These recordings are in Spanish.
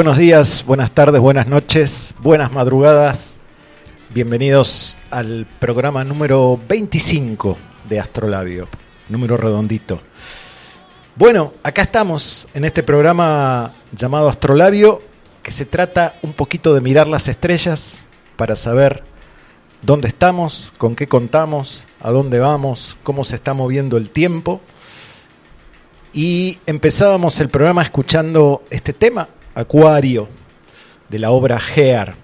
Buenos días, buenas tardes, buenas noches, buenas madrugadas. Bienvenidos al programa número 25 de Astrolabio, número redondito. Bueno, acá estamos en este programa llamado Astrolabio, que se trata un poquito de mirar las estrellas para saber dónde estamos, con qué contamos, a dónde vamos, cómo se está moviendo el tiempo. Y empezábamos el programa escuchando este tema, Acuario, de la obra Gear.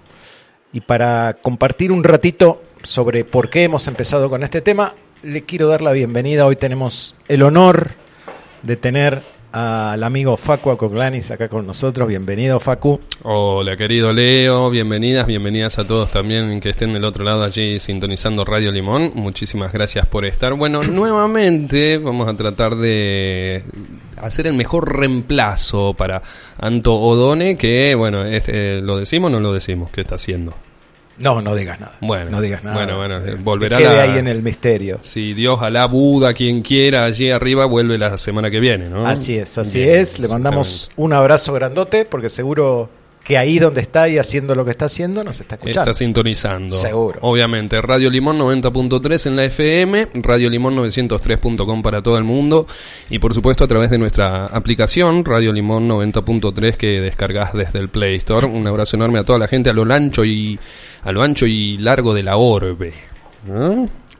Y para compartir un ratito sobre por qué hemos empezado con este tema, le quiero dar la bienvenida. Hoy tenemos el honor de tener al amigo Facu Acoglanis acá con nosotros. Bienvenido, Facu. Hola, querido Leo. Bienvenidas, bienvenidas a todos también que estén del otro lado allí sintonizando Radio Limón. Muchísimas gracias por estar. Bueno, nuevamente vamos a tratar de hacer el mejor reemplazo para Anto Odone, que, bueno, este, ¿lo decimos o no lo decimos? ¿Qué está haciendo? No, no digas nada. Bueno, no digas nada. Bueno, bueno, Eh, volverá que quede la- ahí en el misterio. Si Dios, Alá, Buda, quien quiera, allí arriba, vuelve la semana que viene, ¿no? Así es, así Bien, es. Le mandamos un abrazo grandote porque seguro que ahí donde está y haciendo lo que está haciendo nos está escuchando. Está sintonizando. Seguro. Obviamente. Radio Limón 90.3 en la FM, Radio Limón 903.com para todo el mundo y por supuesto a través de nuestra aplicación Radio Limón 90.3 que descargas desde el Play Store. Un abrazo enorme a toda la gente a lo ancho y a lo ancho y largo de la orbe.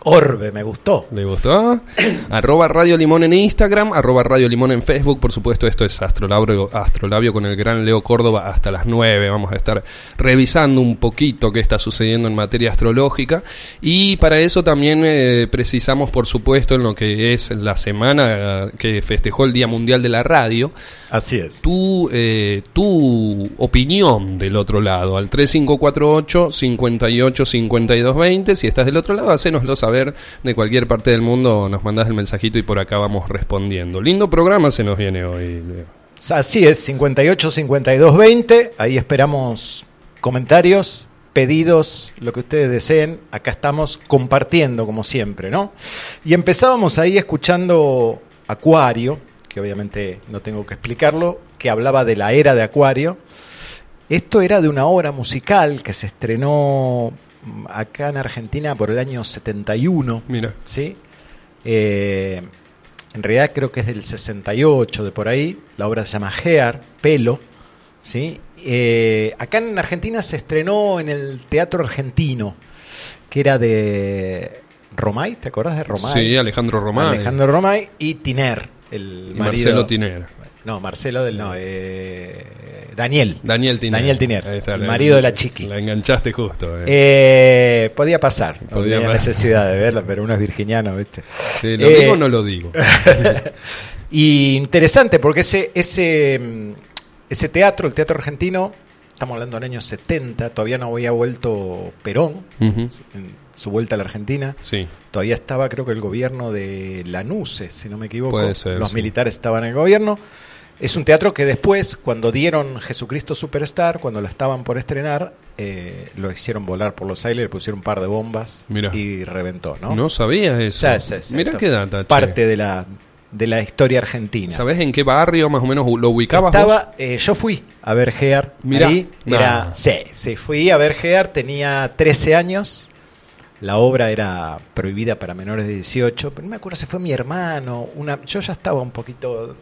Orbe, me gustó. ¿Le gustó? arroba Radio Limón en Instagram, arroba Radio Limón en Facebook. Por supuesto, esto es Astrolabio, Astrolabio con el gran Leo Córdoba hasta las 9. Vamos a estar revisando un poquito qué está sucediendo en materia astrológica. Y para eso también eh, precisamos, por supuesto, en lo que es la semana eh, que festejó el Día Mundial de la Radio, Así es. tu, eh, tu opinión del otro lado al 3548 58 52 20 si estás del otro lado hacénoslo saber de cualquier parte del mundo nos mandás el mensajito y por acá vamos respondiendo lindo programa se nos viene hoy Leo. Así es, 58 52 20. Ahí esperamos comentarios, pedidos, lo que ustedes deseen. Acá estamos compartiendo, como siempre, ¿no? Y empezábamos ahí escuchando Acuario, que obviamente no tengo que explicarlo, que hablaba de la era de Acuario. Esto era de una obra musical que se estrenó acá en Argentina por el año 71. mira ¿sí? Eh, en realidad creo que es del 68, de por ahí. La obra se llama Hair, Pelo. ¿sí? Eh, acá en Argentina se estrenó en el Teatro Argentino, que era de Romay, ¿te acordás de Romay? sí Alejandro Román Alejandro Romay y Tiner, el marido. Marcelo Tiner No, Marcelo del no, eh, Daniel. Daniel Tiner Daniel Tiner, está, el la- marido de la chiqui. la enganchaste justo eh. Eh, podía pasar, no Podía tenía pasar. necesidad de verlo, pero uno es virginiano, ¿viste? Sí, ¿lo Eh, digo o no lo digo? Y interesante porque ese, ese, ese teatro, el teatro argentino, estamos hablando del año 70, todavía no había vuelto Perón en su vuelta a la Argentina. Sí, Todavía estaba, creo que el gobierno de Lanuse, si no me equivoco. Puede ser, Los sí. militares estaban en el gobierno. Es un teatro que después, cuando dieron Jesucristo Superstar, cuando lo estaban por estrenar, eh, lo hicieron volar por los aires, le pusieron un par de bombas Mirá. y reventó, ¿no? no, sabía eso Sí, sí, sí, mira qué data che. Parte de la, de la historia argentina. ¿Sabés en qué barrio más o menos lo ubicabas vos? Estaba, eh, yo fui a ver Gear. Era, Nah. sí, sí, fui a ver Gear, tenía 13 años. La obra era prohibida para menores de 18, pero no me acuerdo si fue mi hermano, una, yo ya estaba un poquito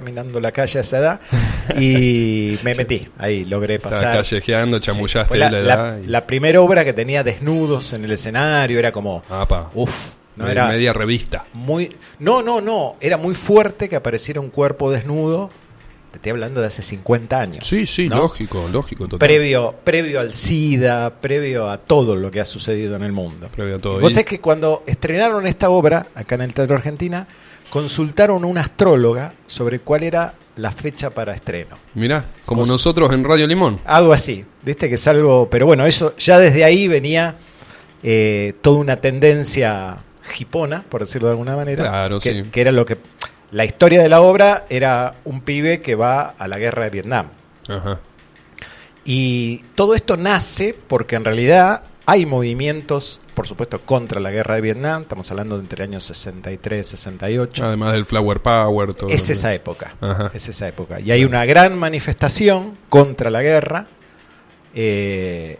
caminando la calle a esa edad y me metí, ahí logré pasar. callejeando, Sí, chamullaste fue la, edad. y- la primera obra que tenía desnudos en el escenario, era como, Apa. uff, no era media revista. muy no no no era muy fuerte que apareciera un cuerpo desnudo te estoy hablando de hace 50 años Sí, sí, ¿no? lógico, lógico, total. previo previo al SIDA previo a todo lo que ha sucedido en el mundo Previo a todo. vos sabés que cuando estrenaron esta obra acá en el Teatro Argentina consultaron a una astróloga sobre cuál era la fecha para estreno Mirá, como Cos- nosotros en Radio Limón. algo así viste que es algo pero bueno eso ya desde ahí venía eh, toda una tendencia hipona por decirlo de alguna manera Claro, que, sí. que era lo que la historia de la obra era un pibe que va a la guerra de Vietnam Ajá. y todo esto nace porque en realidad hay movimientos por supuesto, contra la guerra de Vietnam. Estamos hablando de entre el año 63 68. Además del Flower Power, todo. Es esa época. Es esa época. Y hay una gran manifestación contra la guerra, eh,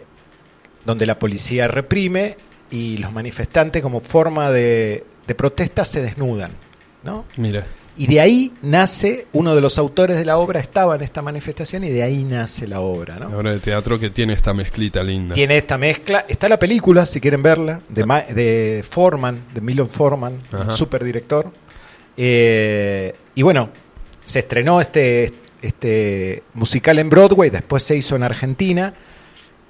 donde la policía reprime y los manifestantes, como forma de, de protesta, se desnudan. ¿no? Mira. Y de ahí nace, uno de los autores de la obra estaba en esta manifestación y de ahí nace la obra. ¿no? La obra de teatro que tiene esta mezclita linda. Tiene esta mezcla. Está la película, si quieren verla, de, de Forman, de Milton Forman, super director. Eh, y bueno, se estrenó este, este musical en Broadway, después se hizo en Argentina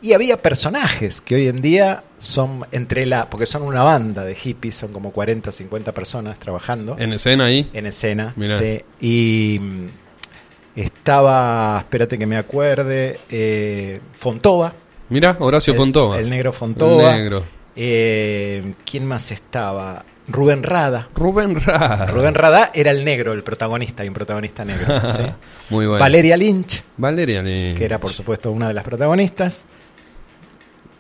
y había personajes que hoy en día son entre la. porque son una banda de hippies, son como 40, 50 personas trabajando. ¿En escena ahí? En escena, sí. Y mm, estaba, espérate que me acuerde, eh, Fontova. Mira, Horacio Fontova. El negro Fontova. El negro. Eh, ¿Quién más estaba? Rubén Rada. Rubén Rada. Rubén Rada era el negro, el protagonista, y un protagonista negro. ¿sí? Muy bueno. Valeria Lynch. Valeria Lynch. Que era, por supuesto, una de las protagonistas.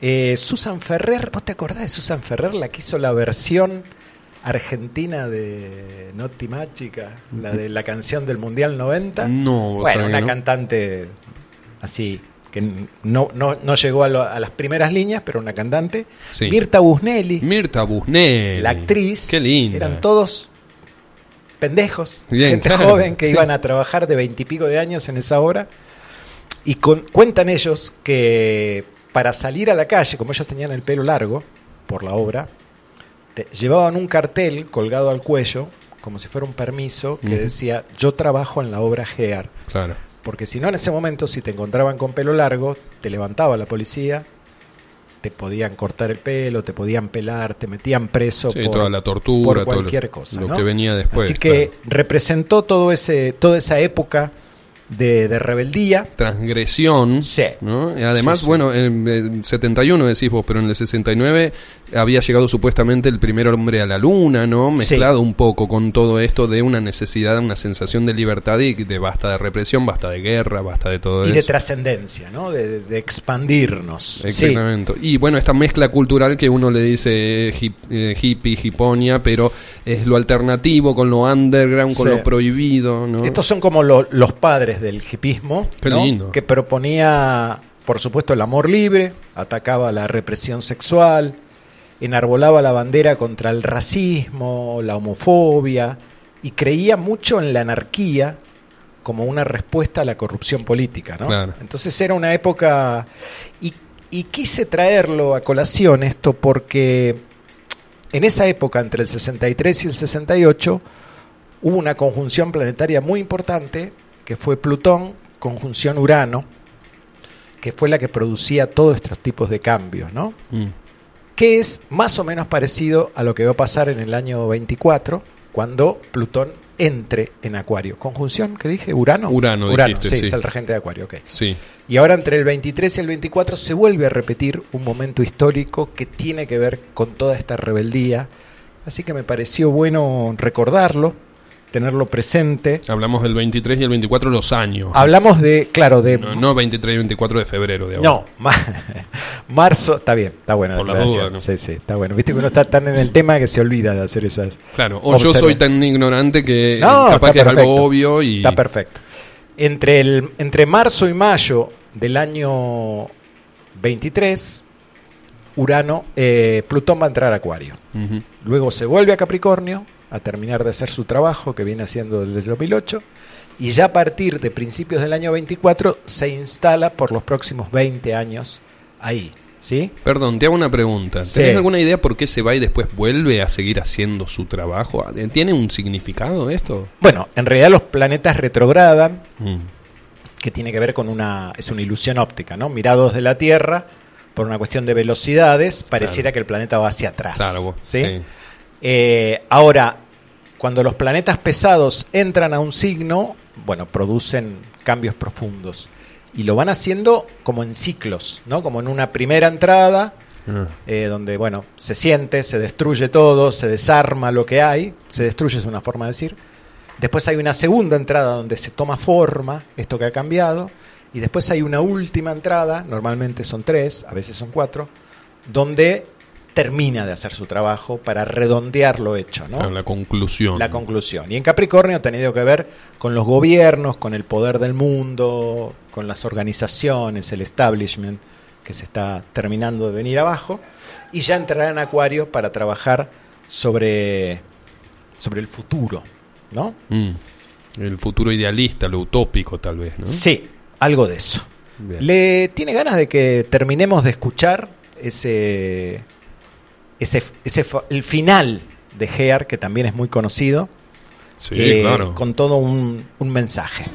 Eh, Susan Ferrer, ¿vos te acordás de Susan Ferrer, la que hizo la versión argentina de Noti Mágica, la de la canción del Mundial 90? No, bueno, una cantante así que no, no, llegó a, las primeras líneas, pero una cantante. Mirta Busnelli. Mirta Busnelli. La actriz. Qué linda. Eran todos pendejos, gente joven que iban a trabajar de veintipico de años en esa obra. Y cuentan ellos que para salir a la calle, como ellos tenían el pelo largo por la obra, llevaban un cartel colgado al cuello, como si fuera un permiso, que decía, yo trabajo en la obra GEAR. Claro. Porque si no, en ese momento, si te encontraban con pelo largo, te levantaba la policía, te podían cortar el pelo, te podían pelar, te metían preso por, toda la tortura, cualquier cosa. Lo que venía después. Así que representó todo ese, toda esa época de, rebeldía. Transgresión. Sí. Y además, bueno, en el 71 decís vos, pero en el 69 había llegado supuestamente el primer hombre a la luna, ¿no? Mezclado un poco con todo esto de una necesidad, una sensación de libertad y de basta de represión, basta de guerra, basta de todo eso. Y de trascendencia, ¿no? De, expandirnos. Exactamente. Y bueno, esta mezcla cultural que uno le dice eh, hippie, hiponia, pero es lo alternativo con lo underground, con lo prohibido, ¿no? Estos son como los padres del hipismo, que proponía, por supuesto, el amor libre, atacaba la represión sexual, enarbolaba la bandera contra el racismo, la homofobia, y creía mucho en la anarquía como una respuesta a la corrupción política. Entonces era una época... Y, y quise traerlo a colación esto porque en esa época, entre el 63 y el 68, hubo una conjunción planetaria muy importante que fue Plutón, conjunción Urano, que fue la que producía todos estos tipos de cambios, ¿no? Mm. Que es más o menos parecido a lo que va a pasar en el año 24, cuando Plutón entre en Acuario. ¿Conjunción que dije? ¿Urano? Urano, Urano sí, es el regente de Acuario, ok. Sí. Y ahora entre el 23 y el 24 se vuelve a repetir un momento histórico que tiene que ver con toda esta rebeldía. Así que me pareció bueno recordarlo tenerlo presente. Hablamos del 23 y el 24 los años. Hablamos de, claro, de... No, 23 y 24 de febrero de ahora. No, marzo, está bien, está bueno. Por la duda, ¿no? Sí, sí, está bueno. Viste que uno está tan en el tema que se olvida de hacer esas... Claro, o yo soy tan ignorante que capaz que es algo obvio y... Está perfecto. Entre, el, entre marzo y mayo del año 23, Urano, eh, Plutón va a entrar a Acuario. Luego se vuelve a Capricornio, a terminar de hacer su trabajo que viene haciendo desde el 2008 y ya a partir de principios del año 24 se instala por los próximos 20 años ahí. ¿Sí? Perdón, te hago una pregunta. ¿Tienes alguna idea por qué se va y después vuelve a seguir haciendo su trabajo? ¿Tiene un significado esto? Bueno, en realidad los planetas retrogradan, mm. que tiene que ver con una. es una ilusión óptica, ¿no? Mirados de la Tierra, por una cuestión de velocidades, pareciera que el planeta va hacia atrás. Claro, ¿sí? Eh, ahora, cuando los planetas pesados entran a un signo, bueno, producen cambios profundos. Y lo van haciendo como en ciclos, ¿no? Como en una primera entrada, ah. eh, donde, bueno, se siente, se destruye todo, se desarma lo que hay, se destruye es una forma de decir. Después hay una segunda entrada donde se toma forma esto que ha cambiado. Y después hay una última entrada, normalmente son tres, a veces son cuatro, donde termina de hacer su trabajo para redondear lo hecho, ¿no? la conclusión. La conclusión. Y en Capricornio ha tenido que ver con los gobiernos, con el poder del mundo, con las organizaciones, el establishment que se está terminando de venir abajo. Y ya entrará en Acuario para trabajar sobre, sobre el futuro, ¿no? Mm. El futuro idealista, lo utópico tal vez, ¿no? Sí, algo de eso. ¿Le tiene ganas de que terminemos de escuchar ese, ese, ese el final de Gear, que también es muy conocido? Sí, eh, claro. Con todo un, un mensaje.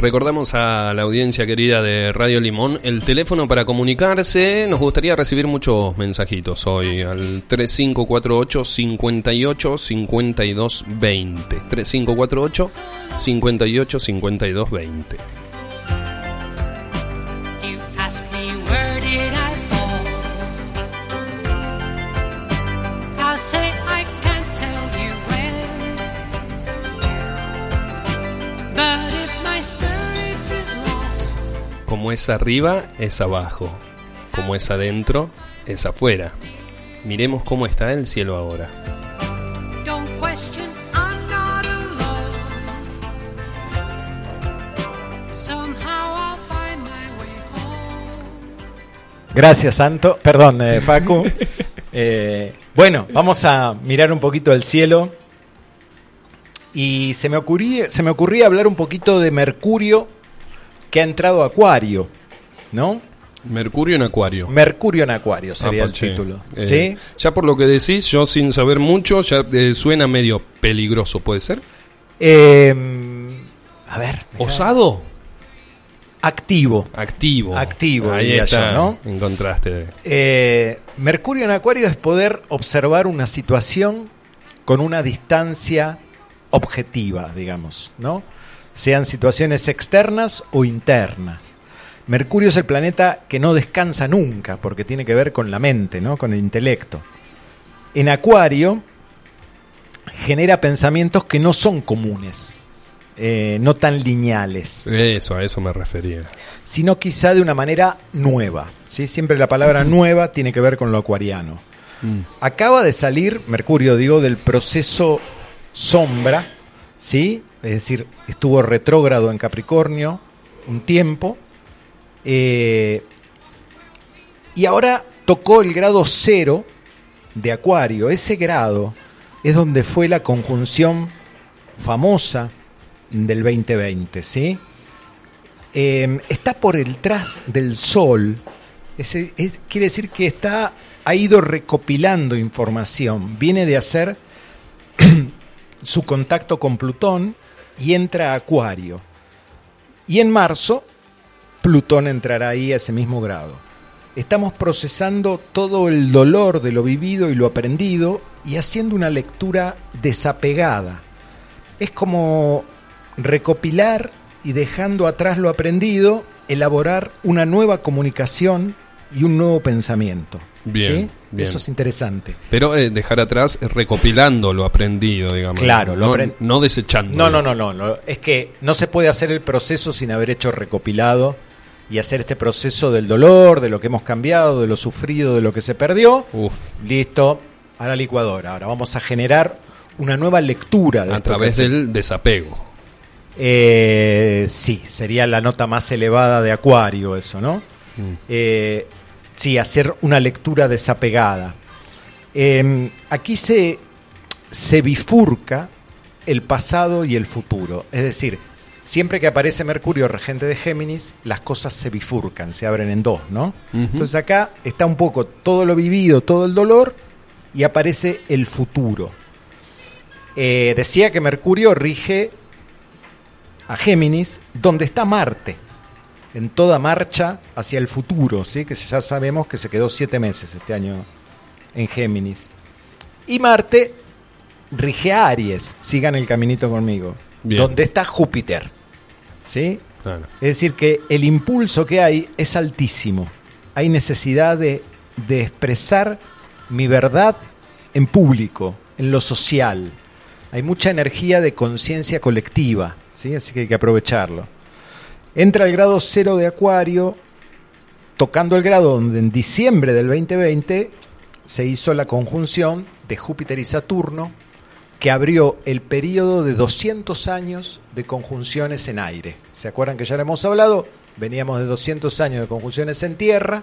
Recordamos a la audiencia querida de Radio Limón el teléfono para comunicarse. Nos gustaría recibir muchos mensajitos hoy al 3548 58 52 20. 3548 58 52 20. Como es arriba, es abajo. Como es adentro, es afuera. Miremos cómo está el cielo ahora. Gracias, Santo. Perdón, eh, Facu. Eh, bueno, vamos a mirar un poquito el cielo. Y se me, ocurría, se me ocurría hablar un poquito de Mercurio que ha entrado Acuario, ¿no? Mercurio en Acuario. Mercurio en Acuario sería Ah, el título. Eh, ¿Sí? Ya por lo que decís, yo sin saber mucho, ya eh, suena medio peligroso, ¿puede ser? Eh, a ver. ¿Osado? Activo. Activo. Activo, Ahí está, yo, ¿no? Encontraste. Eh, Mercurio en Acuario es poder observar una situación con una distancia objetiva, digamos, ¿no? Sean situaciones externas o internas. Mercurio es el planeta que no descansa nunca, porque tiene que ver con la mente, ¿no? Con el intelecto. En Acuario genera pensamientos que no son comunes, eh, no tan lineales Eso, a eso me refería. sino quizá de una manera nueva. ¿sí? Siempre la palabra nueva tiene que ver con lo acuariano. Mm. Acaba de salir Mercurio, digo, del proceso sombra, ¿sí? Es decir, estuvo retrógrado en Capricornio un tiempo. eh, y ahora tocó el grado cero de Acuario. Ese grado es donde fue la conjunción famosa del 2020, ¿sí? Eh, está por detrás del Sol. Es- quiere decir que está, ha ido recopilando información. Viene de hacer su contacto con Plutón y entra a Acuario. Y en marzo, Plutón entrará ahí a ese mismo grado. Estamos procesando todo el dolor de lo vivido y lo aprendido y haciendo una lectura desapegada. Es como recopilar y dejando atrás lo aprendido, elaborar una nueva comunicación y un nuevo pensamiento. Bien, ¿Sí? Bien. Eso es interesante. Pero eh, dejar atrás eh, recopilando lo aprendido, digamos. Claro, lo no, no desechando. No, no, no, no, no. Es que no se puede hacer el proceso sin haber hecho recopilado y hacer este proceso del dolor, de lo que hemos cambiado, de lo sufrido, de lo que se perdió. Uf, Listo, a la licuadora. Ahora vamos a generar una nueva lectura de a que través del desapego. Eh, sí, sería la nota más elevada de Acuario, eso, ¿no? Mm. Eh, sí, hacer una lectura desapegada. Eh, aquí se, se bifurca el pasado y el futuro. Es decir, siempre que aparece Mercurio regente de Géminis, las cosas se bifurcan, se abren en dos, ¿no? Entonces acá está un poco todo lo vivido, todo el dolor, y aparece el futuro. Eh, decía que Mercurio rige a Géminis, donde está Marte, en toda marcha hacia el futuro, ¿sí? que ya sabemos que se quedó siete meses este año en Géminis. Y Marte rige a Aries, sigan el caminito conmigo, Bien. donde está Júpiter. ¿sí? Claro. Es decir, que el impulso que hay es altísimo. Hay necesidad de, de expresar mi verdad en público, en lo social. Hay mucha energía de conciencia colectiva, ¿sí? así que hay que aprovecharlo. Entra el grado cero de Acuario, tocando el grado donde en diciembre del 2020 se hizo la conjunción de Júpiter y Saturno, que abrió el periodo de 200 años de conjunciones en aire. ¿Se acuerdan que ya lo hemos hablado? Veníamos de 200 años de conjunciones en tierra,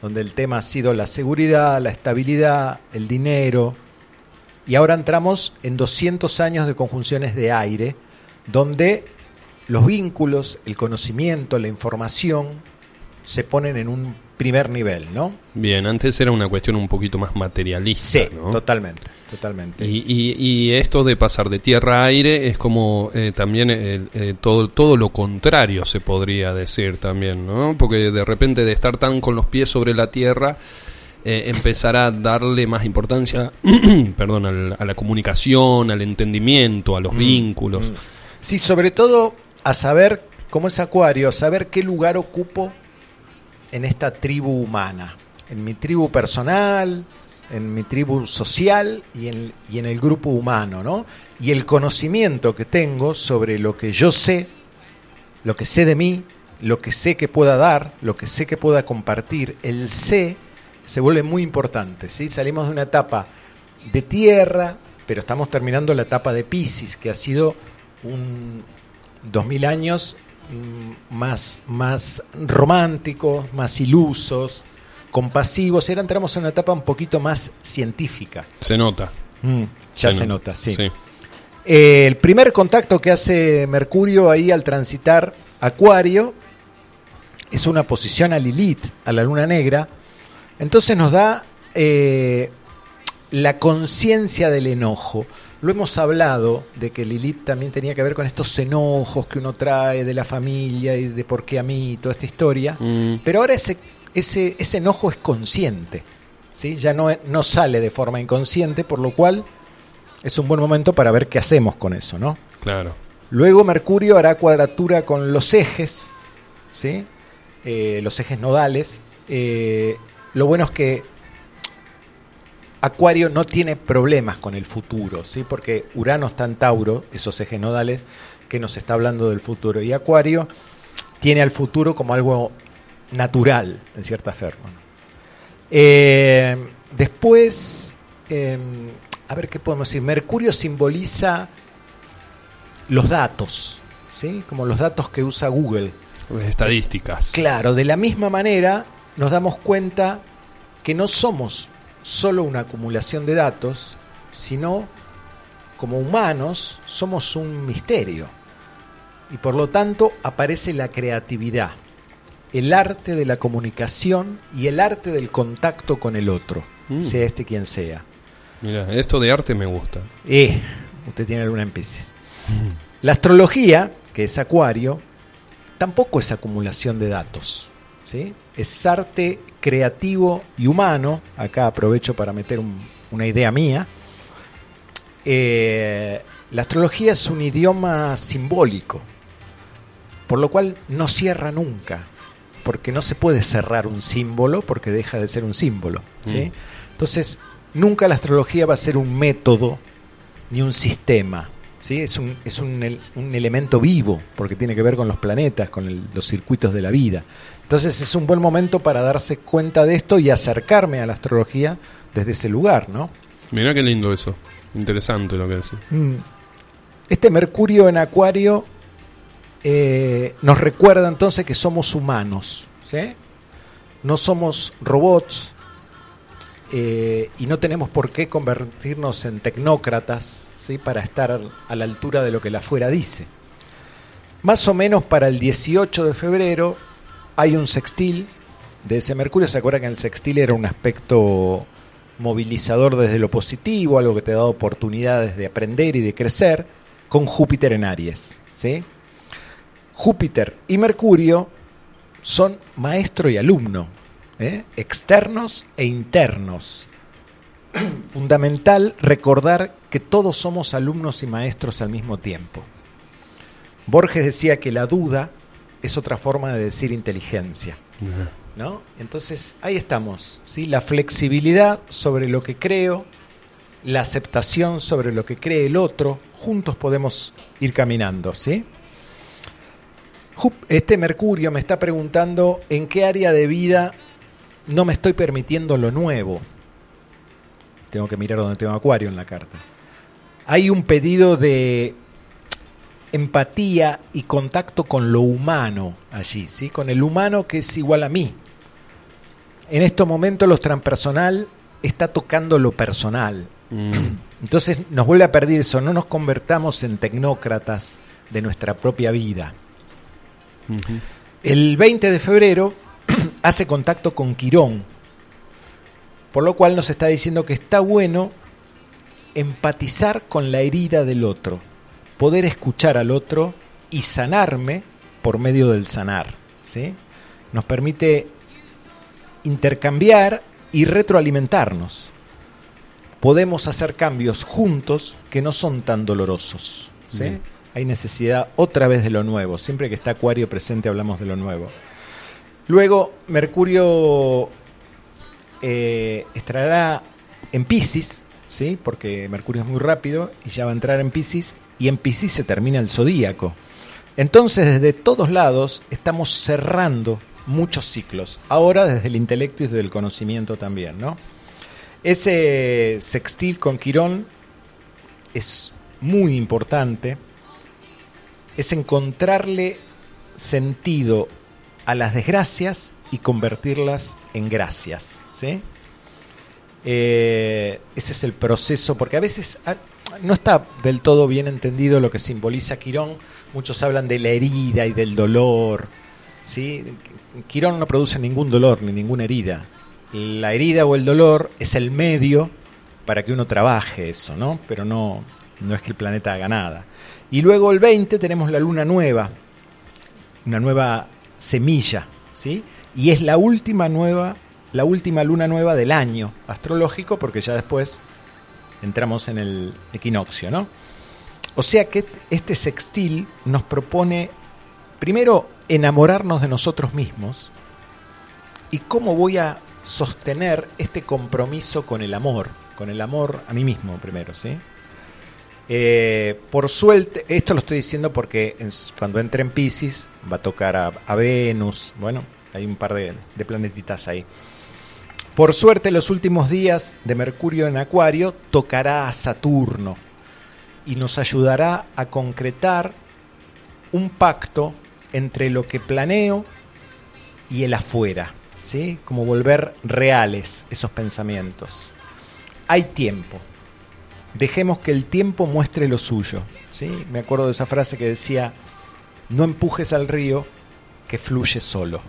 donde el tema ha sido la seguridad, la estabilidad, el dinero, y ahora entramos en 200 años de conjunciones de aire, donde los vínculos, el conocimiento, la información se ponen en un primer nivel, ¿no? Bien, antes era una cuestión un poquito más materialista. Sí, ¿no? totalmente, totalmente. Y, y- y esto de pasar de tierra a aire es como eh, también eh, eh, todo, todo lo contrario se podría decir también, ¿no? Porque de repente de estar tan con los pies sobre la tierra, eh, empezar a darle más importancia, perdón, a la comunicación, al entendimiento, a los vínculos. Mm. Sí, sobre todo a saber, cómo es Acuario, a saber qué lugar ocupo en esta tribu humana, en mi tribu personal, en mi tribu social y en, y en el grupo humano, ¿no? Y el conocimiento que tengo sobre lo que yo sé, lo que sé de mí, lo que sé que pueda dar, lo que sé que pueda compartir, el sé se vuelve muy importante, ¿sí? Salimos de una etapa de tierra, pero estamos terminando la etapa de Pisces, que ha sido un 2000 años mm, más, más románticos, más ilusos, compasivos, y ahora entramos en una etapa un poquito más científica. Se nota. Mm, ya se, nota, sí. Eh, el primer contacto que hace Mercurio ahí al transitar Acuario es una posición a Lilith, a la luna negra. Entonces nos da eh, la conciencia del enojo. Lo hemos hablado de que Lilith también tenía que ver con estos enojos que uno trae de la familia y de por qué a mí, toda esta historia. Mm. Pero ahora ese, ese, ese enojo es consciente. ¿sí? Ya no, no sale de forma inconsciente, por lo cual es un buen momento para ver qué hacemos con eso, ¿no? Claro. Luego Mercurio hará cuadratura con los ejes, ¿sí? Eh, los ejes nodales. Eh, lo bueno es que Acuario no tiene problemas con el futuro, ¿sí? porque Urano está en Tauro, esos ejes nodales, que nos está hablando del futuro. Y Acuario tiene al futuro como algo natural, en cierta forma. Eh, después, em, a ver qué podemos decir. Mercurio simboliza los datos, ¿sí? como los datos que usa Google. Estadísticas. Claro, de la misma manera nos damos cuenta que no somos solo una acumulación de datos, sino como humanos somos un misterio. Y por lo tanto aparece la creatividad, el arte de la comunicación y el arte del contacto con el otro, mm. sea este quien sea. Mira, esto de arte me gusta. Eh, usted tiene alguna en Pisces. La astrología, que es Acuario, tampoco es acumulación de datos. ¿sí? Es arte creativo y humano. Acá aprovecho para meter una idea mía. Eh, la astrología es un idioma simbólico, por lo cual no cierra nunca, porque no se puede cerrar un símbolo porque deja de ser un símbolo. ¿sí? Mm. Entonces, nunca la astrología va a ser un método ni un sistema. ¿sí? Es, un, es un, elemento vivo, porque tiene que ver con los planetas, con los circuitos de la vida. Entonces es un buen momento para darse cuenta de esto y acercarme a la astrología desde ese lugar, ¿no? Mira qué lindo eso. Interesante lo que decís. Mm. Este Mercurio en Acuario eh, nos recuerda entonces que somos humanos, ¿sí? No somos robots, eh, y no tenemos por qué convertirnos en tecnócratas ¿sí? para estar a la altura de lo que la fuera dice. Más o menos para el 18 de febrero hay un sextil de ese Mercurio. ¿Se acuerdan que el sextil era un aspecto movilizador desde lo positivo, algo que te da oportunidades de aprender y de crecer, con Júpiter en Aries? ¿sí? Júpiter y Mercurio son maestro y alumno, ¿eh? externos e internos. Fundamental recordar que todos somos alumnos y maestros al mismo tiempo. Borges decía que la duda es otra forma de decir inteligencia. ¿no? Entonces ahí estamos, ¿sí? la flexibilidad sobre lo que creo, la aceptación sobre lo que cree el otro, juntos podemos ir caminando. ¿sí? Este Mercurio me está preguntando en qué área de vida no me estoy permitiendo lo nuevo. Tengo que mirar donde tengo Acuario en la carta. Hay un pedido de empatía y contacto con lo humano allí, ¿sí? con el humano que es igual a mí. En estos momentos lo transpersonal está tocando lo personal. Mm. Entonces nos vuelve a perder eso, no nos convertamos en tecnócratas de nuestra propia vida. El 20 de febrero hace contacto con Quirón, por lo cual nos está diciendo que está bueno empatizar con la herida del otro, poder escuchar al otro y sanarme por medio del sanar. ¿sí? Nos permite intercambiar y retroalimentarnos. Podemos hacer cambios juntos que no son tan dolorosos. ¿sí? Hay necesidad otra vez de lo nuevo. Siempre que está Acuario presente hablamos de lo nuevo. Luego, Mercurio eh, estará en Pisces, ¿sí? porque Mercurio es muy rápido y ya va a entrar en Pisces, y en Pisces se termina el zodíaco. Entonces, desde todos lados estamos cerrando muchos ciclos. Ahora desde el intelecto y desde el conocimiento también, ¿no? Ese sextil con Quirón es muy importante. Es encontrarle sentido a las desgracias y convertirlas en gracias. ¿sí? Eh, ese es el proceso, porque a veces ah, no está del todo bien entendido lo que simboliza Quirón. Muchos hablan de la herida y del dolor. ¿sí? Quirón no produce ningún dolor ni ninguna herida. La herida o el dolor es el medio para que uno trabaje eso, ¿no? Pero no, no es que el planeta haga nada. Y luego el 20 tenemos la luna nueva, una nueva semilla, ¿sí? Y es la última nueva, la última luna nueva del año astrológico, porque ya después entramos en el equinoccio, ¿no? O sea que este sextil nos propone primero enamorarnos de nosotros mismos y cómo voy a sostener este compromiso con el amor, con el amor a mí mismo primero, ¿sí? Eh, por suerte, esto lo estoy diciendo porque cuando entre en Pisces va a tocar a, Venus, bueno, hay un par de, de planetitas ahí. Por suerte, los últimos días de Mercurio en Acuario tocará a Saturno y nos ayudará a concretar un pacto entre lo que planeo y el afuera, ¿sí? Como volver reales esos pensamientos. Hay tiempo, dejemos que el tiempo muestre lo suyo. ¿sí? Me acuerdo de esa frase que decía, no empujes al río que fluye solo.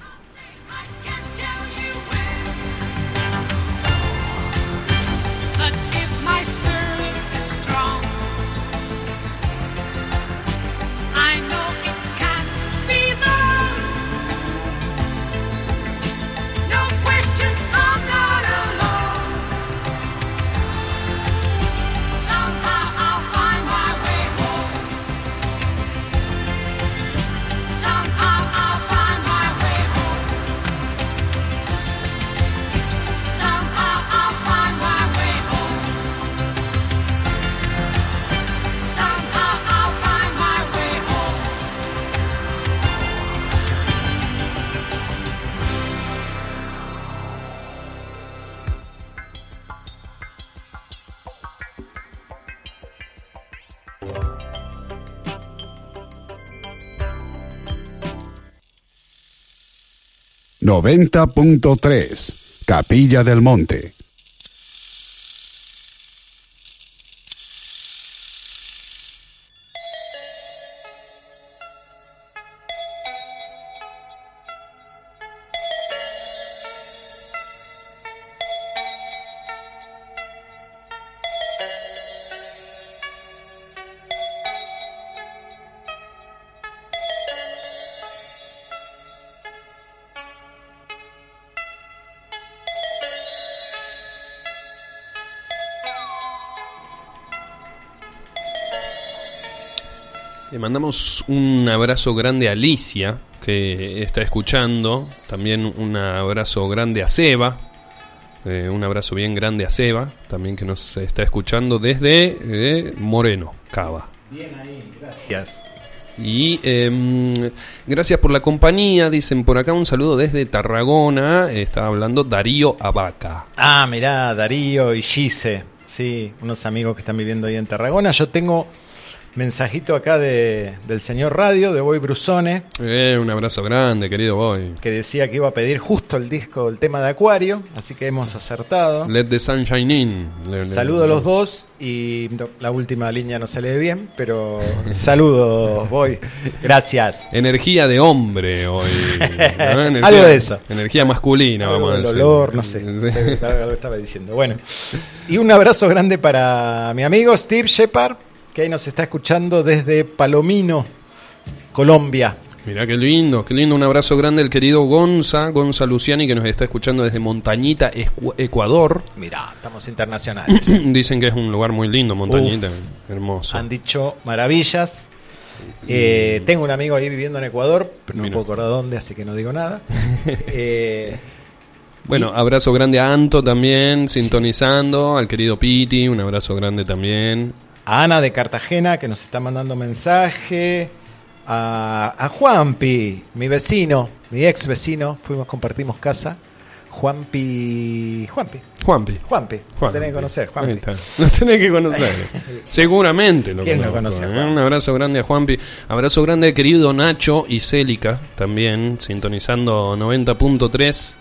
Noventa punto tres, Capilla del Monte. Le mandamos un abrazo grande a Alicia, que está escuchando. También un abrazo grande a Seba. Eh, un abrazo bien grande a Seba, también que nos está escuchando desde eh, Moreno, Cava. Bien ahí, gracias. Y em, gracias por la compañía, dicen por acá un saludo desde Tarragona, está hablando Darío Abaca. Ah, mirá, Darío y Gise, sí, unos amigos que están viviendo ahí en Tarragona. Yo tengo Mensajito acá de, del señor Radio, de Boy Brusone. Eh, un abrazo grande, querido Boy. Que decía que iba a pedir justo el disco, el tema de Acuario, así que hemos acertado. Let the sunshine in. saludo a los dos y la última línea no se lee bien, pero saludos, Boy. Gracias. Energía de hombre hoy. Algo de eso. Energía masculina, vamos a decir. Dolor, no sé. no sé lo estaba diciendo. Bueno, y un abrazo grande para mi amigo Steve Shepard que ahí nos está escuchando desde Palomino, Colombia. Mira qué lindo, qué lindo. Un abrazo grande al querido Gonza, Gonza Luciani, que nos está escuchando desde Montañita, Ecuador. Mira, estamos internacionales. Dicen que es un lugar muy lindo, Montañita, hermoso. Han dicho maravillas. Eh, tengo un amigo ahí viviendo en Ecuador, pero no puedo acordar dónde, así que no digo nada. Eh, bueno, abrazo grande a Anto también, sintonizando, al querido Piti, un abrazo grande también a Ana de Cartagena que nos está mandando mensaje, a, a Juanpi, mi vecino, mi ex vecino, fuimos, compartimos casa, Juanpi. Juanpi. Juanpi. Juanpi. Lo Juanpi. tenés que conocer, Ahí Juanpi. está. Lo tenés que conocer. Seguramente lo ¿Quién conozco, conoce ¿eh? Un abrazo grande a Juanpi. Abrazo grande querido Nacho y Célica también, sintonizando 90.3.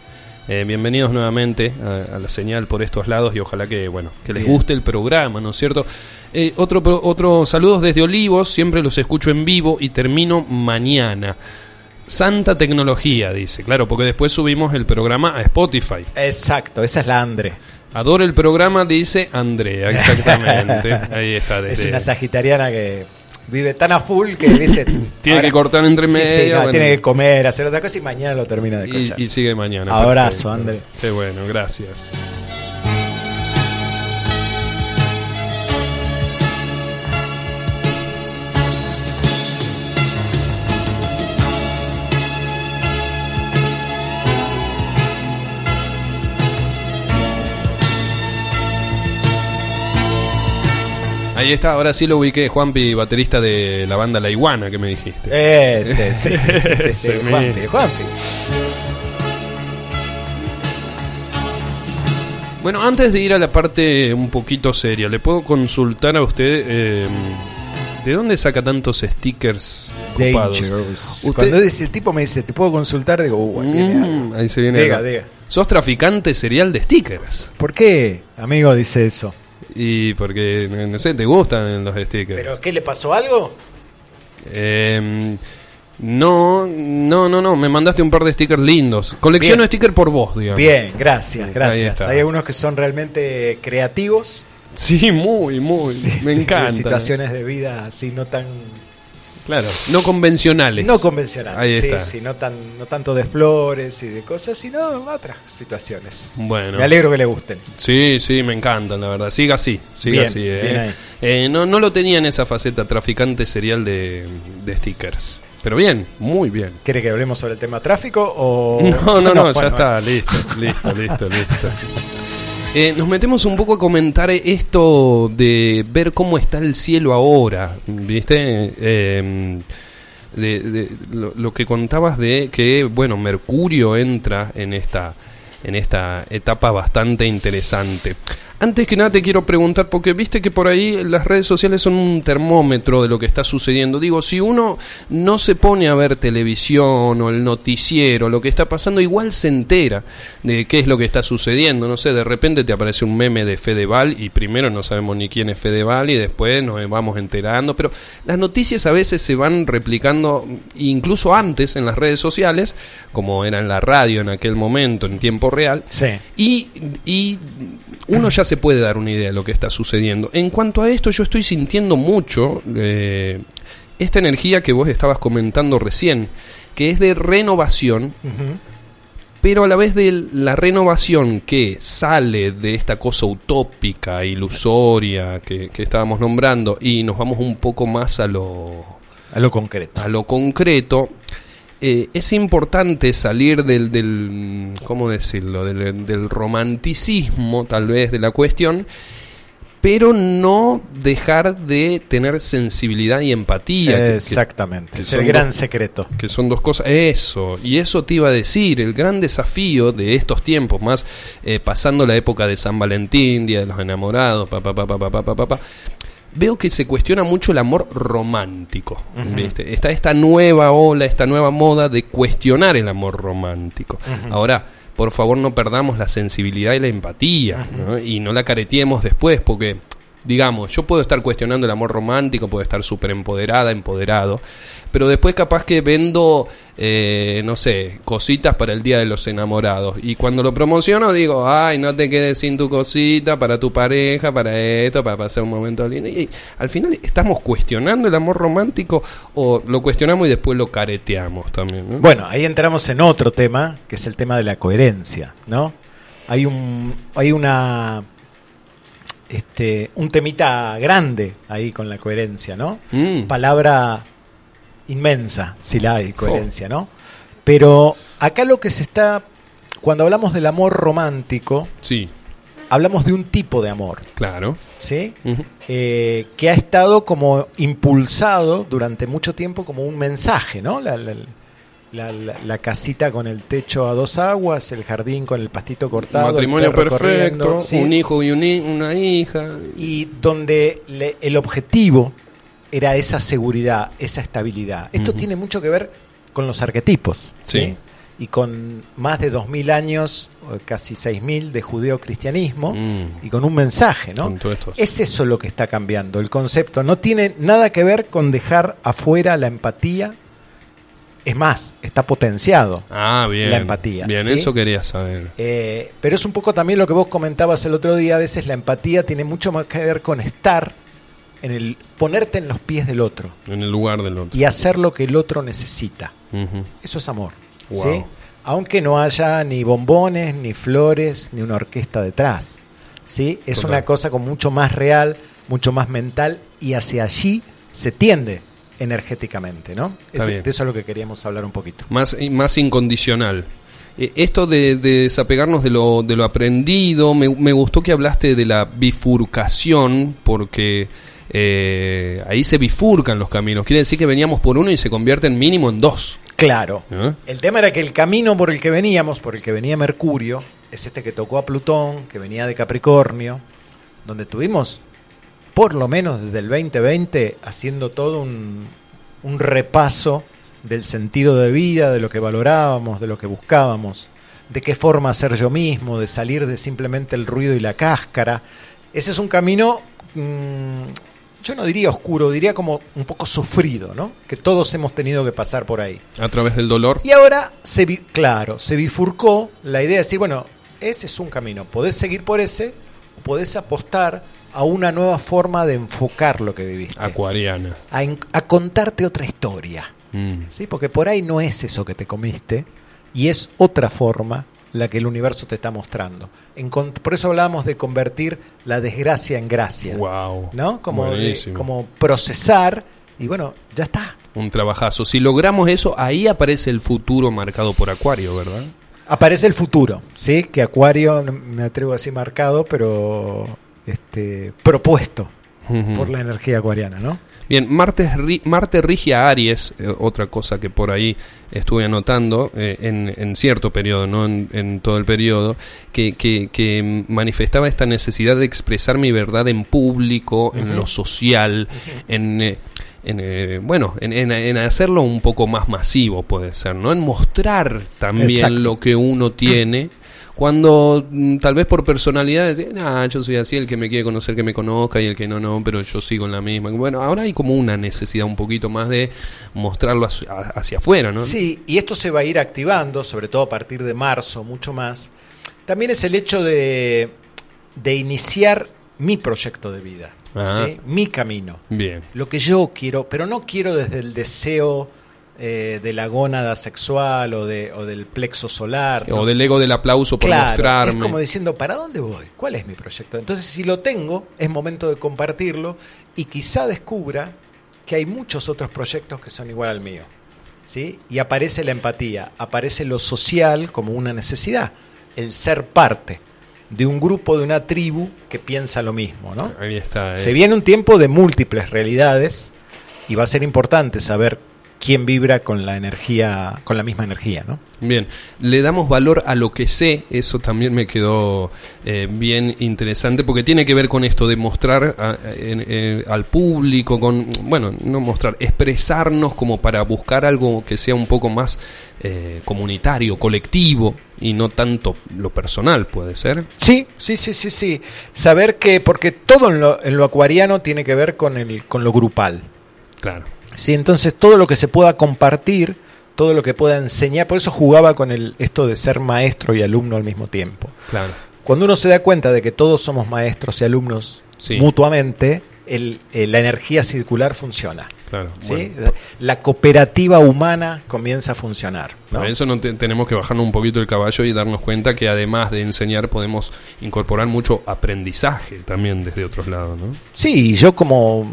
Eh, bienvenidos nuevamente a, a la señal por estos lados y ojalá que bueno que les Bien. guste el programa, ¿no es cierto? Eh, otro otro saludos desde Olivos, siempre los escucho en vivo y termino mañana. Santa tecnología, dice, claro, porque después subimos el programa a Spotify. Exacto, esa es la Andre. Adoro el programa, dice Andrea, exactamente. Ahí está. Es una sagitariana que vive tan a full que, viste. Tiene que cortar entre Sí, sí, medio, no, bueno. tiene que comer, hacer otra cosa y mañana lo termina de escuchar. y, y sigue mañana. Abrazo. André. Qué bueno, gracias. Ahí está, ahora sí lo ubiqué, Juanpi, baterista de la banda La Iguana que me dijiste. Ese, sí, sí, sí, sí, Juanpi. Juanpi. Bueno, antes de ir a la parte un poquito seria, ¿le puedo consultar a usted eh, de dónde saca tantos stickers copados? Usted- Cuando dice, el tipo me dice, ¿te puedo consultar? Digo, uh, ahí viene algo. ahí se viene. Diga, algo. diga. Sos traficante serial de stickers. ¿Por qué, amigo, dice eso? Y porque, no sé, te gustan los stickers. ¿Pero qué le pasó algo? Eh, no, no, no, no. Me mandaste un par de stickers lindos. Colecciono stickers por vos, digamos. Bien, gracias, gracias. Hay algunos que son realmente creativos. Sí, muy, muy. Sí, me sí, encanta. situaciones de vida así no tan Claro, no convencionales. no convencionales, Ahí sí, está. sí, no tan no tanto de flores y de cosas, sino otras situaciones. Bueno. Me alegro que le gusten. Sí, sí, me encantan, la verdad. Siga así, siga Bien, así. eh. bien ahí. Eh, no, no lo tenía en esa faceta, traficante serial de, de stickers. Pero bien, muy bien. ¿Quiere que hablemos sobre el tema tráfico o No, no, no, ya bueno, está, listo, listo, listo, listo. Eh, nos metemos un poco a comentar esto de ver cómo está el cielo ahora, ¿viste? De lo, lo que contabas de que, bueno, Mercurio entra en esta, en esta etapa bastante interesante. Antes que nada te quiero preguntar, porque viste que por ahí las redes sociales son un termómetro de lo que está sucediendo. Digo, si uno no se pone a ver televisión o el noticiero, lo que está pasando, igual se entera de qué es lo que está sucediendo. No sé, de repente te aparece un meme de Fedeval y primero no sabemos ni quién es Fedeval y después nos vamos enterando. Pero las noticias a veces se van replicando incluso antes en las redes sociales, como era en la radio en aquel momento, en tiempo real. Sí. Y, y uno ya se puede dar una idea de lo que está sucediendo. En cuanto a esto, yo estoy sintiendo mucho eh, esta energía que vos estabas comentando recién, que es de renovación, pero a la vez de la renovación que sale de esta cosa utópica, ilusoria que, que estábamos nombrando, y nos vamos un poco más a lo, A lo concreto. a lo concreto, eh, es importante salir del, del ¿cómo decirlo? Del, romanticismo tal vez de la cuestión pero no dejar de tener sensibilidad y empatía. Exactamente, es el gran secreto. Que son dos cosas, eso, y eso te iba a decir, el gran desafío de estos tiempos, más eh, pasando la época de San Valentín, Día de los Enamorados, papá, papá, papá, papá, papá, pa, pa, veo que se cuestiona mucho el amor romántico. ¿viste? Está esta nueva ola, esta nueva moda de cuestionar el amor romántico. Ahora, por favor, no perdamos la sensibilidad y la empatía, ¿no? y no la careteemos después, porque digamos, yo puedo estar cuestionando el amor romántico, puedo estar súper empoderada, empoderado, pero después capaz que vendo, eh, no sé, cositas para el Día de los Enamorados. Y cuando lo promociono digo, ay, no te quedes sin tu cosita para tu pareja, para esto, para pasar un momento lindo. Y al final estamos cuestionando el amor romántico o lo cuestionamos y después lo careteamos también. ¿no? Bueno, ahí entramos en otro tema, que es el tema de la coherencia, ¿no? Hay un hay una este un temita grande ahí con la coherencia, ¿no? Mm. Palabra inmensa, si la hay coherencia, ¿no? Pero acá lo que se está cuando hablamos del amor romántico, Sí, hablamos de un tipo de amor, claro. ¿sí? Eh, que ha estado como impulsado durante mucho tiempo como un mensaje, ¿no? La- la- la, la- la casita con el techo a dos aguas, el jardín con el pastito cortado, Matrimonio perfecto, sí. un hijo y un una hija. y donde le- el objetivo era esa seguridad, esa estabilidad. Esto tiene mucho que ver con los arquetipos, ¿sí? Sí. Y con más de 2.000 años, casi 6.000 de judeocristianismo, Mm. y con un mensaje, ¿no? Es eso lo que está cambiando, el concepto. No tiene nada que ver con dejar afuera la empatía. Es más, está potenciado. Ah, bien. La empatía, Bien, ¿sí? eso quería saber. Eh, pero es un poco también lo que vos comentabas el otro día. A veces la empatía tiene mucho más que ver con estar en el ponerte en los pies del otro En el lugar del otro. y hacer lo que el otro necesita. Eso es amor. Wow. ¿sí? Aunque no haya ni bombones, ni flores, ni una orquesta detrás. ¿sí? Es Total. una cosa como mucho más real, mucho más mental y hacia allí se tiende energéticamente. ¿no? Es- de eso es lo que queríamos hablar un poquito. Más, más incondicional. Eh, Esto de, de desapegarnos de lo, de lo aprendido, me, me gustó que hablaste de la bifurcación, porque eh, ahí se bifurcan los caminos. Quiere decir que veníamos por uno y se convierten mínimo en dos. Claro. ¿eh? El tema era que el camino por el que veníamos, por el que venía Mercurio, es este que tocó a Plutón, que venía de Capricornio, donde tuvimos, por lo menos desde el 2020, haciendo todo un, un repaso del sentido de vida, de lo que valorábamos, de lo que buscábamos, de qué forma ser yo mismo, de salir de simplemente el ruido y la cáscara. Ese es un camino, mm, yo no diría oscuro, diría como un poco sufrido, ¿no? Que todos hemos tenido que pasar por ahí. A través del dolor. Y ahora, se claro, se bifurcó la idea de decir, bueno, ese es un camino, podés seguir por ese podés apostar a una nueva forma de enfocar lo que viviste, Acuariana. a, contarte otra historia, Mm. ¿sí? Porque por ahí no es eso que te comiste y es otra forma la que el universo te está mostrando. En por eso hablábamos de convertir la desgracia en gracia, Wow. ¿no? Como, de- Buenísimo. como procesar y bueno, ya está. Un trabajazo. Si logramos eso, ahí aparece el futuro marcado por Acuario, ¿verdad? Aparece el futuro, ¿sí? Que Acuario, me atrevo a decir marcado, pero este, propuesto por la energía acuariana, ¿no? Bien, Marte, Marte rige a Aries, eh, otra cosa que por ahí estuve anotando eh, en, en cierto periodo, no en, en todo el periodo, que, que- que manifestaba esta necesidad de expresar mi verdad en público, en lo social, en, eh, en, eh, bueno, en, en- en hacerlo un poco más masivo, puede ser, ¿no? En mostrar también Exacto. lo que uno tiene. Cuando mm, tal vez por personalidad, nah, yo soy así, el que me quiere conocer que me conozca y el que no, no, pero yo sigo en la misma. Bueno, ahora hay como una necesidad un poquito más de mostrarlo hacia, hacia afuera, ¿no? Sí, y esto se va a ir activando, sobre todo a partir de marzo, mucho más. También es el hecho de, de iniciar mi proyecto de vida, mi camino. Bien. Lo que yo quiero, pero no quiero desde el deseo eh, de la gónada sexual o, de, o del plexo solar. O ¿no? del ego del aplauso por Claro, mostrarme. Es como diciendo, ¿para dónde voy? ¿Cuál es mi proyecto? Entonces, si lo tengo, es momento de compartirlo y quizá descubra que hay muchos otros proyectos que son igual al mío. ¿sí? Y aparece la empatía, aparece lo social como una necesidad, el ser parte de un grupo, de una tribu que piensa lo mismo. ¿no? Ahí está. eh. Se viene un tiempo de múltiples realidades y va a ser importante saber quién vibra con la energía, con la misma energía, ¿no? Bien, le damos valor a lo que sé, eso también me quedó eh, bien interesante, porque tiene que ver con esto de mostrar a- en- al público, con, bueno, no mostrar, expresarnos como para buscar algo que sea un poco más eh, comunitario, colectivo, y no tanto lo personal, puede ser. Sí, sí, sí, sí, sí. Saber que, porque todo en lo, en lo acuariano tiene que ver con, el, con lo grupal. Claro. ¿Sí? Entonces todo lo que se pueda compartir, todo lo que pueda enseñar, por eso jugaba con el, esto de ser maestro y alumno al mismo tiempo. Claro. Cuando uno se da cuenta de que todos somos maestros y alumnos Sí. mutuamente, el- eh, la energía circular funciona. Claro. ¿sí? bueno. La cooperativa humana comienza a funcionar. ¿no? Para eso no te- tenemos que bajarnos un poquito el caballo y darnos cuenta que además de enseñar podemos incorporar mucho aprendizaje también desde otros lados, ¿no? Sí, yo como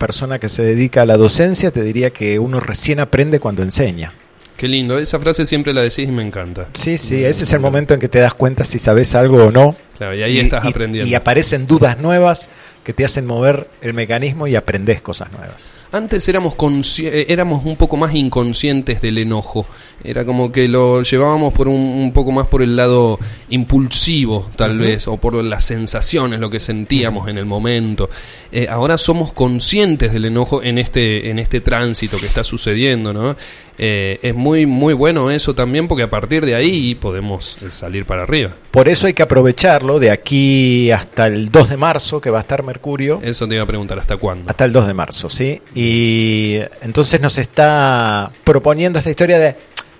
persona que se dedica a la docencia te diría que uno recién aprende cuando enseña. Qué lindo, esa frase siempre la decís y me encanta. Sí, sí, ese es el momento en que te das cuenta si sabes algo o no. Claro, y ahí estás aprendiendo. Y aparecen dudas nuevas que te hacen mover el mecanismo y aprendes cosas nuevas. Antes éramos, eh, éramos un poco más inconscientes del enojo. Era como que lo llevábamos por un, un poco más por el lado impulsivo, tal vez, o por las sensaciones, lo que sentíamos en el momento. Eh, ahora somos conscientes del enojo en este, en este tránsito que está sucediendo, ¿no? Eh, es muy, muy bueno eso también porque a partir de ahí podemos salir para arriba. Por eso hay que aprovecharlo de aquí hasta el 2 de marzo, que va a estar Mercurio. Eso te iba a preguntar, ¿hasta cuándo? Hasta el 2 de marzo, ¿sí? Y entonces nos está proponiendo esta historia de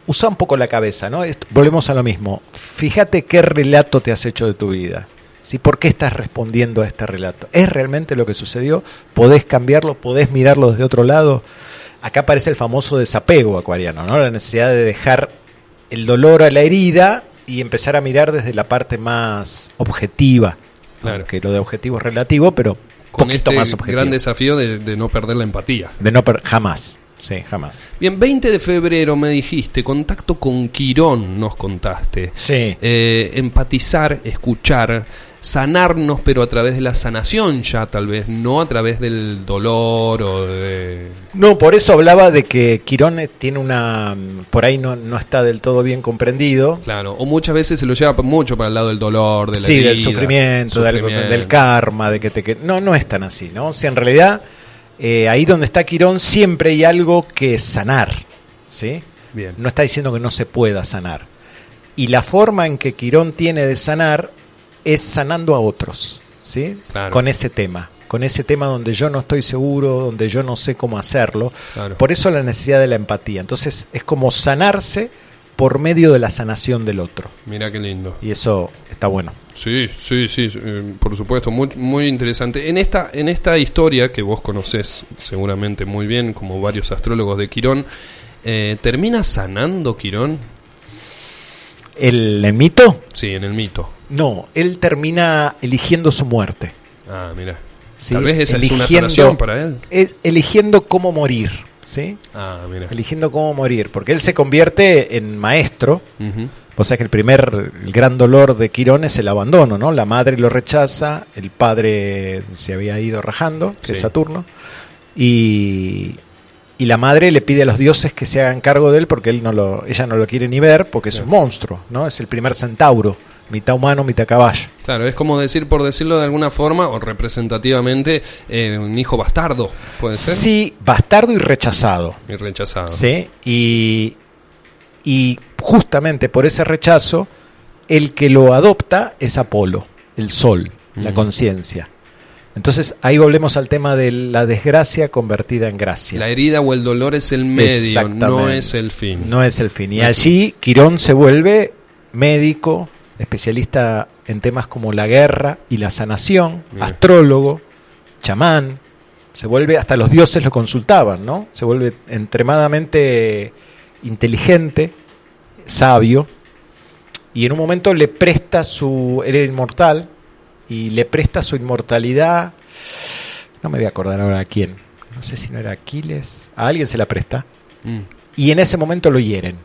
usa un poco la cabeza, ¿no? Volvemos a lo mismo. Fíjate qué relato te has hecho de tu vida. ¿sí? ¿Por qué estás respondiendo a este relato? ¿Es realmente lo que sucedió? ¿Podés cambiarlo? ¿Podés mirarlo desde otro lado? Acá aparece el famoso desapego acuariano, ¿no? La necesidad de dejar el dolor a la herida y empezar a mirar desde la parte más objetiva. Claro. Que lo de objetivo es relativo, pero Con este más objetivo. gran desafío de, de no perder la empatía. De no per- jamás. Sí, jamás. Bien, 20 de febrero me dijiste, contacto con Quirón, nos contaste. Sí. Eh, empatizar, escuchar, sanarnos, pero a través de la sanación ya tal vez, no a través del dolor o de... No, por eso hablaba de que Quirón eh, tiene una. Por ahí no, no está del todo bien comprendido. Claro, o muchas veces se lo lleva mucho para el lado del dolor, de la Sí, del herida, sufrimiento, del- sufrimiento. Del, karma, de que te. que- No, no es tan así, ¿no? O sea, en realidad, eh, ahí donde está Quirón siempre hay algo que sanar, ¿sí? Bien. No está diciendo que no se pueda sanar. Y la forma en que Quirón tiene de sanar es sanando a otros, ¿sí? Claro. Con ese tema, con ese tema donde yo no estoy seguro, donde yo no sé cómo hacerlo. Claro. Por eso la necesidad de la empatía. Entonces es como sanarse por medio de la sanación del otro. Mira qué lindo. Y eso está bueno. Sí, sí, sí, eh, por supuesto, muy, muy interesante. En esta, en esta historia que vos conocés seguramente muy bien, como varios astrólogos de Quirón, eh, ¿termina sanando Quirón? ¿El, el mito? Sí, en el mito. No, él termina eligiendo su muerte. Ah, mira. ¿sí? Tal vez esa es una Eligiendo- sanación para él. es- eligiendo cómo morir. ¿sí? Ah, mira. Eligiendo cómo morir. Porque él se convierte en maestro. O sea que el primer, el gran dolor de Quirón es el abandono, ¿no? La madre lo rechaza, el padre se había ido rajando, que Sí. es Saturno, y, y la madre le pide a los dioses que se hagan cargo de él porque él no lo, ella no lo quiere ni ver porque es un monstruo, ¿no? Es el primer centauro, mitad humano, mitad caballo. Claro, es como decir, por decirlo de alguna forma, o representativamente, eh, un hijo bastardo, puede ser. Sí, bastardo y rechazado. Y rechazado. ¿sí? Y, y justamente por ese rechazo, el que lo adopta es Apolo, el sol, la Ujú. conciencia. Entonces ahí volvemos al tema de la desgracia convertida en gracia. La herida o el dolor es el medio, no es el fin. No es el fin. Y allí Quirón se vuelve médico, especialista en temas como la guerra y la sanación, astrólogo, chamán. Se vuelve, hasta los dioses lo consultaban, ¿no? Se vuelve extremadamente inteligente, sabio. Y en un momento le presta su. Era inmortal. Y le presta su inmortalidad. No me voy a acordar ahora a quién. No sé si no era Aquiles. A alguien se la presta Mm, y en ese momento lo hieren,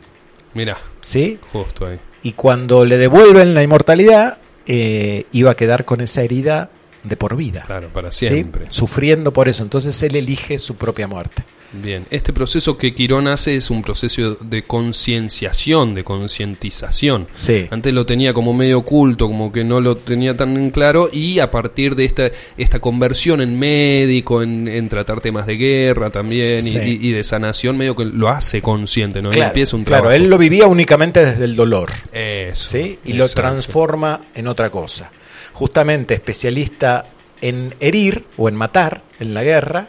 Mira, ¿sí? justo ahí. Y cuando le devuelven la inmortalidad, eh, iba a quedar con esa herida de por vida, Claro, para ¿sí? siempre. Sufriendo por eso, entonces él elige su propia muerte. Bien, este proceso que Quirón hace es un proceso de concienciación, de concientización. Sí. Antes lo tenía como medio oculto, como que no lo tenía tan en claro, y a partir de esta, esta conversión en médico, en, en tratar temas de guerra también y- Sí. y, y de sanación, medio que lo hace consciente, ¿no? Claro, empieza un claro, trabajo. él lo vivía únicamente desde el dolor, Eso, ¿sí? Y lo transforma en otra cosa. Justamente especialista en herir o en matar en la guerra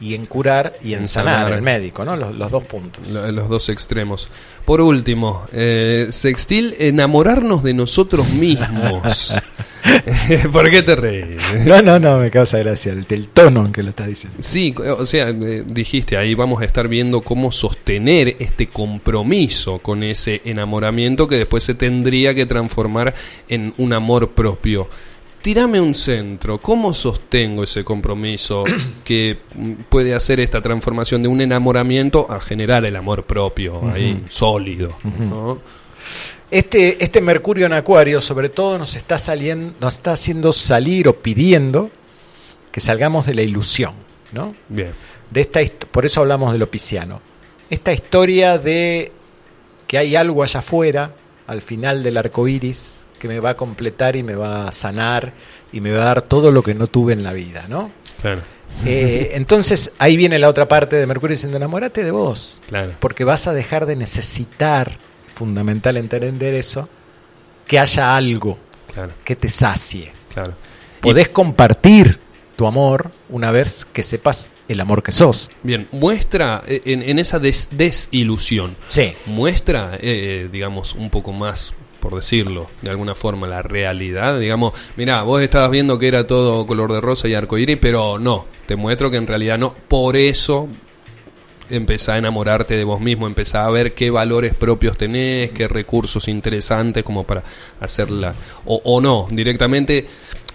y en curar y en, En sanar, sanar. el médico, ¿no? Los, los dos puntos. Lo- Los dos extremos. Por último, eh, Sextil, enamorarnos de nosotros mismos. ¿Por qué te reís? No, no, no, me causa gracia el, el tono en que lo estás diciendo. Sí, o sea, eh, dijiste ahí vamos a estar viendo cómo sostener este compromiso con ese enamoramiento que después se tendría que transformar en un amor propio. Tírame un centro, ¿cómo sostengo ese compromiso que puede hacer esta transformación de un enamoramiento a generar el amor propio ahí sólido? ¿no? Este, este Mercurio en Acuario, sobre todo, nos está saliendo, nos está haciendo salir o pidiendo que salgamos de la ilusión, ¿no? Bien, de esta por eso hablamos de lo pisciano. Esta historia de que hay algo allá afuera, al final del arco iris, que me va a completar y me va a sanar y me va a dar todo lo que no tuve en la vida, ¿no? Claro, Eh, entonces ahí viene la otra parte de Mercurio diciendo enamórate de vos, claro. porque vas a dejar de necesitar, fundamental entender eso, que haya algo Claro, que te sacie. claro. Podés compartir tu amor una vez que sepas el amor que sos. Bien, muestra eh, en, en esa des- desilusión, Sí. muestra, eh, digamos, un poco más, por decirlo de alguna forma, la realidad. Digamos, mira, vos estabas viendo que era todo color de rosa y arcoíris, pero no, te muestro que en realidad no. Por eso empezá a enamorarte de vos mismo, empezá a ver qué valores propios tenés, qué recursos interesantes como para hacerla. O, o no, directamente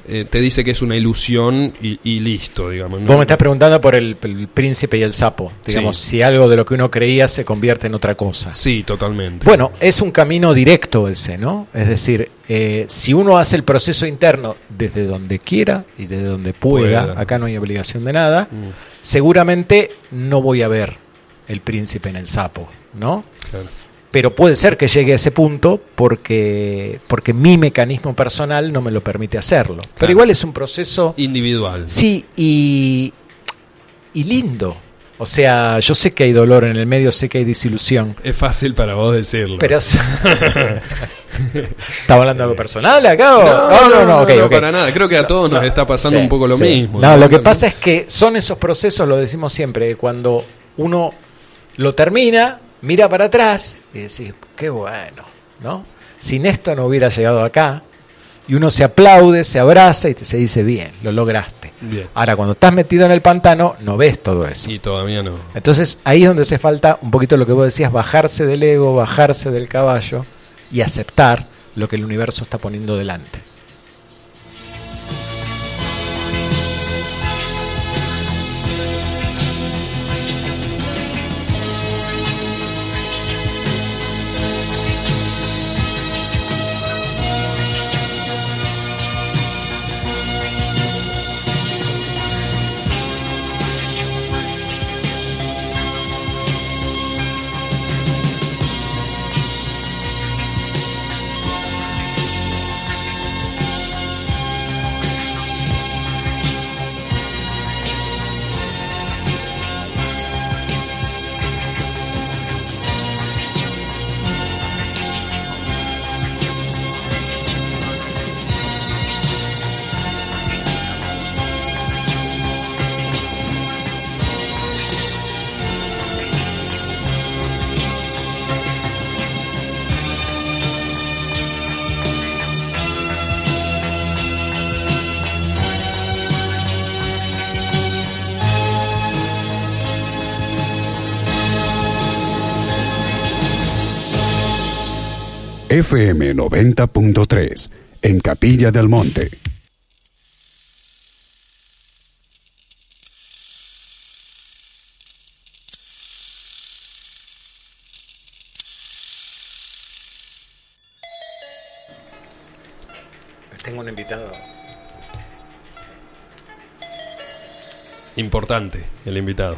eh, te dice que es una ilusión y, y listo, digamos. ¿no? Vos me estás preguntando por el, el príncipe y el sapo. Digamos, Sí. si algo de lo que uno creía se convierte en otra cosa. Sí, totalmente. Bueno, es un camino directo ese, ¿no? Es decir, eh, si uno hace el proceso interno desde donde quiera y desde donde pueda, Pueda. acá no hay obligación de nada, Mm, seguramente no voy a ver el príncipe en el sapo, ¿no? claro. Pero puede ser que llegue a ese punto porque, porque mi mecanismo personal no me lo permite hacerlo. Pero igual es un proceso, Individual. sí, y, y lindo. O sea, yo sé que hay dolor en el medio, sé que hay desilusión. Es fácil para vos decirlo. Pero ¿Estaba hablando de algo personal acá? o- no, no, no, ok. para nada. Creo que a todos nos está pasando Sí, un poco lo sí. mismo. No, lo que pasa es que son esos procesos, lo decimos siempre, cuando uno lo termina, mira para atrás y decís, qué bueno, ¿no? Sin esto no hubiera llegado acá. Y uno se aplaude, se abraza y te, se dice, bien, lo lograste. Bien. Ahora, cuando estás metido en el pantano, no ves todo eso. Y todavía no. Entonces ahí es donde hace falta un poquito lo que vos decías, bajarse del ego, bajarse del caballo y aceptar lo que el universo está poniendo delante. FM 90.3 en Capilla del Monte. Tengo un invitado. Importante el invitado.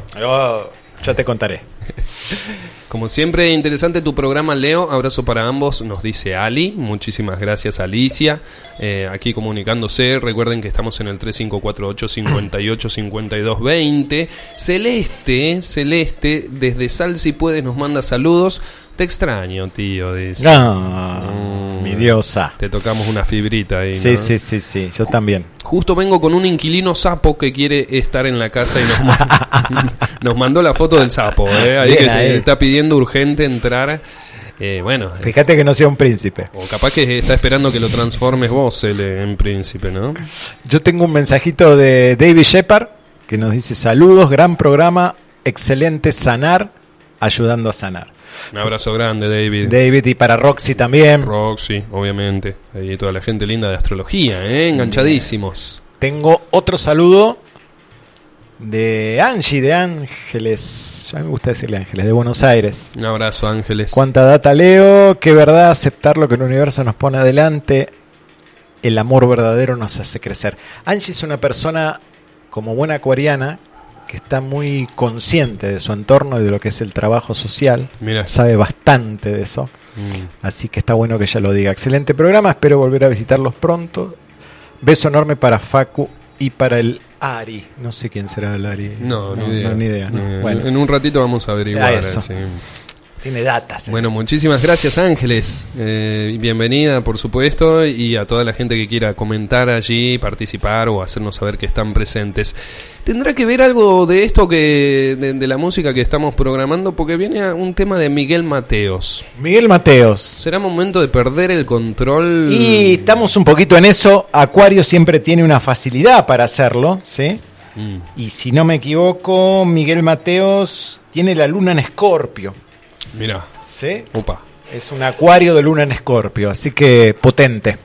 ya te contaré. Como siempre, interesante tu programa, Leo. Abrazo para ambos, nos dice Ali. Muchísimas gracias, Alicia. Eh, aquí comunicándose. Recuerden que estamos en el 3548 58 52 20. Celeste, Celeste, desde Sal si puedes, nos manda saludos. Te extraño, tío. Dice. No, mi diosa. Te tocamos una fibrita ahí. Sí, ¿no? sí, sí, sí, yo también. Justo vengo con un inquilino sapo que quiere estar en la casa y nos, ma- nos mandó la foto del sapo. ¿eh? Ahí Bien que te ahí. está pidiendo urgente entrar. Eh, bueno, eh, Fíjate que no sea un príncipe. o capaz que está esperando que lo transformes vos eh, en príncipe, ¿no? Yo tengo un mensajito de David Shepard que nos dice saludos, gran programa, excelente sanar, ayudando a sanar. Un abrazo grande, David. David y para Roxy también. Roxy, obviamente. Ahí toda la gente linda de astrología, ¿eh? enganchadísimos. Tengo otro saludo de Angie de Ángeles. Ya me gusta decirle Ángeles, de Buenos Aires. Un abrazo, Ángeles. Cuánta data leo, qué verdad aceptar lo que el universo nos pone adelante. El amor verdadero nos hace crecer. Angie es una persona como buena acuariana que está muy consciente de su entorno y de lo que es el trabajo social. Mira. Sabe bastante de eso. Mm. Así que está bueno que ella lo diga. Excelente programa, espero volver a visitarlos pronto. Beso enorme para Facu y para el Ari. No sé quién será el Ari. No, ni idea. no, ni idea, no. Bueno, En un ratito vamos a averiguar. Eso. sí. Tiene datas. eh. Bueno, muchísimas gracias Ángeles. Eh, bienvenida, por supuesto, y a toda la gente que quiera comentar allí, participar o hacernos saber que están presentes. ¿Tendrá que ver algo de esto que de, de la música que estamos programando? Porque viene un tema de Miguel Mateos. Miguel Mateos. ¿Será momento de perder el control? Y estamos un poquito en eso. Acuario siempre tiene una facilidad para hacerlo, ¿sí? Mm. Y si no me equivoco, Miguel Mateos tiene la luna en Escorpio, Mira, ¿sí? opa. Es un acuario de luna en Escorpio, así que potente.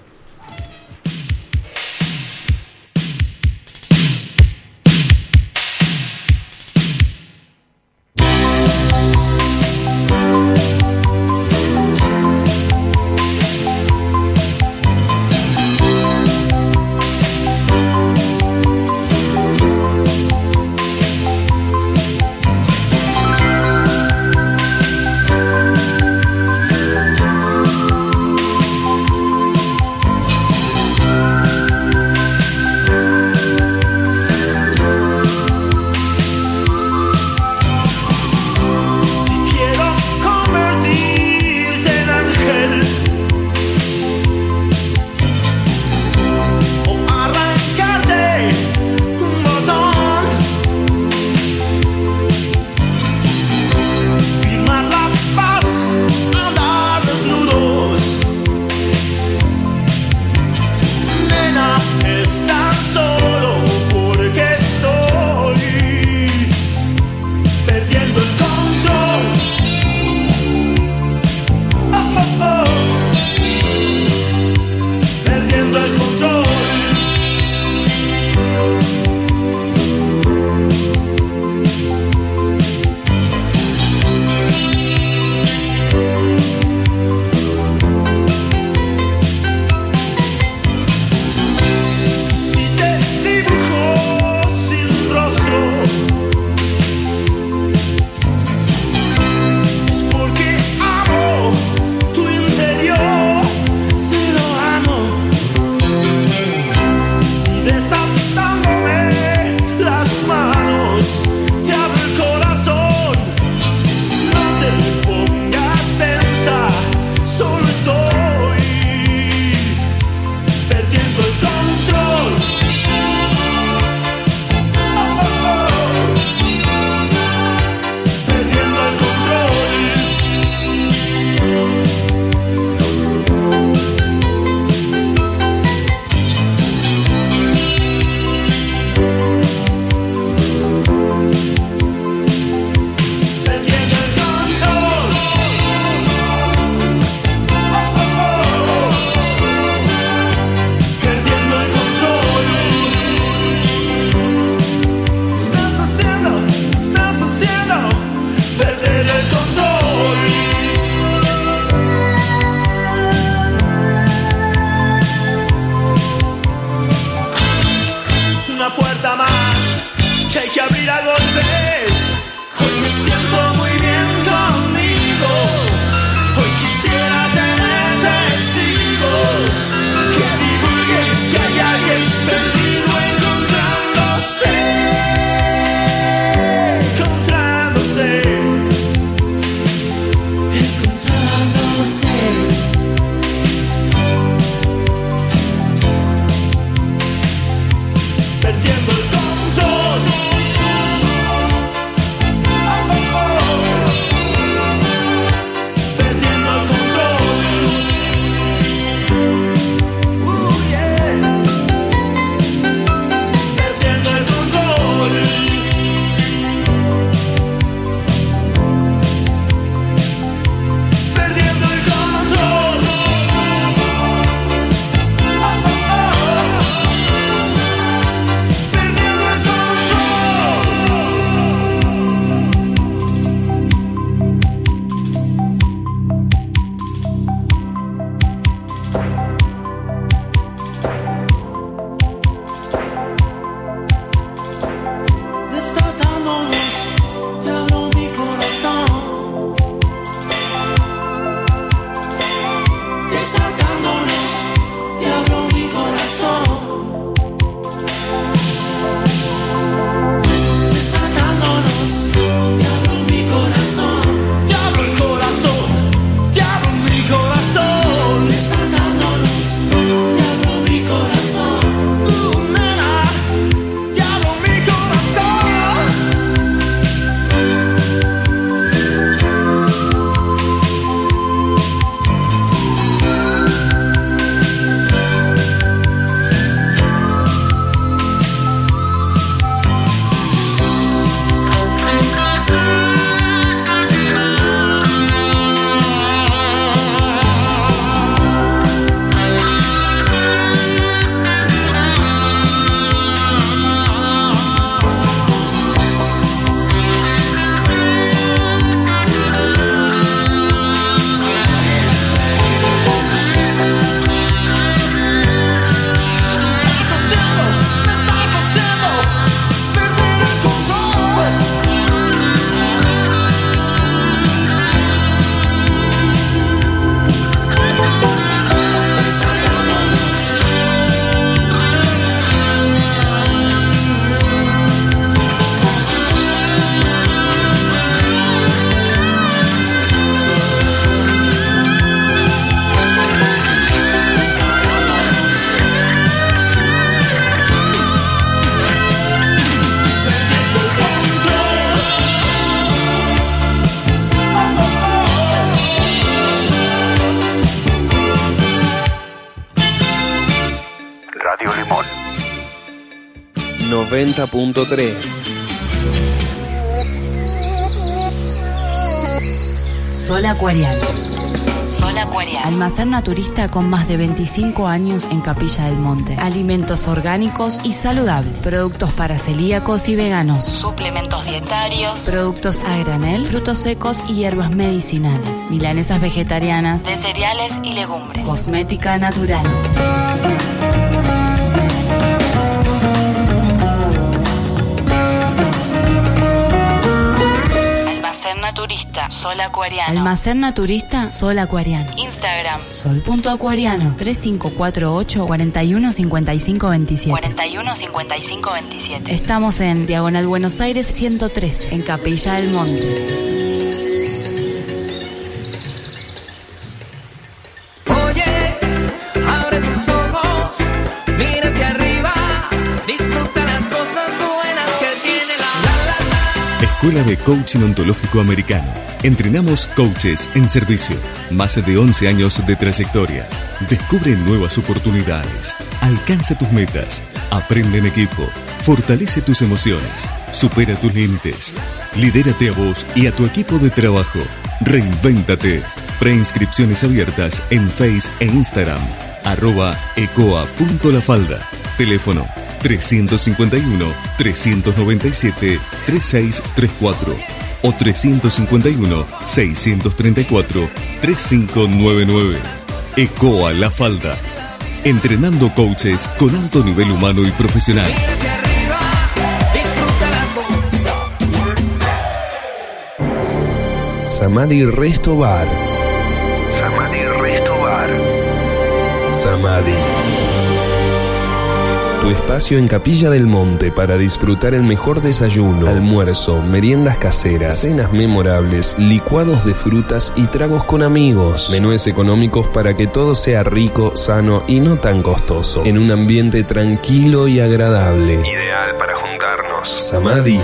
90.3. Sol Acuariano. Sol Acuariano. Almacén naturista con más de 25 años en Capilla del Monte. Alimentos orgánicos y saludables. Productos para celíacos y veganos. Suplementos dietarios. Productos a granel, frutos secos y hierbas medicinales. Milanesas vegetarianas de cereales y legumbres. Cosmética natural. Naturista, Sol Acuariano. Almacén Naturista, Sol Acuariano. Instagram, sol.acuariano. 3548 415527 415527 Estamos en Diagonal Buenos Aires 103, en Capilla del Monte. Escuela de Coaching Ontológico Americano. Entrenamos coaches en servicio. Más de 11 años de trayectoria. Descubre nuevas oportunidades. Alcanza tus metas. Aprende en equipo. Fortalece tus emociones. Supera tus límites. Lidérate a vos y a tu equipo de trabajo. Reinvéntate. Preinscripciones abiertas en Face e Instagram. Arroba ecoa.lafalda. Teléfono 351-397-3634 o 351-634-3599. ECOA La Falda. Entrenando coaches con alto nivel humano y profesional. Samadhi Resto Bar. Samadhi Resto Bar. Samadhi. Tu espacio en Capilla del Monte para disfrutar el mejor desayuno, almuerzo, meriendas caseras, cenas memorables, licuados de frutas y tragos con amigos. Menúes económicos para que todo sea rico, sano y no tan costoso. En un ambiente tranquilo y agradable. Ideal para juntarnos. Samadhi.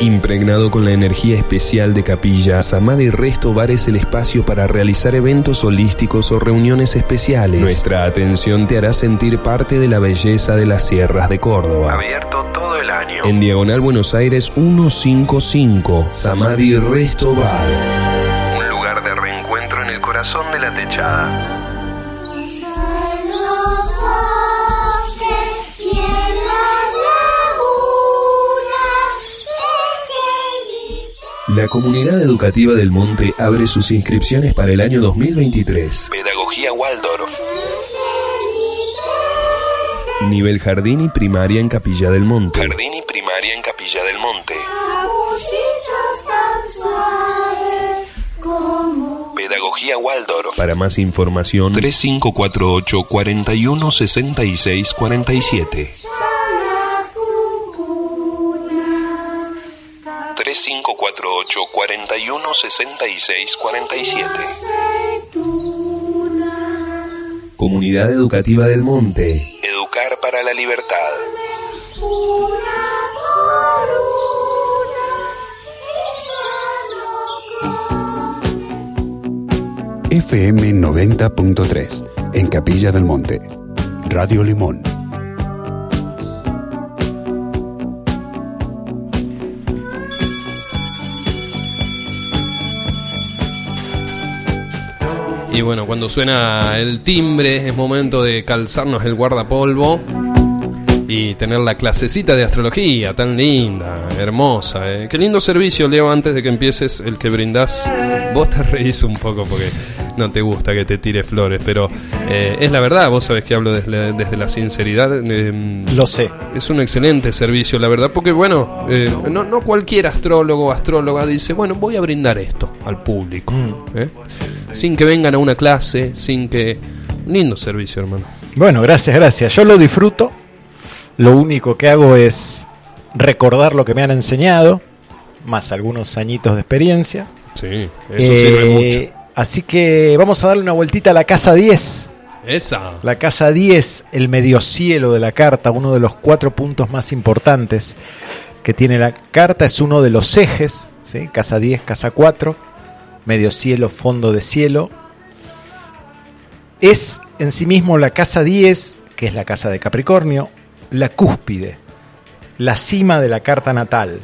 Impregnado con la energía especial de Capilla, Samadhi Resto Bar es el espacio para realizar eventos holísticos o reuniones especiales. Nuestra atención te hará sentir parte de la belleza de las sierras de Córdoba. Abierto todo el año. En Diagonal Buenos Aires 155, Samadhi Resto Bar. Un lugar de reencuentro en el corazón de la techada. La comunidad educativa del Monte abre sus inscripciones para el año 2023. Pedagogía Waldorf. Nivel jardín y primaria en Capilla del Monte. Jardín y primaria en Capilla del Monte. Pedagogía Waldorf. Para más información, 3548 41 66 47. 3548 41 66 47. Comunidad Educativa del Monte. Educar para la libertad. FM 90.3 en Capilla del Monte. Radio Limón. Y bueno, cuando suena el timbre es momento de calzarnos el guardapolvo y tener la clasecita de astrología tan linda, hermosa. eh. Qué lindo servicio, Leo, antes de que empieces el que brindás. Vos te reís un poco porque no te gusta que te tire flores, pero eh, es la verdad, vos sabés que hablo desde, desde la sinceridad. eh, Lo sé. es un excelente servicio, la verdad, porque bueno, eh, no, no cualquier astrólogo o astróloga dice, bueno, voy a brindar esto al público, ¿eh? Sin que vengan a una clase, sin que... Lindo servicio, hermano. Bueno, gracias, gracias. Yo lo disfruto. Lo único que hago es recordar lo que me han enseñado, más algunos añitos de experiencia. Sí, eso sirve Eh, mucho. Así que vamos a darle una vueltita a la casa 10. Esa. La casa 10, el mediocielo de la carta, uno de los cuatro puntos más importantes que tiene la carta, es uno de los ejes, ¿sí? casa 10, casa 4, medio cielo, fondo de cielo. Es en sí mismo la casa 10, que es la casa de Capricornio, la cúspide la cima de la carta natal.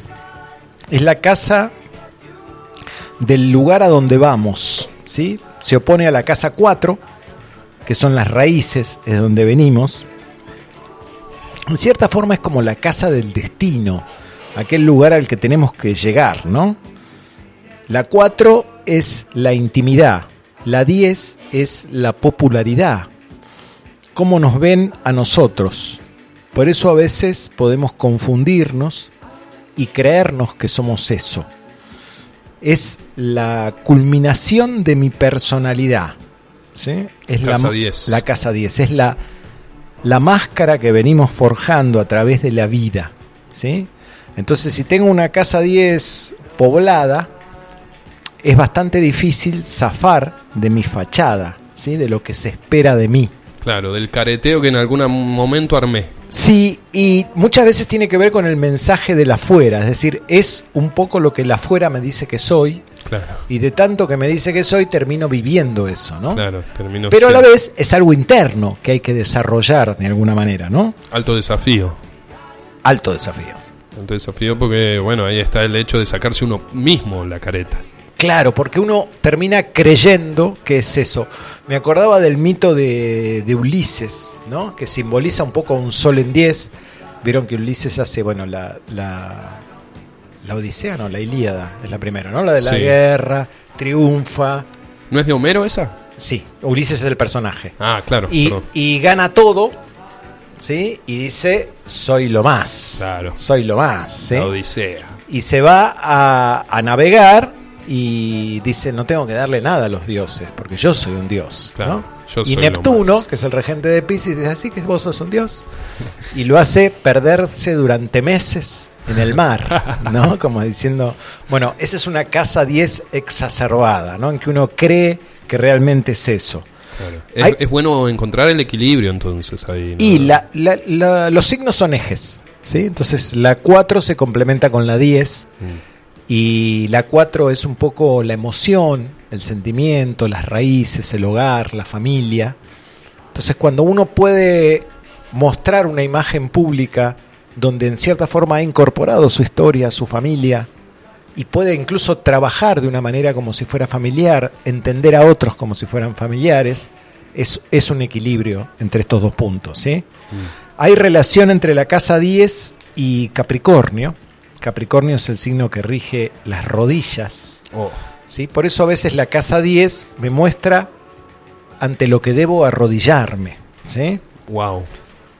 Es la casa del lugar a donde vamos, ¿sí? Se opone a la casa 4, que son las raíces, es de donde venimos. En cierta forma es como la casa del destino, aquel lugar al que tenemos que llegar, ¿no? La 4 es la intimidad, la 10 es la popularidad, cómo nos ven a nosotros. Por eso a veces podemos confundirnos y creernos que somos eso. Es la culminación de mi personalidad. ¿sí? Es Casa la, 10. la casa 10. Es la, la máscara que venimos forjando a través de la vida. ¿sí? Entonces, si tengo una casa 10 poblada, es bastante difícil zafar de mi fachada, ¿sí? de lo que se espera de mí. Claro, del careteo que en algún momento armé. Sí, y muchas veces tiene que ver con el mensaje de la afuera, es decir, es un poco lo que la afuera me dice que soy, Claro, y de tanto que me dice que soy, termino viviendo eso, ¿no? claro, termino Pero a la vez es algo interno que hay que desarrollar de alguna manera, ¿no? Alto desafío. Alto desafío. Alto desafío porque, bueno, ahí está el hecho de sacarse uno mismo la careta. Claro, porque uno termina creyendo que es eso. Me acordaba del mito de, de Ulises, ¿no? Que simboliza un poco un sol en diez. Vieron que Ulises hace, bueno, la, la, la Odisea, no, la Ilíada es la primera, ¿no? La de la Sí. guerra, triunfa. ¿No es de Homero esa? Sí, Ulises es el personaje. Ah, claro. y, y gana todo, ¿sí? Y dice, soy lo más. Claro. Soy lo más, ¿sí? La Odisea. y se va a, a navegar y dice no tengo que darle nada a los dioses porque yo soy un dios Claro, ¿no? y Neptuno que es el regente de Pisces dice así que vos sos un dios y lo hace perderse durante meses en el mar no como diciendo bueno esa es una casa 10 exacerbada no en que uno cree que realmente es eso Claro. Es, Hay- es bueno encontrar el equilibrio entonces ahí. ¿no? y la- la- la- los signos son ejes ¿sí? entonces la 4 se complementa con la 10 Mm. Y la 4 es un poco la emoción, el sentimiento, las raíces, el hogar, la familia. Entonces cuando uno puede mostrar una imagen pública donde en cierta forma ha incorporado su historia, su familia, y puede incluso trabajar de una manera como si fuera familiar, entender a otros como si fueran familiares, es, es un equilibrio entre estos dos puntos. ¿sí? Hay relación entre la casa 10 y Capricornio. Capricornio es el signo que rige las rodillas. Oh, ¿sí? Por eso a veces la casa 10 me muestra ante lo que debo arrodillarme. ¿sí? wow.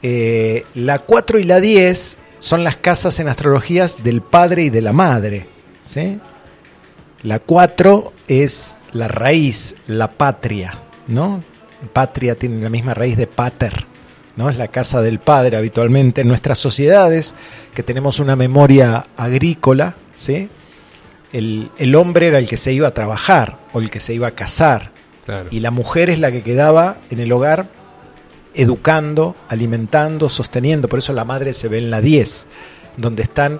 Eh, la 4 y la 10 son las casas en astrologías del padre y de la madre. ¿sí? La 4 es la raíz, la patria. ¿no? Patria tiene la misma raíz de pater. ¿No? Es la casa del padre habitualmente. En nuestras sociedades, que tenemos una memoria agrícola, ¿sí? el, el hombre era el que se iba a trabajar o el que se iba a casar. Claro. Y la mujer es la que quedaba en el hogar educando, alimentando, sosteniendo. Por eso la madre se ve en la 10, donde están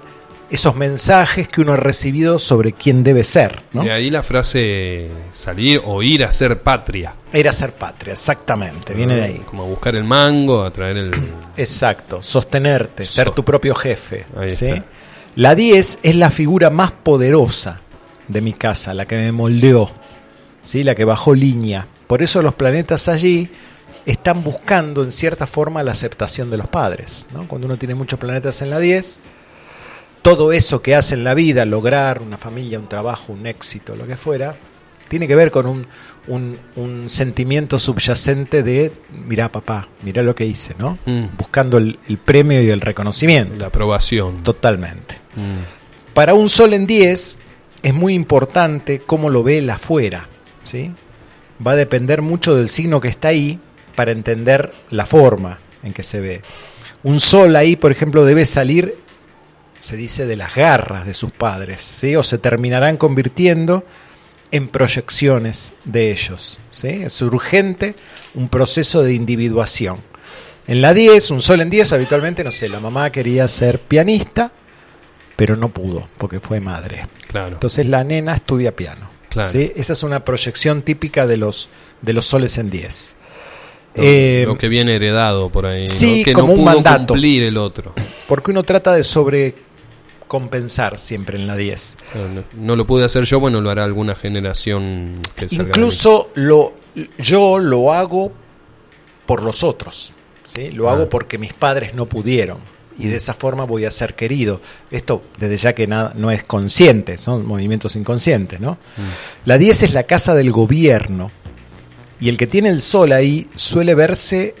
esos mensajes que uno ha recibido sobre quién debe ser. ¿no? De ahí la frase salir o ir a ser patria. Era ser patria, exactamente, viene de ahí. Como a buscar el mango, a traer el. Exacto, sostenerte, ser tu propio jefe. Ahí ¿sí? está. La 10 es la figura más poderosa de mi casa, la que me moldeó, ¿sí? la que bajó línea. Por eso los planetas allí están buscando en cierta forma la aceptación de los padres. ¿no? Cuando uno tiene muchos planetas en la 10, todo eso que hace en la vida, lograr una familia, un trabajo, un éxito, lo que fuera, tiene que ver con un, un- un sentimiento subyacente de, mirá papá, mirá lo que hice, ¿no? Mm. Buscando el, el premio y el reconocimiento. La aprobación. Totalmente. Mm. Para un sol en 10 es muy importante cómo lo ve el afuera, ¿sí? Va a depender mucho del signo que está ahí para entender la forma en que se ve. Un sol ahí, por ejemplo, debe salir, se dice, de las garras de sus padres, ¿sí? O se terminarán convirtiendo en proyecciones de ellos, ¿sí? Es urgente un proceso de individuación. En la 10, un sol en 10, habitualmente, no sé, la mamá quería ser pianista, pero no pudo porque fue madre. Claro. Entonces la nena estudia piano. Claro. ¿sí? Esa es una proyección típica de los, de los soles en 10. Lo, Eh, lo que viene heredado por ahí. ¿no? sí, que como no un mandato. cumplir el otro. Porque uno trata de sobrecompensar siempre en la 10. No, no lo pude hacer yo, bueno, lo hará alguna generación que Incluso lo, yo lo hago por los otros. ¿sí? Lo Ah. hago porque mis padres no pudieron. Y Mm. de esa forma voy a ser querido. Esto, desde ya que nada, no es consciente, son movimientos inconscientes. ¿no? Mm. La 10 es la casa del gobierno. Y el que tiene el sol ahí suele verse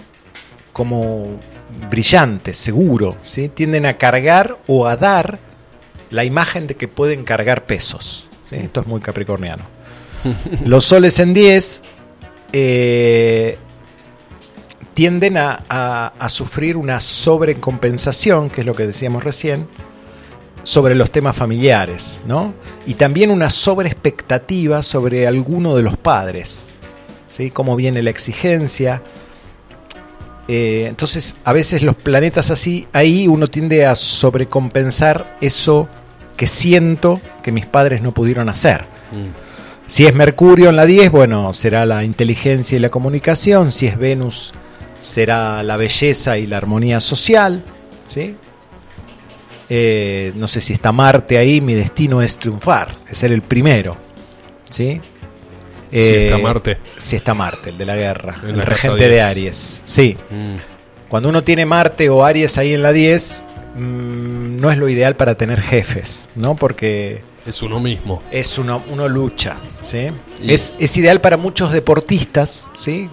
como brillante, seguro. ¿sí? Tienden a cargar o a dar la imagen de que pueden cargar pesos. ¿sí? Esto es muy capricorniano. Los soles en 10 eh, tienden a, a- sufrir una sobrecompensación, que es lo que decíamos recién, sobre los temas familiares, ¿no? Y también una sobreexpectativa sobre alguno de los padres, ¿sí? Cómo viene la exigencia. Eh, entonces, a veces los planetas así, ahí uno tiende a sobrecompensar eso que siento que mis padres no pudieron hacer. Si es Mercurio en la 10, bueno, será la inteligencia y la comunicación. Si es Venus, será la belleza y la armonía social. ¿sí? Eh, no sé si está Marte ahí, mi destino es triunfar, es ser el primero. ¿sí? Si está Marte. Si está Marte, el de la guerra, En el la regente de 10. Aries. Sí. Mm. Cuando uno tiene Marte o Aries ahí en la 10, mm, no es lo ideal para tener jefes, ¿no? Porque Es uno mismo. es uno, uno lucha, ¿sí? Y- Es, es ideal para muchos deportistas, ¿sí?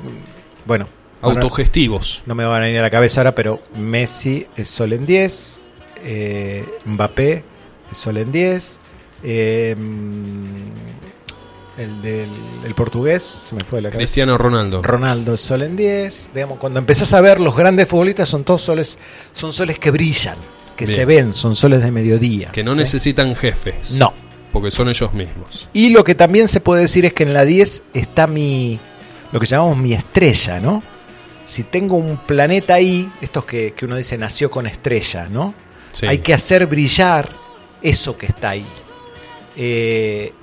Bueno, Autogestivos. no me van a venir a la cabeza ahora, pero Messi es Sol en 10, eh, Mbappé es Sol en 10, eh, mm, el del el portugués, se me fue la cabeza. Cristiano Ronaldo. Ronaldo es Sol en 10. Digamos, cuando empezás a ver los grandes futbolistas son todos soles, son soles que brillan, que Bien. se ven, son soles de mediodía. que no ¿sí? necesitan jefes. No. Porque son ellos mismos. Y lo que también se puede decir es que en la 10 está mi, lo que llamamos mi estrella, ¿no? Si tengo un planeta ahí, estos que, que uno dice nació con estrella, ¿no? Sí. Hay que hacer brillar eso que está ahí. Eh,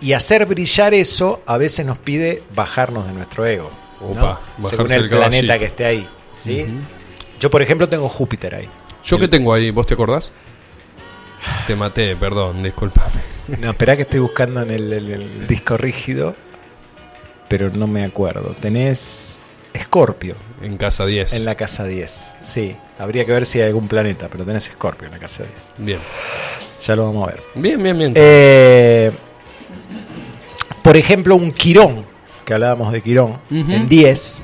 y hacer brillar eso a veces nos pide bajarnos de nuestro ego. Opa, Según el el planeta que esté ahí. ¿sí? Yo, por ejemplo, tengo Júpiter ahí. ¿Yo qué tengo ahí? ¿Vos te acordás? Te maté, perdón, disculpame. No, espera que estoy buscando en el, el- el disco rígido, pero no me acuerdo. Tenés Escorpio En casa 10. en la casa 10. Sí, habría que ver si hay algún planeta, pero tenés Escorpio en la casa 10. Bien. Ya lo vamos a ver. Bien, bien, bien. Eh, por ejemplo, un Quirón, que hablábamos de Quirón, en 10,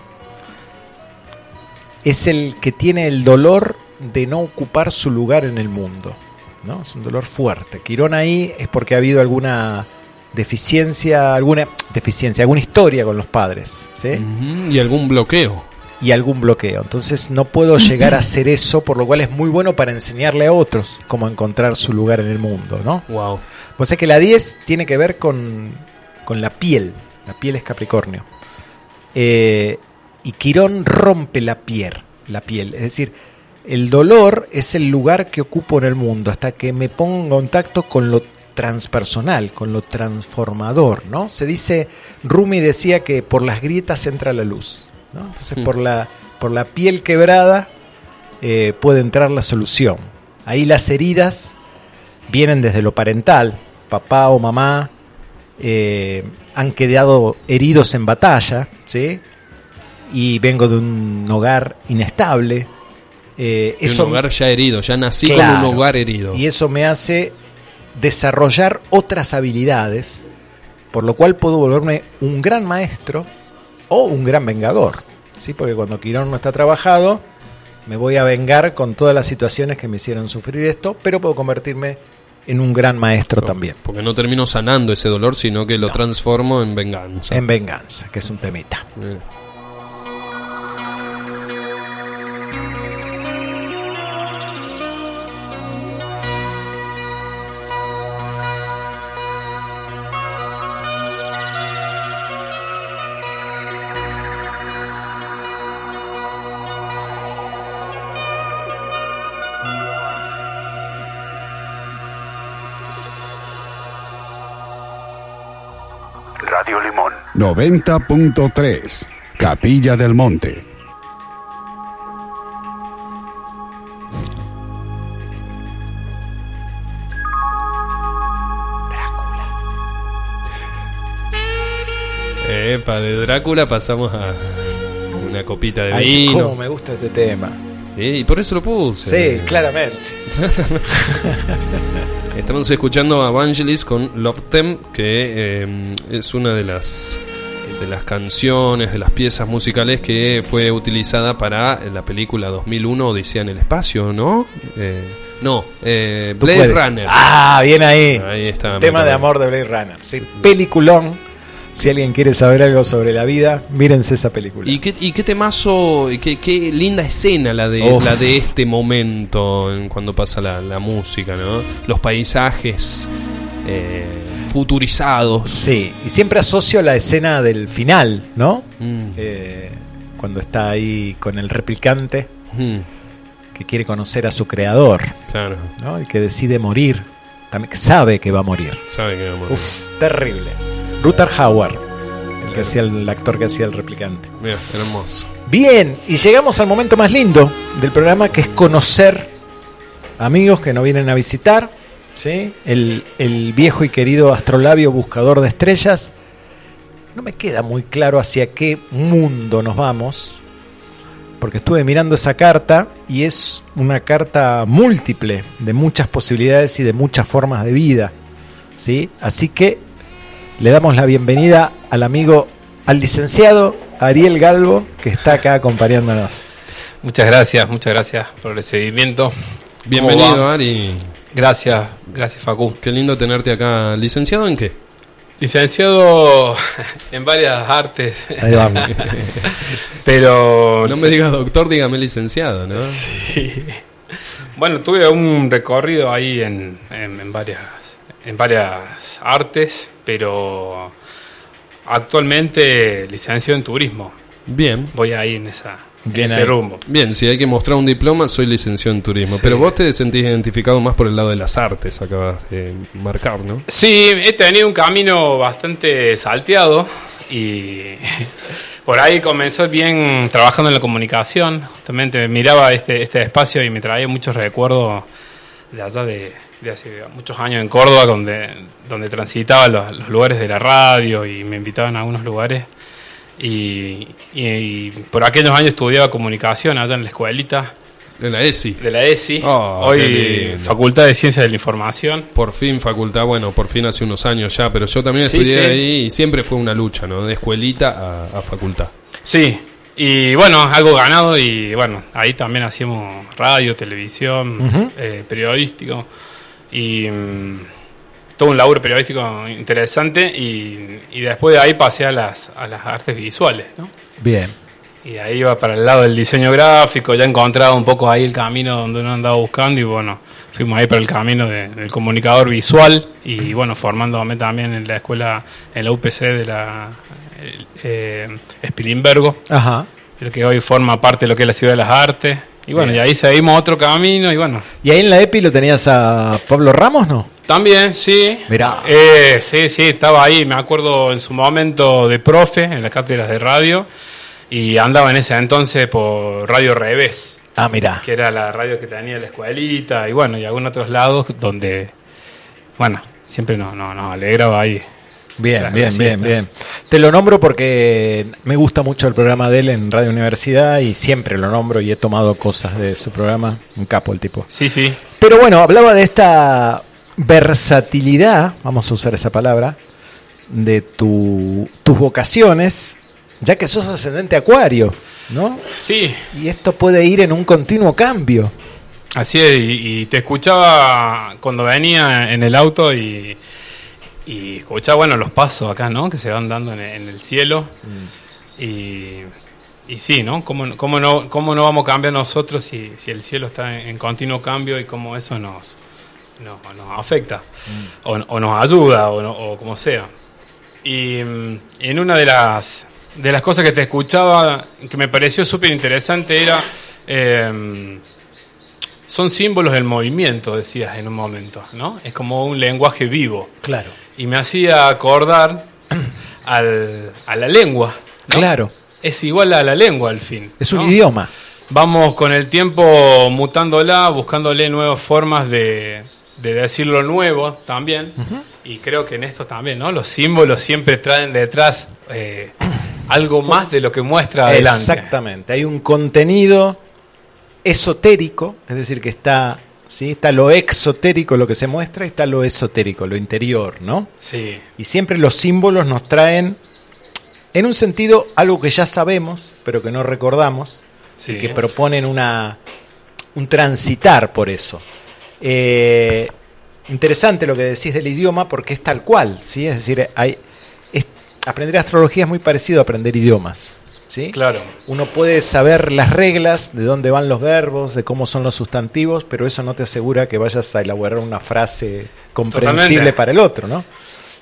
es el que tiene el dolor de no ocupar su lugar en el mundo. ¿no? Es un dolor fuerte. Quirón ahí es porque ha habido alguna deficiencia, alguna deficiencia, alguna historia con los padres, ¿sí? Y algún bloqueo. y algún bloqueo. Entonces no puedo llegar a hacer eso, por lo cual es muy bueno para enseñarle a otros cómo encontrar su lugar en el mundo, ¿no? Wow. Pues es que la 10 tiene que ver con, con la piel. La piel es Capricornio. Eh, y Quirón rompe la piel, la piel. Es decir, el dolor es el lugar que ocupo en el mundo hasta que me pongo en contacto con lo transpersonal, con lo transformador, ¿no? Se dice, Rumi decía que por las grietas entra la luz, ¿no? Entonces por la, por la piel quebrada eh, puede entrar la solución. Ahí las heridas vienen desde lo parental, papá o mamá eh, han quedado heridos en batalla, ¿sí? Y vengo de un hogar inestable. eh, De eso un hogar ya herido, ya nací Claro. con un hogar herido. y eso me hace desarrollar otras habilidades, por lo cual puedo volverme un gran maestro o un gran vengador. ¿sí? Porque cuando Quirón no está trabajado, me voy a vengar con todas las situaciones que me hicieron sufrir esto, pero puedo convertirme en un gran maestro también. Porque no termino sanando ese dolor, sino que lo No. transformo en venganza. En venganza, que es un temita. Bien. 90.3. Capilla del Monte. Epa, de Drácula pasamos a una copita de Ay, vino. cómo me gusta este tema. Y por eso lo puse. Sí, claramente. Estamos escuchando a Vangelis con Love Them, que eh, es una de las de las canciones, de las piezas musicales que fue utilizada para la película 2001 Odisea en el espacio, ¿no? Eh, no, eh, Blade. Runner. Ah, bien ahí. Ahí está, El tema de amor de Blade Runner. Sí, peliculón. Si alguien quiere saber algo sobre la vida, mírense esa película. Y qué, y qué temazo, y qué, qué linda escena la de, Uf. la de este momento en cuando pasa la, la música, ¿no? Los paisajes eh, futurizados. Sí, y siempre asocio la escena del final, ¿no? Mm. Eh, cuando está ahí con el replicante Mm, que quiere conocer a su creador, claro, ¿no? Y que decide morir, también que sabe que va a morir. sabe que vamos a Uf, terrible. Ruther Hauer, el, que hacía el, el actor que hacía el replicante. Mira, hermoso. Bien, y llegamos al momento más lindo del programa, que es conocer amigos que nos vienen a visitar, ¿sí? el, el viejo y querido astrolabio buscador de estrellas. No me queda muy claro hacia qué mundo nos vamos, porque estuve mirando esa carta y es una carta múltiple de muchas posibilidades y de muchas formas de vida. ¿sí? Así que le damos la bienvenida al amigo, al licenciado Ariel Galvo, que está acá acompañándonos. Muchas gracias, muchas gracias por el recibimiento. ¿Cómo Bienvenido? Ari. Gracias, gracias Facu. Qué lindo tenerte acá. ¿Licenciado en qué? Licenciado en varias artes, Ahí vamos. pero No me digas doctor, dígame licenciado, ¿no? bueno, tuve un recorrido ahí en, en- en varias, en varias artes, pero actualmente licenciado en turismo. Bien. Voy ahí en, esa, en Bien ese rumbo. Bien, si hay que mostrar un diploma, soy licenciado en turismo. Sí. Pero vos te sentís identificado más por el lado de las artes, acabas de marcar, ¿no? Sí, he tenido un camino bastante salteado y por ahí comenzó bien trabajando en la comunicación. Justamente miraba este, este espacio y me traía muchos recuerdos de allá de, de hace muchos años en Córdoba, donde, donde transitaba los, los lugares de la radio y me invitaban a algunos lugares. Y, y- y por aquellos años estudiaba comunicación allá en la escuelita De la ESI. de la ESI, Oh, hoy. Facultad de Ciencias de la Información. Por fin facultad, bueno, por fin hace unos años ya, pero yo también Sí, estudié sí. ahí y siempre fue una lucha, ¿no? De escuelita a, a facultad. Sí, y bueno, algo ganado y bueno, ahí también hacíamos radio, televisión, eh, periodístico y mm, todo un laburo periodístico interesante y, y después de ahí pasé a las, a las artes visuales, ¿no? Bien. Y ahí iba para el lado del diseño gráfico, ya encontraba un poco ahí el camino donde uno andaba buscando y bueno, fuimos ahí para el camino de- del comunicador visual y bueno, formándome también en la escuela, en la UPC de la el, eh, Spilimbergo Ajá. el que hoy forma parte de lo que es la Ciudad de las Artes. Y bueno, Bien. y ahí seguimos otro camino y bueno. ¿Y ahí en la EPI lo tenías a Pablo Ramos, no? También, sí. Mirá. Eh, sí, sí, estaba ahí, me acuerdo en su momento de profe en las cátedras de radio y andaba en ese entonces por Radio Revés, Ah, mirá. que era la radio que tenía la escuelita y bueno, y algunos otros lados donde, bueno, siempre nos, nos, nos alegraba ahí. Bien, bien, bien, bien. Te lo nombro porque me gusta mucho el programa de él en Radio Universidad y siempre lo nombro y he tomado cosas de su programa. Un capo el tipo. Sí, sí. Pero bueno, hablaba de esta versatilidad, vamos a usar esa palabra, de tu, tus vocaciones, ya que sos ascendente acuario, ¿no? Sí, Y esto puede ir en un continuo cambio. Así es, y, y te escuchaba cuando venía en el auto y, y escuchaba, bueno, los pasos acá, ¿no? Que se van dando en, el- en el cielo. Y, y sí, ¿no? ¿Cómo, cómo ¿no? ¿Cómo no vamos a cambiar nosotros si, si el cielo está en, en continuo cambio y cómo eso nos, nos, nos afecta? O, o nos ayuda, o, no- o como sea. Y mm, en una de las, de las cosas que te escuchaba, que me pareció súper interesante, era... em, son símbolos del movimiento, decías en un momento, ¿no? Es como un lenguaje vivo. Claro. Y me hacía acordar al- a la lengua. ¿no? Claro. es igual a la lengua al fin. Es un ¿no? idioma. Vamos con el tiempo mutándola, buscándole nuevas formas de, de decir lo nuevo también. Y creo que en esto también, ¿no? Los símbolos siempre traen detrás eh, algo más de lo que muestra adelante. Exactamente. Hay un contenido esotérico, es decir, que está, ¿sí? está lo exotérico, lo que se muestra, y está lo esotérico, lo interior, ¿no? Sí, Y siempre los símbolos nos traen, en un sentido, algo que ya sabemos, pero que no recordamos, sí. y que proponen una, un transitar por eso. Eh, interesante lo que decís del idioma porque es tal cual, ¿sí? Es decir, hay, es- aprender astrología es muy parecido a aprender idiomas, ¿sí? Claro. Uno puede saber las reglas, de dónde van los verbos, de cómo son los sustantivos, pero eso no te asegura que vayas a elaborar una frase comprensible Totalmente. para el otro, ¿no?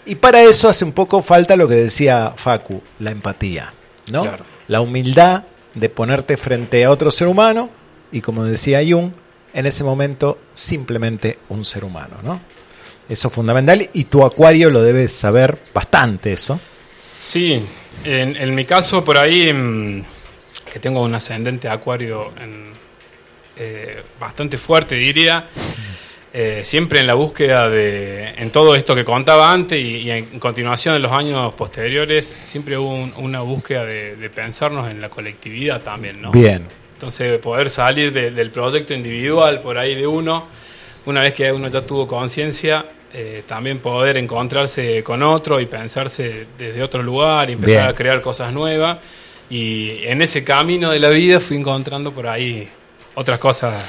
Y para eso hace un poco falta lo que decía Facu, la empatía, ¿no? Claro. La humildad de ponerte frente a otro ser humano y como decía Jung, en ese momento simplemente un ser humano, ¿no? Eso es fundamental y tu acuario lo debes saber bastante eso. Sí, en, en mi caso por ahí, mm, que tengo un ascendente acuario en, eh, bastante fuerte, diría, eh, siempre en la búsqueda de, en todo esto que contaba antes y, y en continuación en los años posteriores, siempre hubo un- una búsqueda de, de pensarnos en la colectividad también, ¿no? Bien. Entonces, poder salir de- del proyecto individual por ahí de uno, una vez que uno ya tuvo conciencia, eh, también poder encontrarse con otro y pensarse desde otro lugar y empezar Bien. a crear cosas nuevas. Y en ese camino de la vida fui encontrando por ahí otras cosas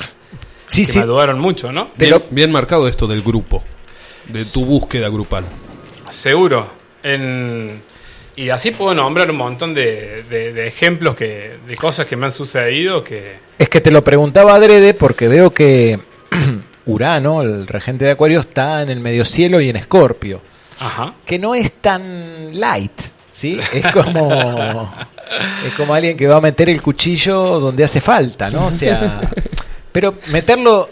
Sí, que sí. me ayudaron mucho, ¿no? Bien, lo- bien marcado esto del grupo, de tu búsqueda grupal. Seguro. En- y así puedo nombrar un montón de, de- de ejemplos que, de cosas que me han sucedido que... Es que te lo preguntaba adrede porque veo que Urano, el regente de Acuario, está en el medio cielo y en Escorpio, Ajá. que no es tan light, ¿sí? Es como es como alguien que va a meter el cuchillo donde hace falta, ¿no? O sea, pero meterlo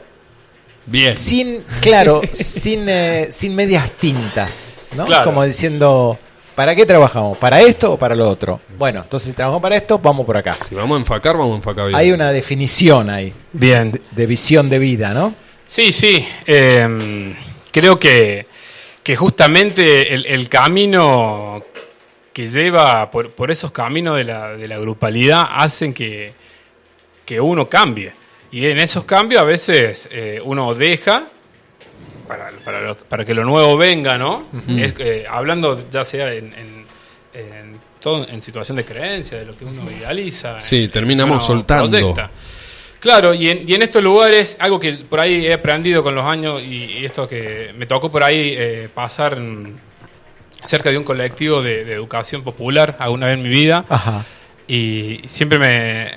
Bien. sin, claro, sin eh, sin medias tintas, ¿no? Claro. Como diciendo, ¿para qué trabajamos? ¿Para esto o para lo otro? Bueno, entonces si trabajamos para esto, vamos por acá. Si vamos a enfacar, vamos a enfacar bien. Hay una definición ahí Bien. de, de visión de vida, ¿no? Sí, sí. eh, creo que, que justamente el, el camino que lleva por, por esos caminos de la, de la grupalidad hacen que, que uno cambie. Y en esos cambios a veces eh, uno deja para, para, lo- para que lo nuevo venga, ¿no? Es, eh, hablando ya sea en, en, en todo, en situación de creencia, de lo que uno idealiza. Sí, terminamos soltando. proyecta. Claro, y en, y en estos lugares, algo que por ahí he aprendido con los años y, y esto que me tocó por ahí eh, pasar en- cerca de un colectivo de, de educación popular alguna vez en mi vida Ajá. y siempre me,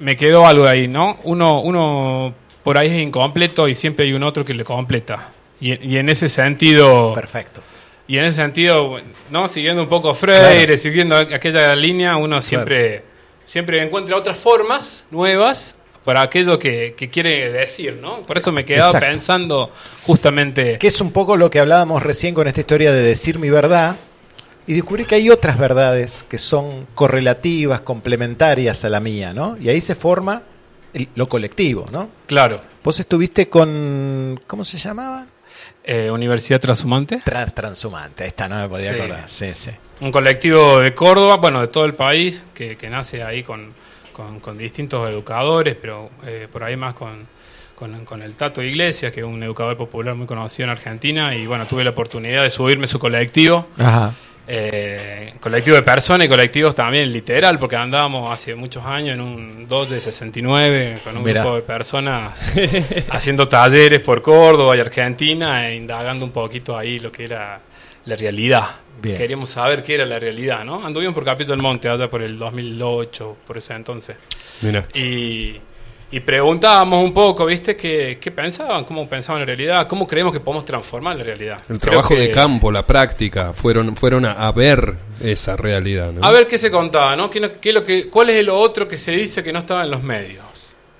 me quedó algo ahí, ¿no? Uno, uno por ahí es incompleto y siempre hay un otro que le completa. Y, y en ese sentido... Perfecto. Y en ese sentido, ¿no? Siguiendo un poco Freire, siguiendo aquella línea, uno siempre, siempre encuentra otras formas nuevas para aquello que, que quiere decir, ¿no? Por eso me quedaba Exacto. pensando justamente... Que es un poco lo que hablábamos recién con esta historia de decir mi verdad y descubrí que hay otras verdades que son correlativas, complementarias a la mía, ¿no? Y ahí se forma el- lo colectivo, ¿no? Claro, Vos estuviste con. ¿Cómo se llamaban? eh, Universidad Transhumante, Trans Transhumante, ahí está, no me podía Sí. acordar. Sí, sí. un colectivo de Córdoba, bueno, de todo el país, que, que nace ahí con, con- con distintos educadores, pero eh, por ahí más con, con, con el Tato Iglesias, que es un educador popular muy conocido en Argentina, y bueno, tuve la oportunidad de subirme a su colectivo. Ajá. Eh, colectivo de personas y colectivos también literal, porque andábamos hace muchos años en un 2 de 69 con un Mirá. grupo de personas haciendo talleres por Córdoba y Argentina e indagando un poquito ahí lo que era la realidad. Bien. Queríamos saber qué era la realidad, ¿no? Anduvimos por Capito del Monte allá por el 2008, por ese entonces. Mira. Y, y preguntábamos un poco, ¿viste? ¿Qué, ¿Qué pensaban? ¿Cómo pensaban la realidad? ¿Cómo creemos que podemos transformar la realidad? El Creo trabajo que- de campo, la práctica, fueron, fueron a, a ver esa realidad. ¿no? A ver qué se contaba, ¿no? ¿Qué, lo que, ¿Cuál es lo otro que se dice que no estaba en los medios?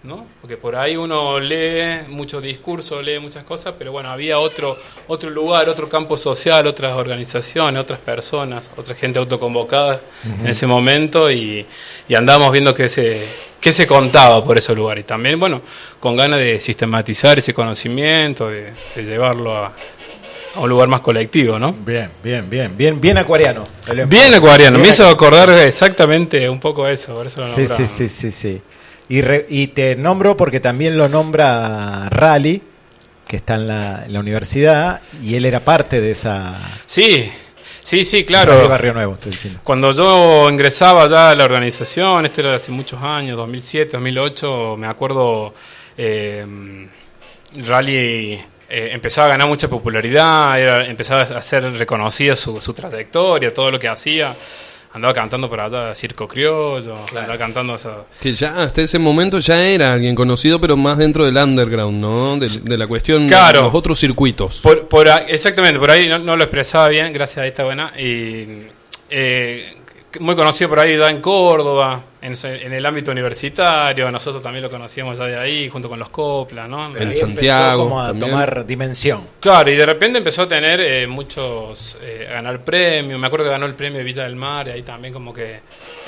¿No? Porque por ahí uno lee muchos discursos, lee muchas cosas, pero bueno, había otro, otro lugar, otro campo social, otras organizaciones, otras personas, otra gente autoconvocada en ese momento y, y andábamos viendo qué se, qué se contaba por ese lugar. Y también, bueno, con ganas de sistematizar ese conocimiento, de, de llevarlo a, a un lugar más colectivo, ¿no? Bien, bien, bien, bien, bien acuariano. Bien acuariano, me hizo acordar exactamente un poco eso, por eso lo Sí, sí, sí, sí, sí. Y, re- y te nombro porque también lo nombra Rally, que está en la, en la universidad, y él era parte de esa... Sí, sí, sí, claro. Barrio Nuevo, estoy diciendo. Cuando yo ingresaba ya a la organización, esto era hace muchos años, 2007, 2008, me acuerdo, eh, Rally eh, empezaba a ganar mucha popularidad, era- empezaba a ser reconocida su, su trayectoria, todo lo que hacía. Andaba cantando por allá Circo Criollo, andaba cantando esa... Que ya hasta ese momento ya era alguien conocido, pero más dentro del underground, ¿no? De, de la cuestión Claro. de los otros circuitos. Por, por exactamente, por ahí no, no lo expresaba bien, gracias a esta buena. Y, eh, muy conocido por ahí ya en Córdoba, en, el ámbito universitario. Nosotros también lo conocíamos ya de ahí, junto con los Copla, ¿no? En Santiago empezó como a también. tomar dimensión. Claro, y de repente empezó a tener eh, muchos, eh, a ganar premios. Me acuerdo que ganó el premio de Villa del Mar, y ahí también como que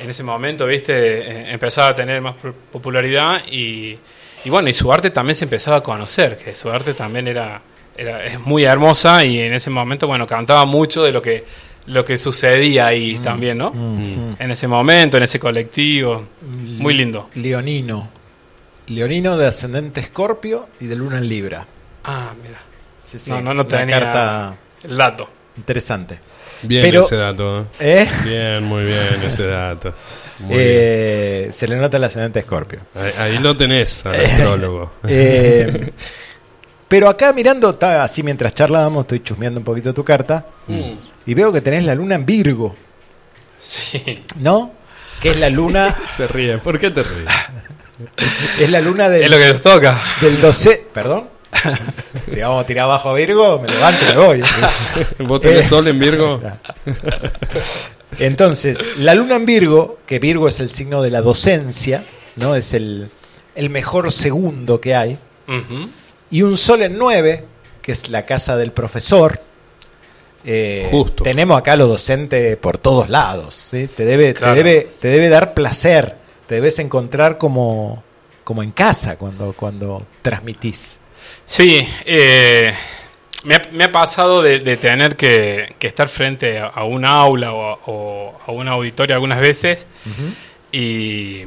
en ese momento, viste, eh, empezaba a tener más popularidad y, y bueno, y su arte también se empezaba a conocer, que su arte también era, era es muy hermosa y en ese momento, bueno, cantaba mucho de lo que lo que sucedía ahí también, ¿no? En ese momento, en ese colectivo. Muy lindo. Leonino. Leonino de ascendente Escorpio y de Luna en Libra. Ah, mira. Sí, sí, No, no, tenía carta el dato. interesante. Bien Pero- ese dato. ¿eh? ¿Eh? Bien, muy bien ese dato. Bien. Eh, se le nota el ascendente Escorpio. Ahí, ahí lo tenés, al astrólogo. Eh, pero acá mirando, así mientras charlábamos, estoy chusmeando un poquito tu carta y veo que tenés la luna en Virgo, Sí. ¿no? Que es la luna, Se ríe. ¿Por qué te ríes? es la luna Es del, lo que nos toca. del 12, perdón. Si vamos a tirar abajo a Virgo, me levanto y me voy. ¿Vos tenés Eh. sol en Virgo? Entonces, la luna en Virgo, que Virgo es el signo de la docencia, ¿no? Es el, el mejor segundo que hay. Y un sol en 9, que es la casa del profesor. Eh, Justo. Tenemos acá lo docente por todos lados. ¿sí? Te, debe, Claro. te, debe, te debe dar placer. Te debes encontrar como, como en casa cuando, cuando transmitís. Sí, eh, me, ha, me ha pasado de, de tener que, que estar frente a, a un aula o a, o a una auditoria algunas veces y,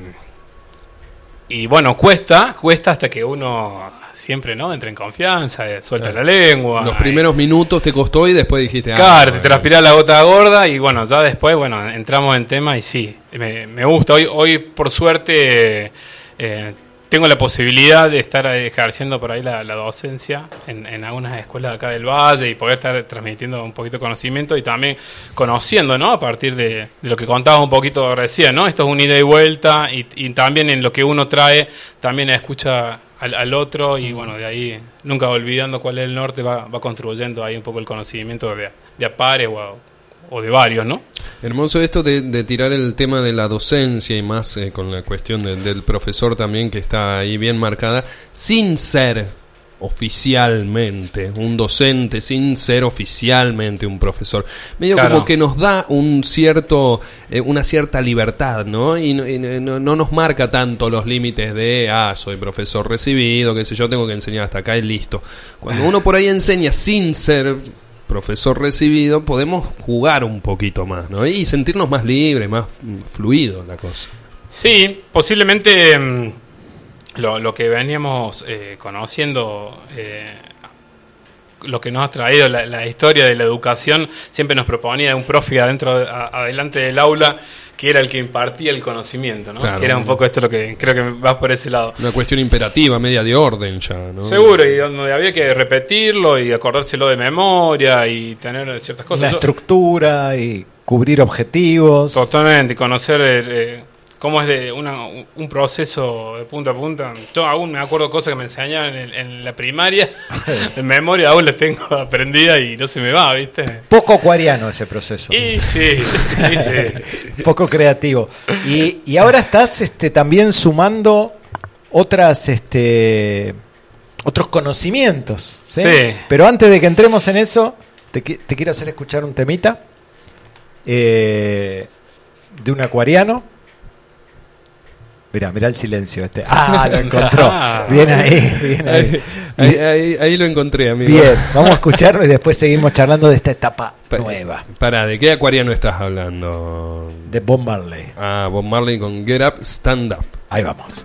y bueno, cuesta, cuesta hasta que uno siempre no entra en confianza, eh, suelta la lengua. Los primeros minutos te costó y después dijiste... ah, Claro, te bueno. transpira la gota gorda y bueno, ya después, bueno, entramos en tema y sí, me, me gusta. Hoy, hoy por suerte, eh, tengo la posibilidad de estar ejerciendo por ahí la, la docencia en, en algunas escuelas de acá del Valle y poder estar transmitiendo un poquito de conocimiento y también conociendo, ¿no? A partir de, de lo que contaba un poquito recién, ¿no? Esto es un ida y vuelta y, y también en lo que uno trae, también escucha al, al otro y bueno, de ahí, nunca olvidando cuál es el norte, va, va construyendo ahí un poco el conocimiento de, de a pares o, a- o de varios, ¿no? Hermoso esto de, de tirar el tema de la docencia y más eh, con la cuestión de- del profesor también que está ahí bien marcada, sin ser oficialmente un docente, sin ser oficialmente un profesor. Medio Claro. como que nos da un cierto, eh, una cierta libertad, ¿no? Y, no, y no- no nos marca tanto los límites de, ah, soy profesor recibido, qué sé yo, tengo que enseñar hasta acá y listo. Cuando uno por ahí enseña sin ser profesor recibido, podemos jugar un poquito más, ¿no? Y sentirnos más libres, más fluido la cosa. Sí, posiblemente mm, lo, que veníamos eh, conociendo, eh, lo que nos ha traído la, la historia de la educación, siempre nos proponía un profe adentro, a- adelante del aula, que era el que impartía el conocimiento, ¿no? Claro. Que era un poco esto lo que creo que va por ese lado. Una cuestión imperativa, media de orden ya, ¿no? Seguro, y donde había que repetirlo y acordárselo de memoria y tener ciertas cosas. Yo- estructura y cubrir objetivos. Totalmente, y conocer eh, cómo es de una, un proceso de punta a punta. Yo aún me acuerdo cosas que me enseñaban en, en la primaria, en memoria aún las tengo aprendida y no se me va, ¿viste? Poco acuariano ese proceso. Y sí, sí. Poco creativo. Y, ahora estás este, también sumando otras... Este, otros conocimientos. ¿sí? Pero antes de que entremos en eso, te, te quiero hacer escuchar un temita eh, de un acuariano Mirá, mirá el silencio este. Ah, lo encontró. Ah. Bien ahí, bien ahí. Ahí, ahí, ahí lo encontré, amigo. Bien, vamos a escucharlo y después seguimos charlando de esta etapa nueva. Pará, ¿de qué acuariano estás hablando? De Bob Marley. Ah, Bob Marley con Get Up, Stand Up. Ahí vamos.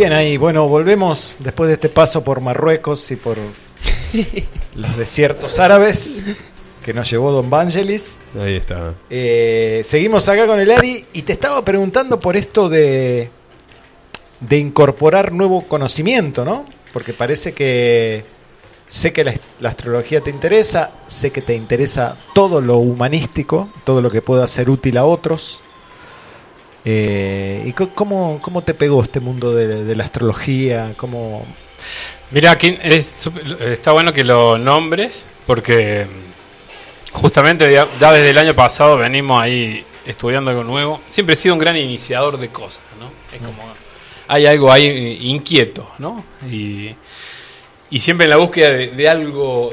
Bien ahí, bueno, volvemos después de este paso por Marruecos y por los desiertos árabes que nos llevó Don Vangelis. Ahí está. Eh, seguimos acá con el Ari y te estaba preguntando por esto de, de incorporar nuevo conocimiento, ¿no? Porque parece que sé que la, la astrología te interesa, sé que te interesa todo lo humanístico, todo lo que pueda ser útil a otros. Eh, ¿Y cómo, cómo te pegó este mundo de, la astrología? ¿Cómo, Mira, aquí está bueno que lo nombres porque justamente ya, desde el año pasado venimos ahí estudiando algo nuevo. Siempre he sido un gran iniciador de cosas, ¿no? Es como hay algo ahí inquieto, ¿no? Y, y siempre en la búsqueda de, algo,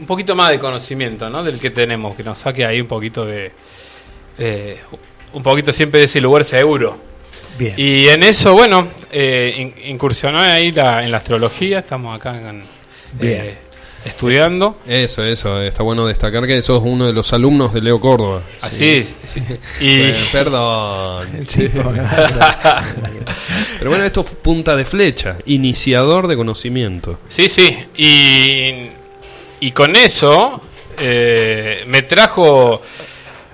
un poquito más de conocimiento, ¿no? Del que tenemos, que nos saque ahí un poquito de, eh, un poquito siempre de ese lugar seguro. Bien. Y en eso, bueno, eh, in- incursionó ahí la- en la astrología, estamos acá en- Bien. eh, estudiando. Eso, eso. Está bueno destacar que sos uno de los alumnos de Leo Córdoba. Así, sí. y Eh, perdón. tipo, Pero bueno, esto es punta de flecha. Iniciador de conocimiento. sí, sí, y, y con eso eh, me trajo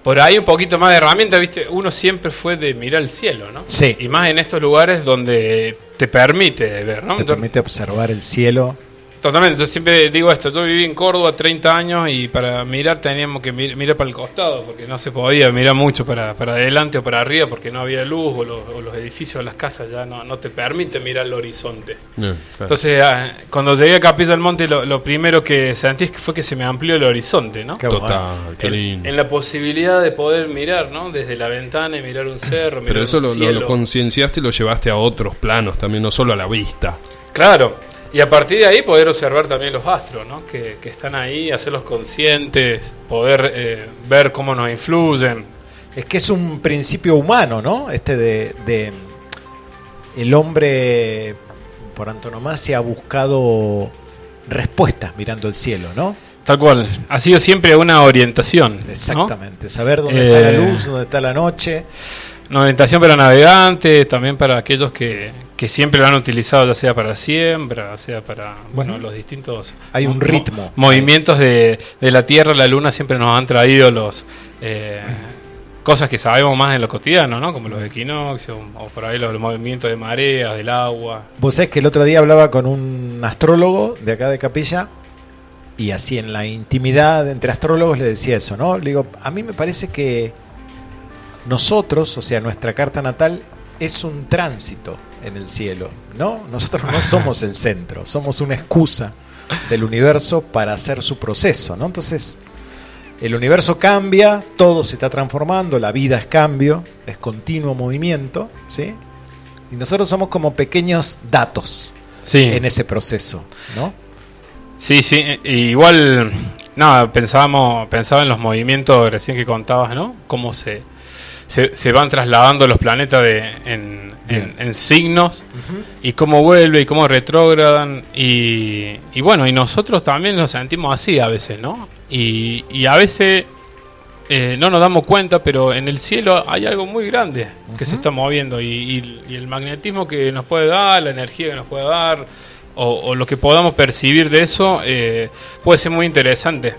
por ahí un poquito más de herramientas, ¿viste? Uno siempre fue de mirar el cielo, ¿no? Sí. Y más en estos lugares donde te permite ver, ¿no? te permite observar el cielo? Totalmente, yo siempre digo esto, yo viví en Córdoba 30 años y para mirar teníamos que mir- mirar para el costado, porque no se podía mirar mucho para, para adelante o para arriba, porque no había luz o los, o los edificios, las casas ya no, no te permiten mirar el horizonte. Claro. Entonces, ah, cuando llegué a Capilla del Monte, lo, lo primero que sentí es que fue que se me amplió el horizonte, ¿no? Qué Total, qué En, lindo. en la posibilidad de poder mirar, ¿no? Desde la ventana y mirar un cerro, mirar Pero eso un lo, lo concienciaste y lo llevaste a otros planos también, no solo a la vista. Claro, y a partir de ahí poder observar también los astros, ¿no? que, que están ahí, hacerlos conscientes, poder eh, ver cómo nos influyen. Es que es un principio humano, ¿no? Este de, de el hombre por antonomasia ha buscado respuestas mirando el cielo, ¿no? Tal cual, ha sido siempre una orientación. ¿no? Exactamente, saber dónde está la Eh, luz, dónde está la noche. Una orientación para navegantes, también para aquellos que, que siempre lo han utilizado, ya sea para siembra, sea para, bueno, los distintos... Hay un mo- ritmo. Movimientos de, de la Tierra, la Luna siempre nos han traído los... eh, cosas que sabemos más en lo cotidiano, ¿no? Como los equinoccios, o por ahí los movimientos de mareas, del agua. Vos sabés que el otro día hablaba con un astrólogo de acá de Capilla y así en la intimidad entre astrólogos le decía eso, ¿no? Le digo, a mí me parece que nosotros, o sea, nuestra carta natal es un tránsito en el cielo, ¿no? Nosotros no somos el centro, somos una excusa del universo para hacer su proceso, ¿no? Entonces, el universo cambia, todo se está transformando, la vida es cambio, es continuo movimiento, ¿sí? Y nosotros somos como pequeños datos Sí. en ese proceso, ¿no? Sí, sí, igual, nada, pensábamos, pensaba en los movimientos recién que contabas, ¿no? Cómo se, se, se van trasladando los planetas de, en, en- en signos y cómo vuelve y cómo retrógradan y, y bueno, y nosotros también nos sentimos así a veces, ¿no? Y, y a veces eh, no nos damos cuenta, pero en el cielo hay algo muy grande que se está moviendo y, y- y el magnetismo que nos puede dar, la energía que nos puede dar, o, o lo que podamos percibir de eso, eh, puede ser muy interesante.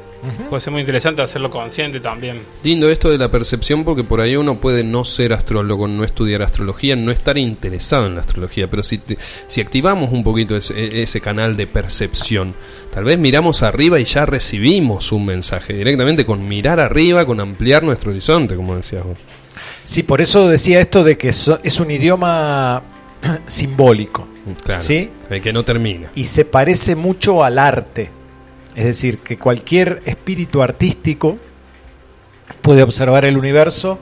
Puede ser muy interesante hacerlo consciente también. Lindo esto de la percepción porque por ahí uno puede no ser astrólogo, no estudiar astrología, no estar interesado en la astrología, pero si, te- si activamos un poquito ese, ese canal de percepción, tal vez miramos arriba y ya recibimos un mensaje directamente con mirar arriba, con ampliar nuestro horizonte, como decías vos. Sí, por eso decía esto de que es un idioma simbólico Claro, ¿Sí? el que no termina. y se parece mucho al arte. Es decir, que cualquier espíritu artístico puede observar el universo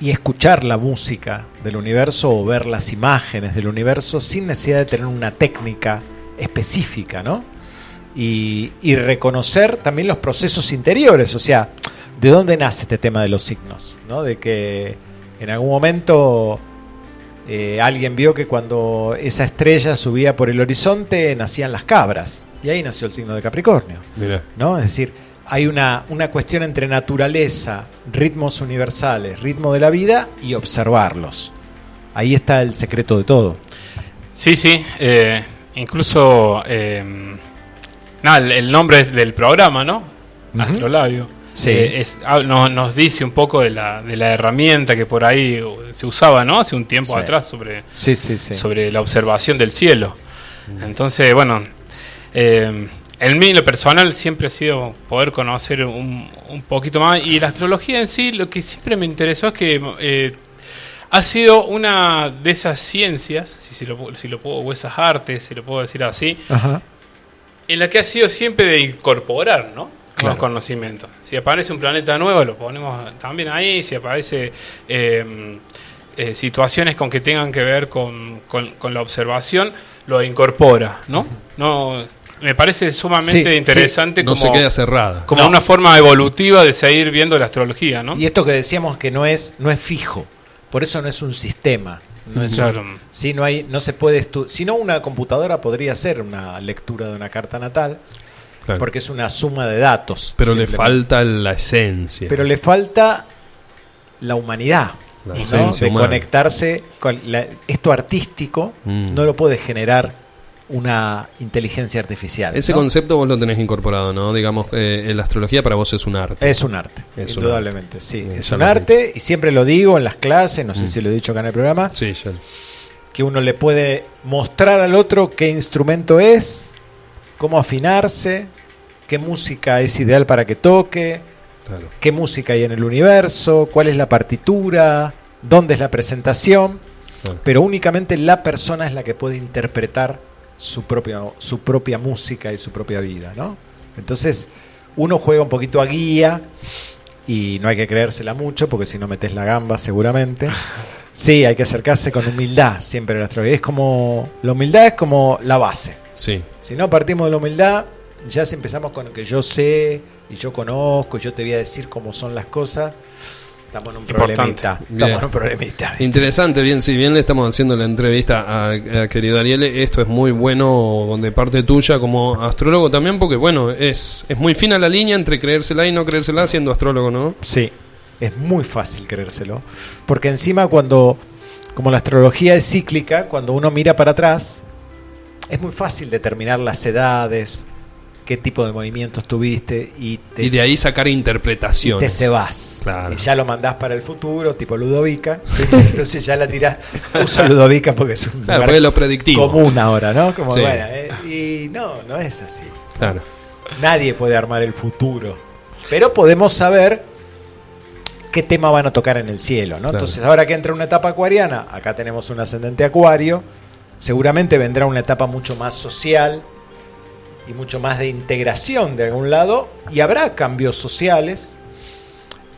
y escuchar la música del universo o ver las imágenes del universo sin necesidad de tener una técnica específica, ¿no? Y, y reconocer también los procesos interiores, o sea, ¿de dónde nace este tema de los signos? ¿no? De que en algún momento eh, alguien vio que cuando esa estrella subía por el horizonte nacían las cabras, y ahí nació el signo de Capricornio. Mira. ¿no? Es decir, hay una, una cuestión entre naturaleza, ritmos universales, ritmo de la vida y observarlos. Ahí está el secreto de todo. Sí, sí. eh, incluso. eh, nada, el, el nombre del programa, ¿no? Astrolabio. Sí. Eh, es- ah, no- nos dice un poco de la, de la herramienta que por ahí se usaba, ¿no? Hace un tiempo Sí. atrás sobre, Sí, sí, sí. sobre la observación del cielo. Entonces, bueno, eh, en mí lo personal siempre ha sido poder conocer un, un poquito más. Y la astrología en sí, lo que siempre me interesó es que eh, ha sido una de esas ciencias, si, si lo, si lo puedo, o esas artes, si lo puedo decir así, Ajá. en la que ha sido siempre de incorporar, ¿no? Claro. Los conocimientos. Si aparece un planeta nuevo, lo ponemos también ahí. Si aparece eh, eh, situaciones con que tengan que ver con, con- con la observación, lo incorpora, ¿no? No me parece sumamente Sí, interesante No como, se queda cerrada. como No. una forma evolutiva de seguir viendo la astrología, ¿no? Y esto que decíamos que no es, no es fijo, por eso no es un sistema. No es Claro. un- sí, no hay, no se puede estu- Si no, una computadora podría hacer una lectura de una carta natal, Claro. porque es una suma de datos. Pero le falta la esencia. Pero le falta la humanidad. La ¿no? esencia De humana. conectarse con la- esto artístico Mm. no lo puede generar una inteligencia artificial. Ese ¿no? concepto vos lo tenés incorporado, ¿no? Digamos, eh, la astrología para vos es un arte. Es un arte, Es un indudablemente, arte. sí. Es un arte y siempre lo digo en las clases, no sé Mm. si lo he dicho acá en el programa, Sí, ya. que uno le puede mostrar al otro qué instrumento es, cómo afinarse, qué música es ideal para que toque, Claro. qué música hay en el universo, cuál es la partitura, dónde es la presentación, Claro. pero únicamente la persona es la que puede interpretar su propia, su propia música y su propia vida, ¿no? Entonces, uno juega un poquito a guía y no hay que creérsela mucho porque si no metes la gamba seguramente. Sí, hay que acercarse con humildad siempre a la astrología. Es como, la humildad es como la base. Sí. Si no partimos de la humildad, ya si empezamos con que yo sé y yo conozco y yo te voy a decir cómo son las cosas, estamos en un Importante. problemita. Bien. Estamos en un problemita. Interesante, bien, si bien le estamos haciendo la entrevista a, a querido Ariel, esto es muy bueno de parte tuya como astrólogo también, porque bueno, es, es muy fina la línea entre creérsela y no creérsela siendo astrólogo, ¿no? Sí, es muy fácil creérselo. Porque encima cuando, como la astrología es cíclica, cuando uno mira para atrás, es muy fácil determinar las edades, qué tipo de movimientos tuviste y te, Y de ahí sacar y interpretaciones. te cebas. Claro. Y ya lo mandás para el futuro, tipo Ludovica. Entonces ya la tirás. Uso Ludovica porque es un Claro, lugar lo predictivo. común ahora, ¿no? Como, Sí. bueno, eh, y no, no es así. Claro. Nadie puede armar el futuro. Pero podemos saber qué tema van a tocar en el cielo, ¿no? Claro. Entonces, ahora que entra una etapa acuariana, acá tenemos un ascendente acuario, seguramente vendrá una etapa mucho más social y mucho más de integración de algún lado, y habrá cambios sociales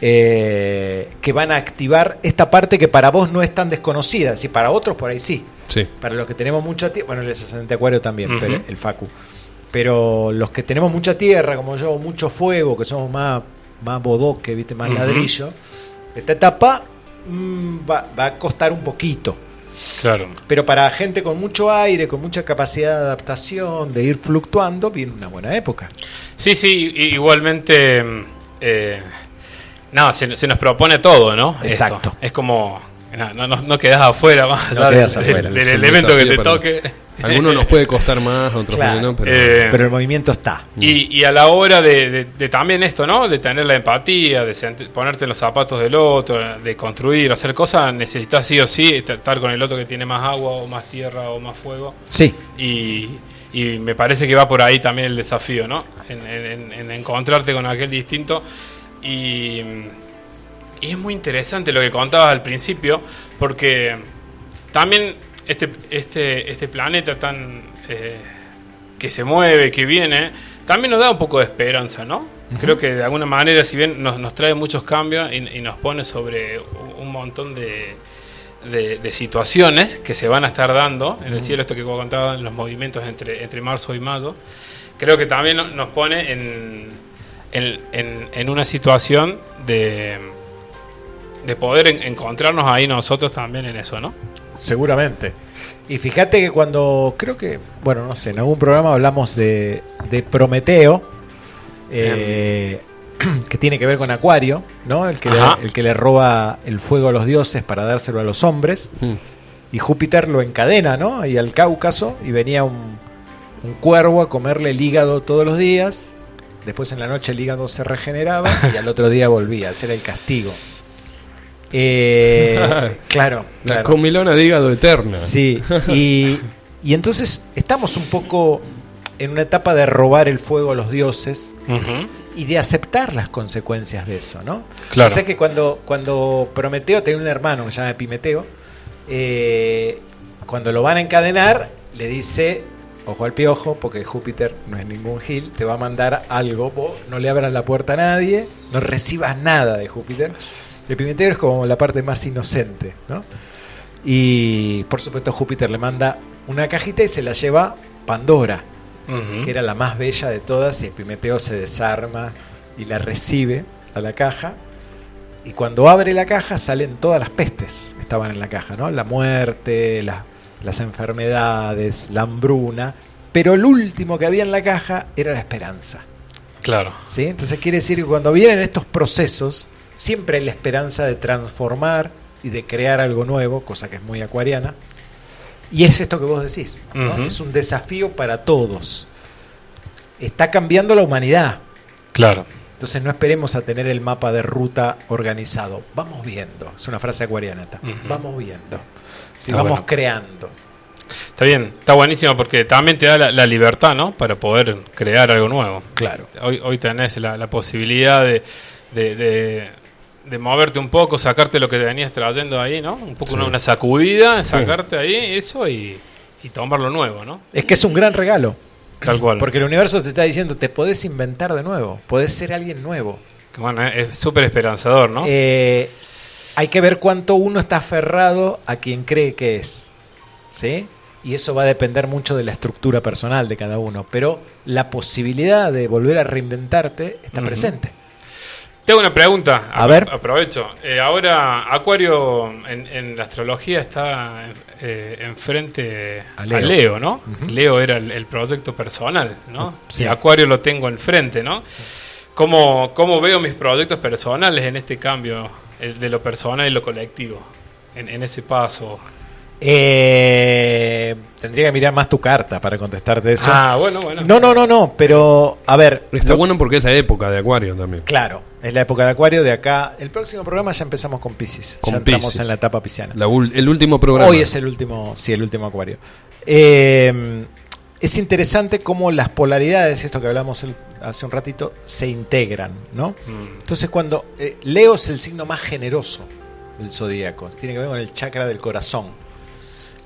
eh, que van a activar esta parte que para vos no es tan desconocida, si para otros por ahí sí. Sí. Para los que tenemos mucha tierra, bueno, el ascendente acuario también, pero el Facu. Pero los que tenemos mucha tierra, como yo, mucho fuego, que somos más, más bodoque, ¿viste? más ladrillo, esta etapa mm, va, va a costar un poquito. Claro. Pero para gente con mucho aire, con mucha capacidad de adaptación, de ir fluctuando, viene una buena época. Sí, sí, igualmente. Eh, nada, se, se nos propone todo, ¿no? Esto. Exacto. Es como. No, no, no- quedas afuera más No allá quedas del, afuera. del- elemento que te para- toque. Algunos nos puede costar más, otros Claro. menos, pero... Eh, Pero el movimiento está. Y, y a la hora de, de- de también esto, ¿no? De tener la empatía, de sent- ponerte en los zapatos del otro, de construir, hacer cosas, necesitas sí o sí estar con el otro que tiene más agua o más tierra o más fuego. Sí, Y, y me parece que va por ahí también el desafío, ¿no? En, en- en encontrarte con aquel distinto. Y, y es muy interesante lo que contabas al principio, porque también este, este, este planeta tan eh, que se mueve, que viene, también nos da un poco de esperanza, ¿no? Creo que de alguna manera, si bien nos, nos trae muchos cambios y, y nos pone sobre un montón de, de, de situaciones que se van a estar dando en el cielo, esto que contaba en los movimientos entre, entre marzo y mayo, creo que también no- nos pone en, en, en- en una situación de, de poder en- encontrarnos ahí nosotros también en eso, ¿no? seguramente. Y fíjate que cuando, creo que, bueno, no sé, en algún programa hablamos de, de Prometeo, eh, que tiene que ver con Acuario, ¿no? El que, le, el que le roba el fuego a los dioses para dárselo a los hombres. Mm. Y Júpiter lo encadena, ¿no? Ahí al Cáucaso y venía un, un cuervo a comerle el hígado todos los días. Después en la noche el hígado se regeneraba y al otro día volvía. Ese era el castigo. Eh, claro, La claro. comilona de hígado eterna. Sí, y, y entonces estamos un poco en una etapa de robar el fuego a los dioses y de aceptar las consecuencias de eso, ¿no? Claro. O sea que cuando, cuando Prometeo tenía un hermano que se llama Epimeteo, eh, cuando lo van a encadenar, le dice, ojo al piojo, porque Júpiter no es ningún gil, te va a mandar algo, vos no le abras la puerta a nadie, no recibas nada de Júpiter. Epimeteo es como la parte más inocente, ¿no? Y por supuesto Júpiter le manda una cajita y se la lleva Pandora, que era la más bella de todas, y Epimeteo se desarma y la recibe a la caja. Y cuando abre la caja salen todas las pestes que estaban en la caja, ¿no? La muerte, la- las enfermedades, la hambruna. Pero el último que había en la caja era la esperanza. Claro. ¿sí? Entonces quiere decir que cuando vienen estos procesos, siempre hay la esperanza de transformar y de crear algo nuevo, cosa que es muy acuariana. Y es esto que vos decís, es un desafío para todos. Está cambiando la humanidad. Claro. Entonces no esperemos a tener el mapa de ruta organizado. Vamos viendo. Es una frase acuariana. Vamos viendo. Está vamos bueno. creando. Está bien, está buenísimo porque también te da la, la libertad, ¿no? Para poder crear algo nuevo. Claro. Hoy, hoy tenés la, la posibilidad de, de, de- de moverte un poco, sacarte lo que te venías trayendo ahí, ¿no? Un poco Sí. una, una sacudida, sacarte ahí eso y, y tomar lo nuevo, ¿no? Es que es un gran regalo. Tal cual. Porque el universo te está diciendo, te podés inventar de nuevo. Podés ser alguien nuevo. Que, bueno, es súper esperanzador, ¿no? Eh, hay que ver cuánto uno está aferrado a quien cree que es. ¿Sí? Y eso va a depender mucho de la estructura personal de cada uno. Pero la posibilidad de volver a reinventarte está presente. Tengo una pregunta. A ver. Aprovecho. Eh, ahora, Acuario en, en la astrología está eh, enfrente A a Leo. ¿no? Leo era el, el proyecto personal, ¿no? Sí. Y Acuario lo tengo enfrente, ¿no? ¿Cómo, ¿Cómo veo mis proyectos personales en este cambio el de lo personal y lo colectivo? En, en ese paso. Eh, tendría que mirar más tu carta para contestarte eso. Ah, bueno, bueno. No, no, no, no. Pero, a ver. Está lo- bueno porque es la época de Acuario también. Claro, es la época de Acuario. De acá, el próximo programa ya empezamos con Pisces. Con ya entramos en la etapa pisciana. La ul- el último programa. Hoy es el último, sí, el último Acuario. Eh, es interesante cómo las polaridades, esto que hablamos el- hace un ratito, se integran, ¿no? Mm. Entonces, cuando eh, Leo es el signo más generoso del zodíaco, tiene que ver con el chakra del corazón.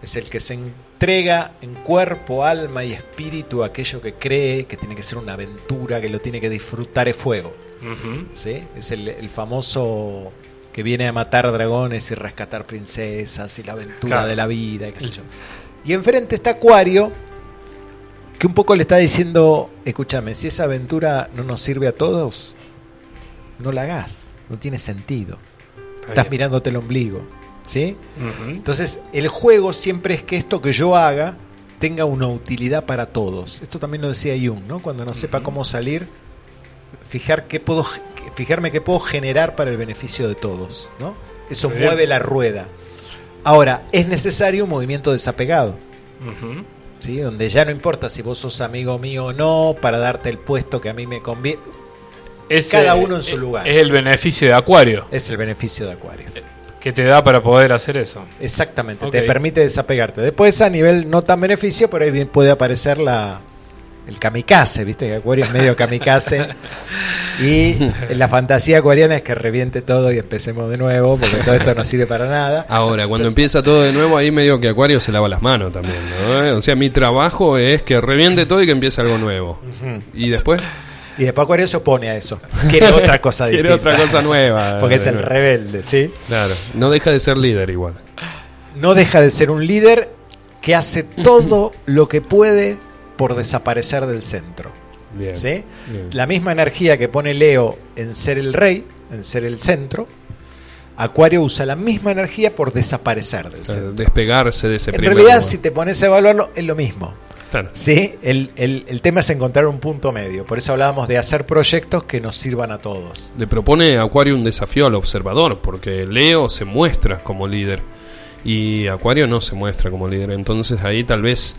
Es el que se entrega en cuerpo, alma y espíritu a aquello que cree que tiene que ser una aventura, que lo tiene que disfrutar es fuego. ¿sí? Es el, el famoso que viene a matar dragones y rescatar princesas y la aventura Claro. de la vida. sé yo. Y enfrente está Acuario, que un poco le está diciendo, escúchame, si esa aventura no nos sirve a todos, no la hagas, no tiene sentido. Está Estás bien. mirándote el ombligo. ¿Sí? Entonces, el juego siempre es que esto que yo haga tenga una utilidad para todos. Esto también lo decía Jung, ¿no? Cuando no sepa cómo salir, fijar qué puedo, fijarme qué puedo generar para el beneficio de todos, ¿no? Eso Muy bien. mueve la rueda. Ahora, es necesario un movimiento desapegado. ¿sí? Donde ya no importa si vos sos amigo mío o no, para darte el puesto que a mí me conviene. Cada eh, uno en su es- lugar. Es el beneficio de Acuario Es el beneficio de Acuario. Que te da para poder hacer eso. Exactamente, te permite desapegarte. Después a nivel no tan beneficio, por ahí bien puede aparecer la el kamikaze, ¿viste? Que Acuario es medio kamikaze. y la fantasía acuariana es que reviente todo y empecemos de nuevo, porque todo esto no sirve para nada. Ahora, cuando empieza todo de nuevo, ahí medio que Acuario se lava las manos también, ¿no? O sea, mi trabajo es que reviente todo y que empiece algo nuevo. Y después, Y después Acuario se opone a eso. Quiere otra cosa Quiere distinta. otra cosa nueva. porque es el rebelde, ¿sí? claro, no deja de ser líder igual. No deja de ser un líder que hace todo lo que puede por desaparecer del centro. Bien. ¿sí? Bien. La misma energía que pone Leo en ser el rey, en ser el centro, Acuario usa la misma energía por desaparecer del O sea, centro. despegarse de ese En primer realidad, lugar. si te pones a evaluarlo, es lo mismo. Claro. ¿sí? El, el- el tema es encontrar un punto medio. Por eso hablábamos de hacer proyectos que nos sirvan a todos. Le propone Acuario un desafío al observador, porque Leo se muestra como líder. y Acuario no se muestra como líder. Entonces ahí tal vez,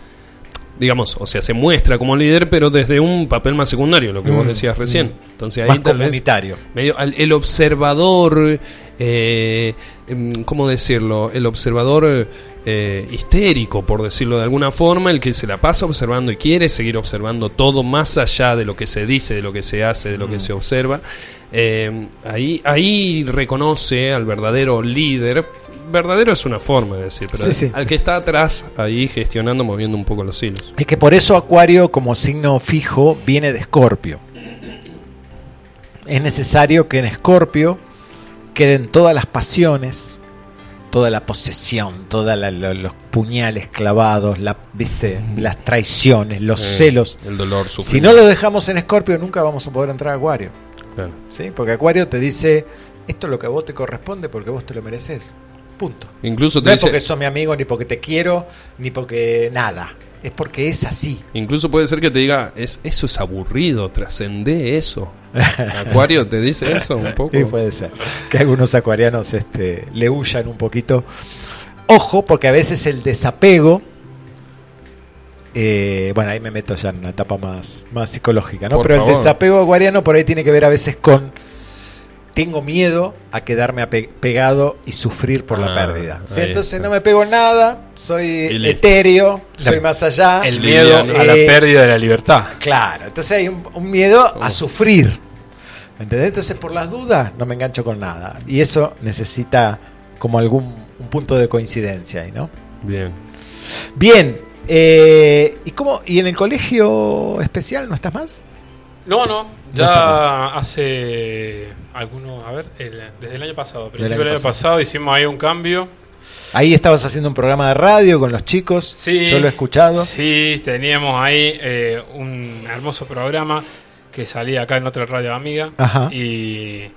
digamos, o sea, se muestra como líder, pero desde un papel más secundario, lo que vos Mm, decías recién. mm. Entonces ahí Más tal vez comunitario. medio al- el observador, eh, em, ¿cómo decirlo? El observador eh, histérico, por decirlo de alguna forma, el que se la pasa observando y quiere seguir observando todo más allá de lo que se dice, de lo que se hace, de lo Mm. que se observa. Eh, ahí, ahí reconoce al verdadero líder. Verdadero es una forma de decir, pero Sí, sí. al que está atrás, ahí gestionando, moviendo un poco los hilos. Es que por eso Acuario como signo fijo viene de Escorpio. Es necesario que en Escorpio queden todas las pasiones, toda la posesión, todos los puñales clavados, la, ¿viste? las traiciones, los Eh, celos. El dolor, Si no lo dejamos en Escorpio nunca vamos a poder entrar a Acuario. Claro. ¿sí? Porque Acuario te dice, esto es lo que a vos te corresponde porque vos te lo mereces. Punto. Incluso te No es dice- porque sos mi amigo, ni porque te quiero, ni porque nada. Es porque es así. Incluso puede ser que te diga, es, eso es aburrido, trascendé eso. Acuario te dice eso un poco. Sí, puede ser. Que algunos acuarianos este, le huyan un poquito. Ojo, porque a veces el desapego. eh, bueno, ahí me meto ya en una etapa más, más psicológica, ¿no? Por Pero favor. el desapego acuariano por ahí tiene que ver a veces con. Tengo miedo a quedarme ape- pegado y sufrir por la Ah, pérdida. Entonces está. no me pego en nada, soy etéreo, La- soy más allá. El miedo a la Eh, pérdida de la libertad. Claro, entonces hay un, un miedo Oh. a sufrir. ¿Me ¿Entendés? Entonces por las dudas no me engancho con nada. Y eso necesita como algún un punto de coincidencia ahí, ¿no? Bien. Bien. eh, ¿y, cómo, ¿Y en el colegio especial no estás más? No, no, ya hace algunos, a ver, el- desde el año pasado, principio del año pasado hicimos ahí un cambio. Ahí estabas haciendo un programa de radio con los chicos. Sí, Yo lo he escuchado. Sí, teníamos ahí eh, un hermoso programa que salía acá en otra radio amiga. Ajá. Y,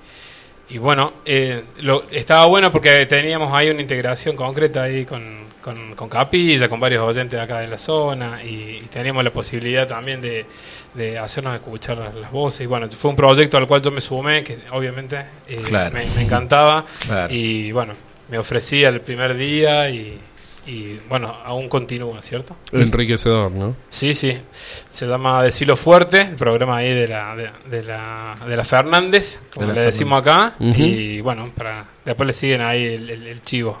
y bueno, eh, lo, estaba bueno porque teníamos ahí una integración concreta ahí con, con, con Capilla, con varios oyentes de acá de la zona y, y teníamos la posibilidad también de, de hacernos escuchar las, las voces. Y bueno, fue un proyecto al cual yo me sumé, que obviamente eh, Claro. me, me encantaba. Claro. Y bueno, me ofrecí el primer día y, y bueno, aún continúa, ¿cierto? Enriquecedor, ¿no? Sí, sí. Se llama Decilo Fuerte, el programa ahí de la, de, de la, de la Fernández, como De la le decimos acá. Y bueno, para después le siguen ahí el, el- el chivo.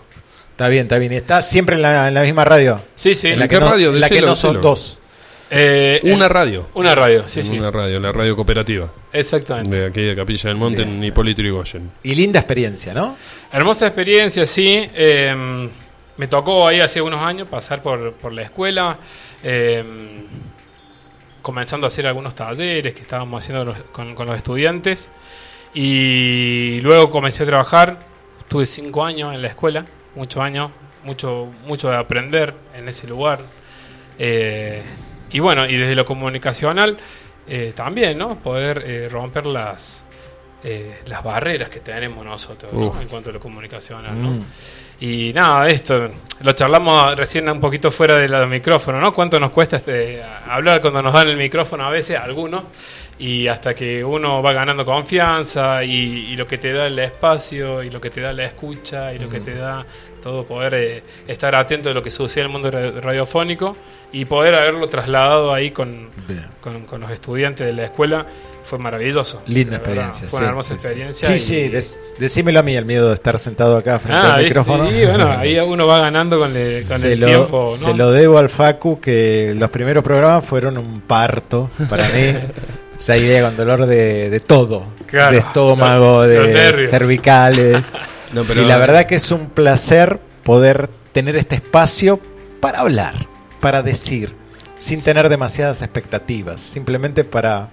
Está bien, está bien. ¿Y ¿Estás siempre en la, en la misma radio? Sí, sí. En la ¿En que qué no, radio? en la que no son decilo. dos. Eh, Una eh, radio. Una radio, sí, En sí. Una radio, la radio cooperativa. Exactamente. De aquí de Capilla del Monte en Hipólito Yrigoyen. Y linda experiencia, ¿no? Hermosa experiencia, sí. Eh, me tocó ahí hace unos años pasar por, por la escuela, eh, comenzando a hacer algunos talleres que estábamos haciendo los- con, con los estudiantes. Y luego comencé a trabajar. Tuve cinco años en la escuela, muchos años, mucho, mucho de aprender en ese lugar. Eh, y bueno, y desde lo comunicacional eh, también, ¿no? Poder eh, romper las, las barreras que tenemos nosotros en cuanto a lo comunicacional, ¿no? Mm. Y nada, esto lo charlamos recién un poquito fuera de los micrófonos, ¿no? ¿Cuánto nos cuesta este, hablar cuando nos dan el micrófono a veces, algunos? Y hasta que uno va ganando confianza y, y lo que te da el espacio y lo que te da la escucha y lo que te da todo poder eh, estar atento de lo que sucede en el mundo ra- radiofónico y poder haberlo trasladado ahí con, con los estudiantes de la escuela fue maravilloso. Linda experiencia. Fue sí, una hermosa sí, sí. experiencia. Sí, y- sí, des- decímelo a mí, el miedo de estar sentado acá frente Ah, al ¿viste? micrófono. Y bueno, ahí uno va ganando con, el- con se el lo, tiempo, ¿no? se lo debo al Facu que los primeros programas fueron un parto para mí. O sea, idea con dolor de, de todo. Claro, de estómago, los- de cervicales. No, pero- y la verdad que es un placer poder tener este espacio para hablar, para decir, sin tener demasiadas expectativas, simplemente para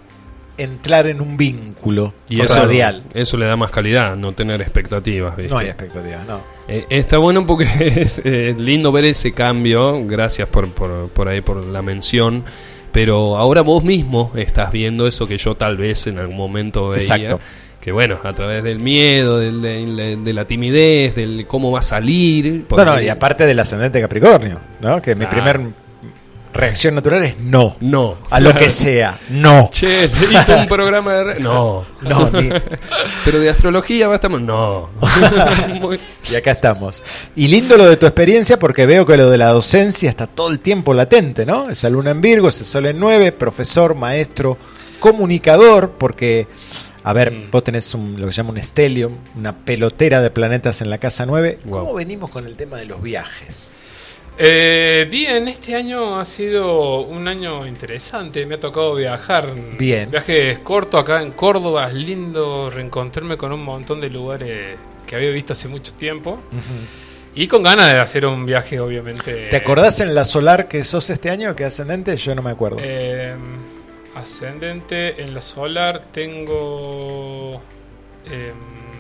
entrar en un vínculo Y eso, radial. eso le da más calidad, no tener expectativas. ¿viste? No hay expectativas, no. Eh, está bueno porque es eh, lindo ver ese cambio. Gracias por, por, por ahí por la mención. Pero ahora vos mismo estás viendo eso que yo tal vez en algún momento veía. Exacto. Que bueno, a través del miedo, del- de, de la timidez, del cómo va a salir. No, porque- no, y aparte del ascendente Capricornio, ¿no? Que mi Claro. primer Reacción natural es no. No. A lo que sea, no. Che, ¿viste un programa de... re- No. No, ni- Pero de astrología bastamos... No. Muy- Y acá estamos. Y lindo lo de tu experiencia porque veo que lo de la docencia está todo el tiempo latente, ¿no? Esa luna en Virgo, ese sol en 9, profesor, maestro, comunicador, porque, a ver, Mm. vos tenés un, lo que se llama un stellium, una pelotera de planetas en la casa 9. ¿Cómo venimos con el tema de los viajes? Eh, bien, este año ha sido un año interesante. Me ha tocado viajar. Bien. Viajes cortos acá en Córdoba. Es lindo reencontrarme con un montón de lugares que había visto hace mucho tiempo. Y con ganas de hacer un viaje, obviamente. ¿Te acordás en la solar que sos este año, que ascendente? Yo no me acuerdo. Eh, ascendente en la solar tengo em,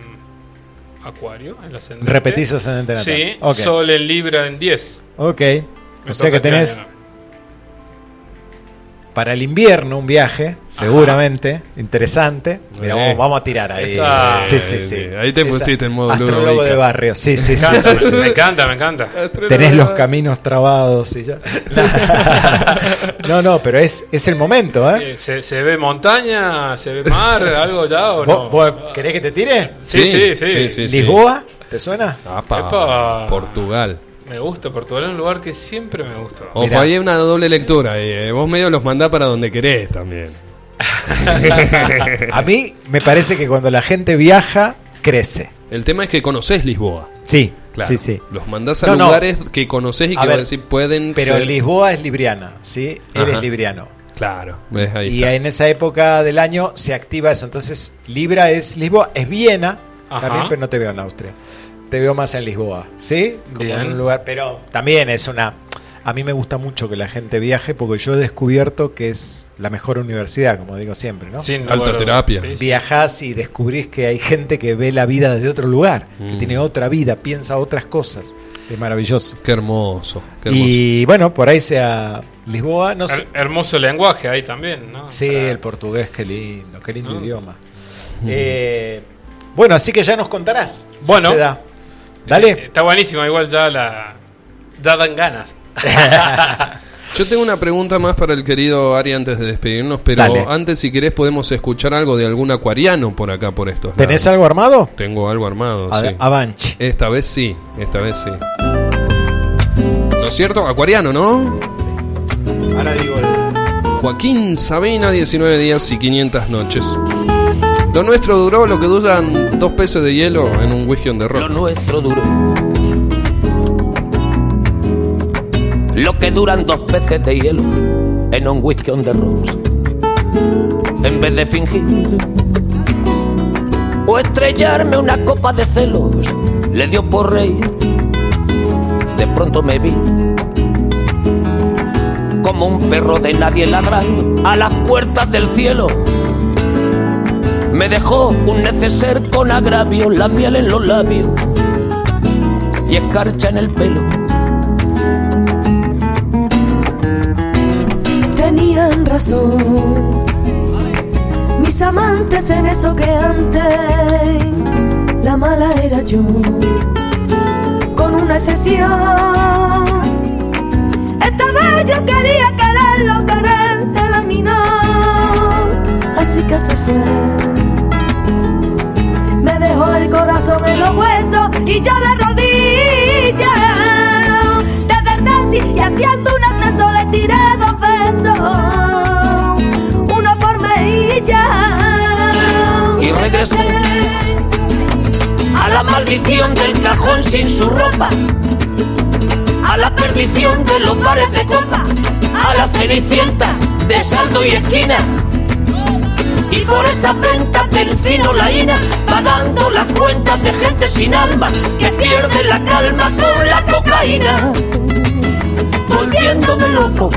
Acuario en ascendente. Repetís ascendente natal. Sí, Ok. Sol en Libra en 10. Ok. Me O sea que este tenés año. Para el invierno un viaje, seguramente, interesante. Mira, Eh. vamos, vamos a tirar ahí. Esa- sí, sí, sí. Ahí te pusiste en modo Astrólogo Ludovica. de barrio. Sí, sí, Me sí. encanta, sí, sí. me encanta, me encanta. Tenés los caminos trabados y ya. No, no, pero es, es el momento, ¿eh? ¿Se, se ve montaña? ¿Se ve mar? ¿Algo ya o ¿Vos, no? vos querés que te tire? Sí, sí, sí. sí, sí. ¿Lisboa? ¿Te suena? Apa. Portugal. Me gusta, Portugal es un lugar que siempre me gustó. Ojo, Mirá. ahí hay una doble lectura. ahí, eh. Vos medio los mandás para donde querés también. A mí me parece que cuando la gente viaja, crece. El tema es que conocés Lisboa. Sí, Claro. sí, sí. Los mandás a No, no. lugares que conocés y A que ver, vos decís pueden Pero ser- Lisboa es libriana, ¿sí? Ajá. es libriano. Claro, ves ahí. Y está. en esa época del año se activa eso. Entonces, Libra es Lisboa, es Viena, Ajá. también, pero no te veo en Austria. Te veo más en Lisboa, ¿sí? Como Bien. en un lugar, pero también es una. A mí me gusta mucho que la gente viaje porque yo he descubierto que es la mejor universidad, como digo siempre, ¿no? Sin Alta terapia. Sí, sí. Viajás y descubrís que hay gente que ve la vida desde otro lugar, que Mm. tiene otra vida, piensa otras cosas. Es maravilloso. Qué hermoso. Qué hermoso. Y bueno, por ahí sea Lisboa, no sé. Her- hermoso lenguaje ahí también, ¿no? Sí, Para- el portugués, qué lindo, qué lindo Ah. idioma. Eh, bueno, así que ya nos contarás. si Bueno. se da. Eh, Dale. Está buenísimo, igual ya la. Ya dan ganas. Yo tengo una pregunta más para el querido Ari antes de despedirnos, pero Dale. antes si querés podemos escuchar algo de algún acuariano por acá, por estos ¿Tenés lados. algo armado? Tengo algo armado, A- sí. Avanchi. Esta vez sí, esta vez sí. ¿No es cierto? Acuariano, ¿no? Ahora digo el- Joaquín Sabina, 19 días y 500 noches. Lo nuestro duró lo que duran dos peces de hielo en un whisky on the Lo rock. nuestro duro. Lo que duran dos peces de hielo en un whisky on the rocks. En vez de fingir o estrellarme una copa de celos, le dio por reír. De pronto me vi como un perro de nadie ladrando a las puertas del cielo. Me dejó un neceser con agravio, la miel en los labios y escarcha en el pelo. Tenían razón mis amantes en eso que antes la mala era yo, con una excepción. Esta vez yo quería quererlo, querer el aminar, así que se fue. Dejó el corazón en los huesos y yo de rodillas. De verdad sí, y haciendo un ascenso le tiré dos besos. Uno por mejilla. Y regresé a la maldición del cajón sin su ropa, a la perdición de los bares de copa, a la cenicienta de saldo y esquina. Y por esas ventas del fino la ina, pagando las cuentas de gente sin alma que pierde la calma con la cocaína, volviéndome loco,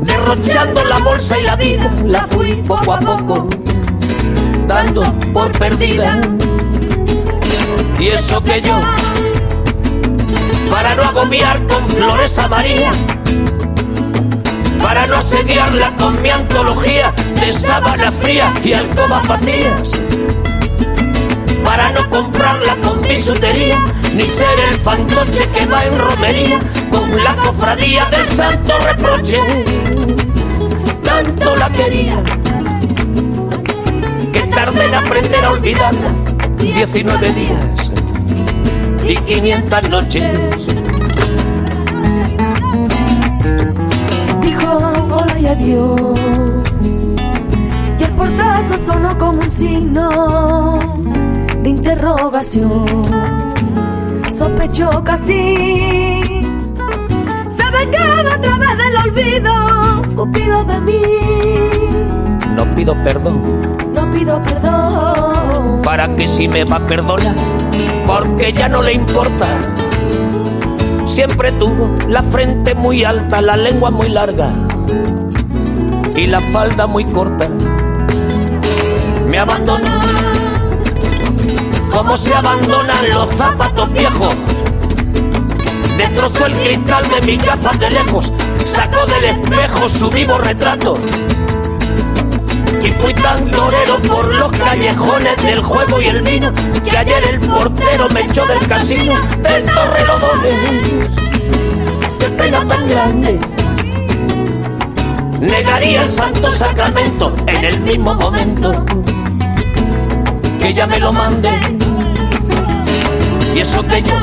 derrochando la bolsa y la vida, la fui poco a poco dando por perdida. Y eso que yo, para no agobiar con flores a María, para no asediarla con mi antología de sábana fría y alcobas vacías, para no comprarla con bisutería, ni ser el fantoche que va en romería con la cofradía del santo reproche. Tanto la quería que tardé en aprender a olvidarla. 19 días y 500 noches. Dijo hola y adiós. Portazo sonó como un signo de interrogación. Sospechó casi. Se vengaba a través del olvido. Cupido de mí. No pido perdón No pido perdón. para que si me va a perdonar, porque ya no le importa. Siempre tuvo la frente muy alta, la lengua muy larga y la falda muy corta. Me abandonó como se abandonan los zapatos viejos. Destrozó el cristal de mi gafas de lejos, sacó del espejo su vivo retrato. Y fui tan torero por los callejones del juego y el vino que ayer el portero me echó del casino del Torrelodones. Qué pena tan grande. Negaría el santo sacramento en el mismo momento que ya me lo mandé. Y eso yo,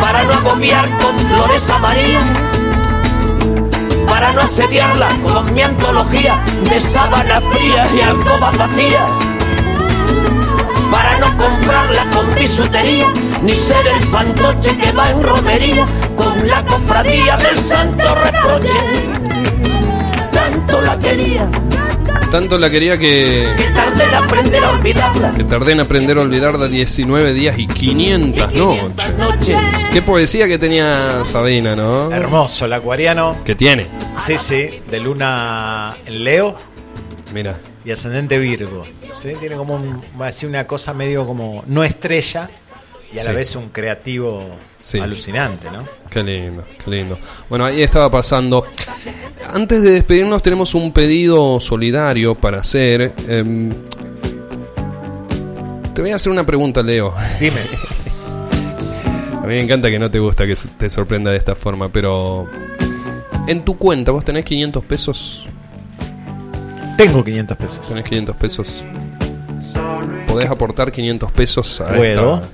para no agobiar con flores a María, para no asediarla con mi antología de sábana fría y alcobas vacías, para no comprarla con bisutería, ni ser el fantoche que va en romería con la cofradía del santo reproche. Tanto la quería Tanto la quería que, que tardé en aprender a olvidarla. que tardé en aprender a olvidarla 19 días y 500 noches. noches. Qué poesía que tenía Sabina, ¿no? Hermoso, el acuariano. Que tiene. Sí, sí, de luna en Leo Mira. y ascendente Virgo. ¿sí? Tiene como un- va a decir una cosa medio como no estrella y a la vez un creativo Sí. alucinante, ¿no? Qué lindo, qué lindo. Bueno, ahí estaba pasando. Antes de despedirnos tenemos un pedido solidario para hacer. Em, te voy a hacer una pregunta, Leo. Dime. A mí me encanta que no te gusta que te sorprenda de esta forma, pero... En tu cuenta, ¿vos tenés 500 pesos? Tengo 500 pesos. ¿Tenés 500 pesos? ¿Podés aportar 500 pesos a Puedo. esta-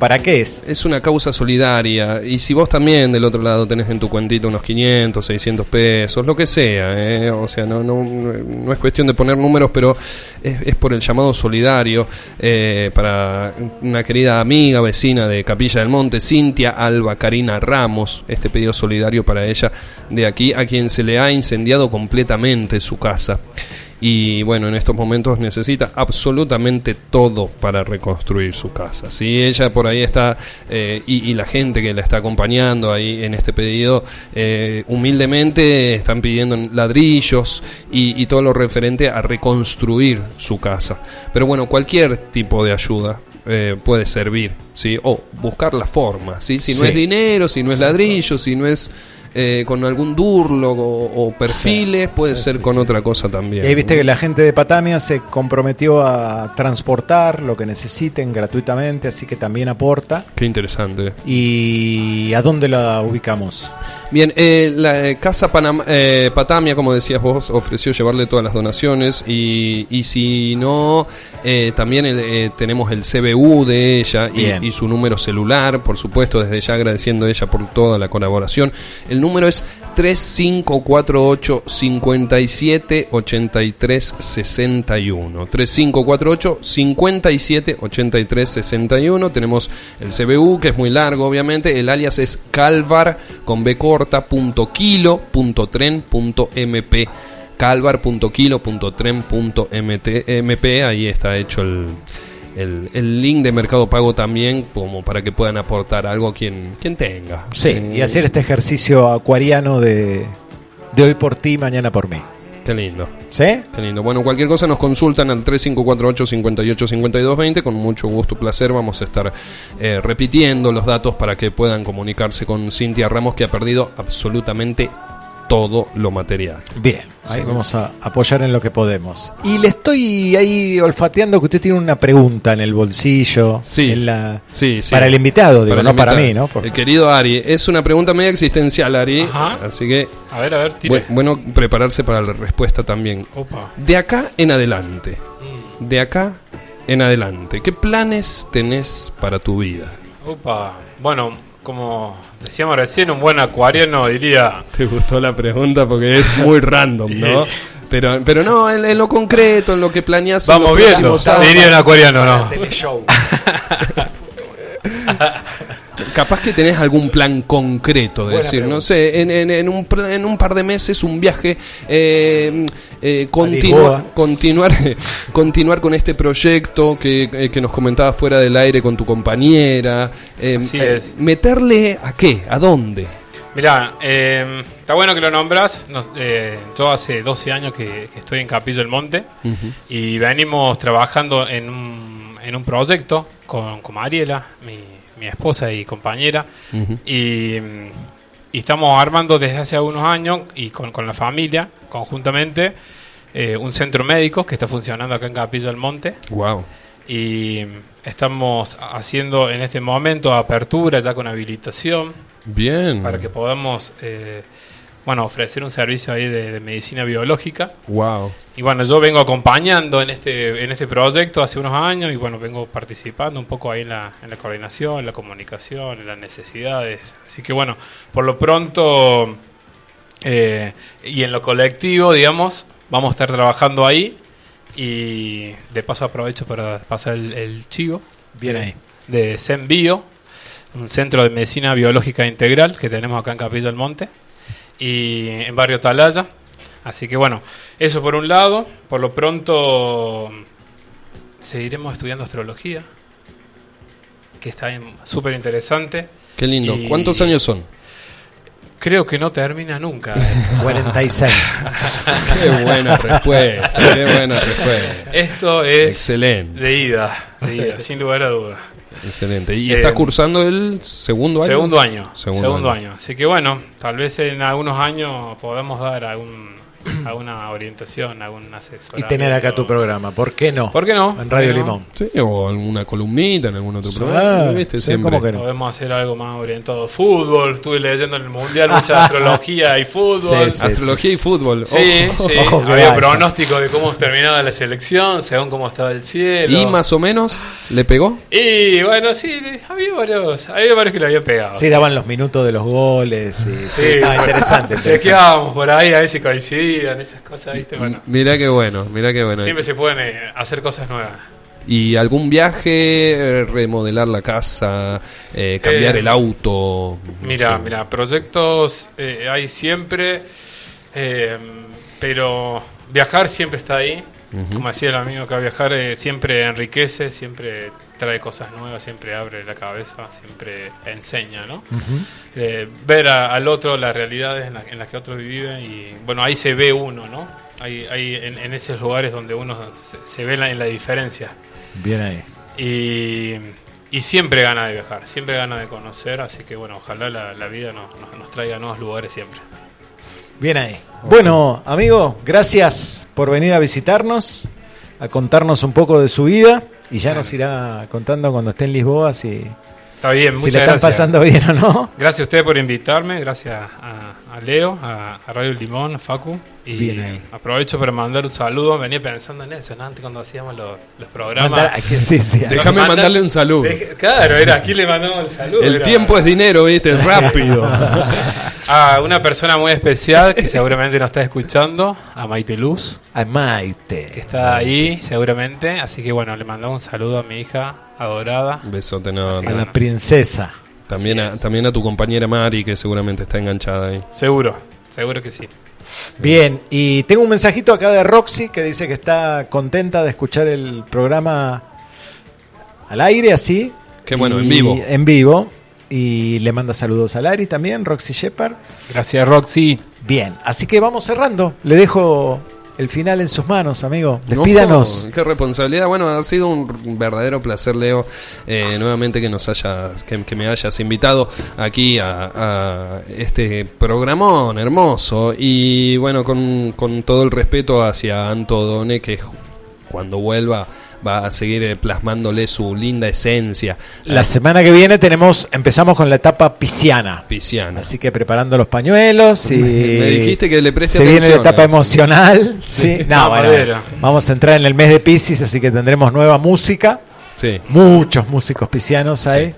¿Para qué es? Es una causa solidaria. Y si vos también del otro lado tenés en tu cuentita unos 500, 600 pesos, lo que sea. ¿eh? O sea, no, no, no es cuestión de poner números, pero es, es por el llamado solidario eh, para una querida amiga, vecina de Capilla del Monte, Cintia Alba Karina Ramos. Este pedido solidario para ella de aquí, a quien se le ha incendiado completamente su casa. Y bueno, en estos momentos necesita absolutamente todo para reconstruir su casa. Si ella por ahí está, eh, y, y la gente que la está acompañando ahí en este pedido, eh, humildemente están pidiendo ladrillos y, y todo lo referente a reconstruir su casa. Pero bueno, cualquier tipo de ayuda. eh, puede servir, ¿sí? O buscar la forma, ¿sí? Si no Sí. es dinero, si no es ladrillo, si no es eh, con algún durlo o, o perfiles, puede Sí, ser sí, con otra cosa también. Y ahí viste que la gente de Patamia se comprometió a transportar lo que necesiten gratuitamente, así que también aporta. Qué interesante. ¿Y a dónde la ubicamos? Bien, eh, la eh, Casa Panam- eh, Patamia, como decías vos, ofreció llevarle todas las donaciones y, y si no, eh, también el, tenemos el CBU de ella y, y su número celular, por supuesto, desde ya agradeciendo a ella por toda la colaboración. El número es 3548 57 83 61. 3548 57 83 61. Tenemos el CBU, que es muy largo, obviamente. El alias es calvar con B corta, punto kilo, punto tren, punto mp. calvar.kilo.tren.mp. Ahí está hecho el, el, el link de Mercado Pago también, como para que puedan aportar algo quien, quien tenga. Sí, Eh, y hacer este ejercicio acuariano de, de hoy por ti, mañana por mí. Qué lindo. ¿Sí? Qué lindo. Bueno, cualquier cosa nos consultan al 3548 58 52 20. Con mucho gusto y placer vamos a estar eh, repitiendo los datos para que puedan comunicarse con Cintia Ramos, que ha perdido absolutamente todo lo material. Bien, ahí Sí. vamos a apoyar en lo que podemos. Y le estoy ahí olfateando que usted tiene una pregunta en el bolsillo. Sí, en la- sí, sí. Para el invitado, digo, Para el no para mí. ¿no? Porque- El querido Ari, es una pregunta media existencial, Ari. Así que. A ver, a ver, tire. bu- bueno, prepararse para la respuesta también. Opa. De acá en adelante. De acá en adelante. ¿Qué planes tenés para tu vida? Opa. Bueno, como decíamos recién, un buen acuariano diría. Te gustó la pregunta porque es muy random, ¿no? Pero, pero no, en, en lo concreto, en lo que planeas en Vamos los viendo, diría un acuariano, ¿no? Capaz que tenés algún plan concreto, de Buena decir, pregunta. no sé, en, en- en un, en un par de meses un viaje, eh, eh, continua- continuar, continuar con este proyecto que, eh, que nos comentabas fuera del aire con tu compañera, eh, Así eh, es. meterle a qué, a dónde. Mirá, eh, está bueno que lo nombras. Nos- eh, yo hace 12 años que, que estoy en Capillo del Monte y venimos trabajando en un, en un proyecto con, con Mariela, mi, mi esposa y compañera. Y, mm, y estamos armando desde hace algunos años y con, con la familia, conjuntamente, eh, un centro médico que está funcionando acá en Capilla del Monte. Wow. Y estamos haciendo en este momento apertura ya con habilitación Bien. para que podamos eh, bueno, ofrecer un servicio ahí de, de medicina biológica. Wow. Y bueno, yo vengo acompañando en este, en este proyecto hace unos años y bueno, vengo participando un poco ahí en la, en la coordinación, en la comunicación, en las necesidades. Así que bueno, por lo pronto eh, y en lo colectivo, digamos, vamos a estar trabajando ahí y de paso aprovecho para pasar el, el chivo Bien ahí. de Zen Bio, un centro de medicina biológica integral que tenemos acá en Capilla del Monte y en Barrio Atalaya. Así que bueno, eso por un lado. Por lo pronto seguiremos estudiando astrología, que está en- súper interesante. Qué lindo. Y ¿Cuántos años son? Creo que no termina nunca. 46. Qué buena respuesta. Qué buena respuesta. Esto es Excelente. de ida, de ida, sin lugar a dudas. Excelente. ¿Y Eh, estás cursando el segundo año? Segundo año. Segundo Segundo, año. año. Así que bueno, tal vez en algunos años podamos dar algún, alguna orientación, algún Y asesoramiento. tener acá tu programa. ¿Por qué no? ¿Por qué no? En Radio. Limón. Sí, o alguna columnita en algún otro programa. ¿viste? sí, Siempre. ¿cómo que no? Podemos hacer algo más orientado a fútbol. Estuve leyendo en el mundial mucha astrología y fútbol. Sí, sí. Astrología y fútbol. Sí, Ojo. sí. Ojo Había pronóstico de cómo terminaba la selección, según cómo estaba el cielo. ¿Y más o menos le pegó? Y bueno, sí, había varios, había varios que le habían pegado. Sí, daban los minutos de los goles. Y, sí, Sí, ah, interesante. interesante. Chequeábamos por ahí a ver si coincidían esas cosas, ¿viste? Bueno, Mirá qué bueno, mirá qué bueno. siempre se pueden eh, hacer cosas nuevas. ¿Y algún viaje, eh, remodelar la casa, eh, cambiar Eh, el auto? no Mira, sé. mira, proyectos eh, hay siempre, pero viajar siempre está ahí. Como decía el amigo acá, viajar eh, siempre enriquece, siempre trae cosas nuevas, siempre abre la cabeza, siempre enseña, ¿no? Eh, ver a- al otro las realidades en, la- las que otro vive y bueno, ahí se ve uno, ¿no? Ahí, ahí en, en esos lugares donde uno se, se ve la, en la diferencia. Bien ahí. Y, y siempre gana de viajar, siempre gana de conocer, así que bueno, ojalá la, la vida nos, nos- nos traiga nuevos lugares siempre. Bien ahí. Bueno, amigo, gracias por venir a visitarnos, a contarnos un poco de su vida y ya nos irá contando cuando esté en Lisboa si, Está bien, si muchas le están gracias. pasando bien o no. Gracias a ustedes por invitarme, gracias a, a Leo, a, a Radio Limón, a Facu. Y Bien ahí. aprovecho para mandar un saludo. Venía pensando en eso ¿no? antes cuando hacíamos los, los programas. Mandar- a que- sí, sí. Déjame Manda- mandarle un saludo. Claro, era aquí le mandamos el saludo. El era- tiempo es dinero, ¿viste? Es rápido. A una persona muy especial que seguramente nos está escuchando, a Maite Luz, A Maite. que está ahí seguramente. Así que bueno, le mandamos un saludo a mi hija adorada. Un besote enorme. A la princesa. También a, también a tu compañera Mari, que seguramente está enganchada ahí. Seguro, seguro que sí. Bien, y tengo un mensajito acá de Roxy que dice que está contenta de escuchar el programa al aire, así. Qué bueno, Y- en vivo. En vivo. Y le manda saludos a Lari también, Roxy Shepard. Gracias, Roxy. Bien, así que vamos cerrando. Le dejo el final en sus manos, amigo. Despídanos. No, qué responsabilidad. Bueno, ha sido un verdadero placer, Leo, eh, nuevamente que nos hayas, que, que me hayas invitado aquí a, a este programón hermoso. Y bueno, con, con todo el respeto hacia Anto Done, que cuando vuelva va a seguir eh, plasmándole su linda esencia. La semana que viene tenemos, empezamos con la etapa pisciana. Pisciana. Así que preparando los pañuelos y Me dijiste que le preste se viene la etapa emocional. Sí, Sí. no, No, bueno, vamos a entrar en el mes de Piscis, así que tendremos nueva música. Sí. Muchos músicos piscianos ahí.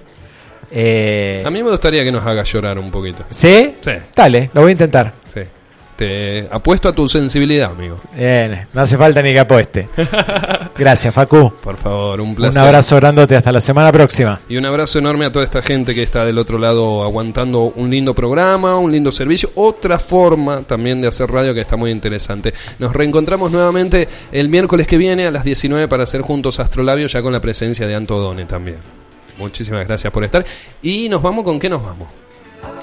Eh, A mí me gustaría que nos haga llorar un poquito. ¿Sí? Sí. Dale, lo voy a intentar. Sí. Te apuesto a tu sensibilidad, amigo. Bien, no hace falta ni que apueste. Gracias, Facu. Por favor, un Un placer. abrazo grandote, hasta la semana próxima. Y un abrazo enorme a toda esta gente que está del otro lado aguantando un lindo programa, un lindo servicio, otra forma también de hacer radio que está muy interesante. Nos reencontramos nuevamente el miércoles que viene a las 19 para hacer juntos Astrolabio ya con la presencia de Anto Done también. Muchísimas gracias por estar. Y nos vamos con qué nos vamos.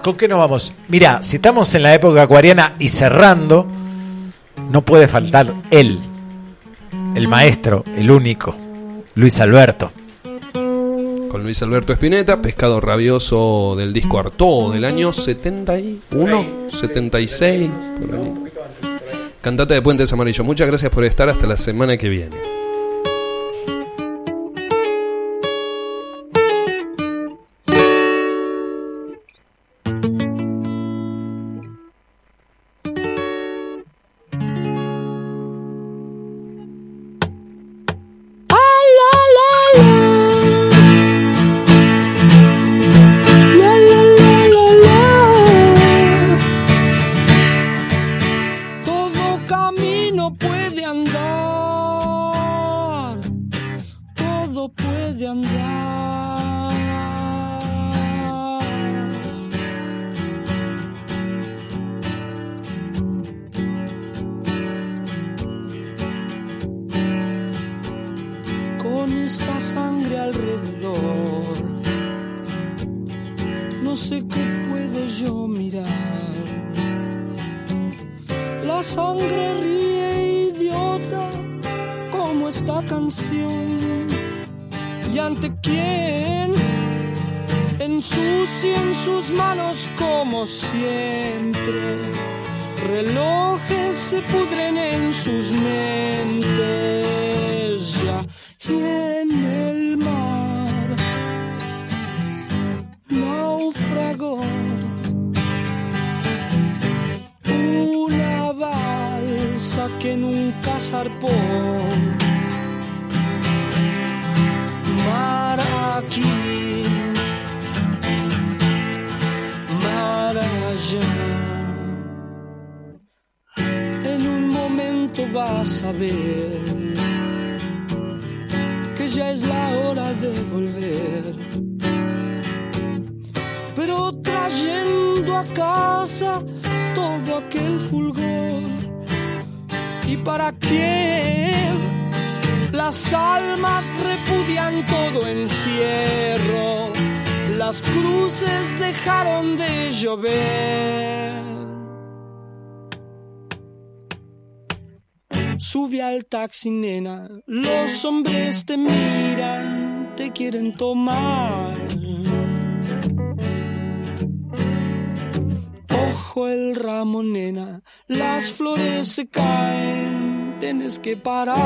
¿Con qué nos vamos? Mira, si estamos en la época acuariana y cerrando, no puede faltar él, el maestro, el único, Luis Alberto. Con Luis Alberto Espineta, Pescado Rabioso del disco Artó del año 71, 76, por ahí. Cantante de Puentes Amarillos. Muchas gracias por estar hasta la semana que viene. Sangre ríe idiota como esta canción. ¿Y ante quién? Ensucian sus manos como siempre. Relojes se pudren en sus mentes Mar aquí, mar allá. En un momento vas a ver que ya es la hora de volver pero trayendo a casa Las almas repudian todo encierro, las cruces dejaron de llover. Sube al taxi, nena, los hombres te miran, te quieren tomar. Ojo el ramo, nena, las flores se caen, tienes que parar.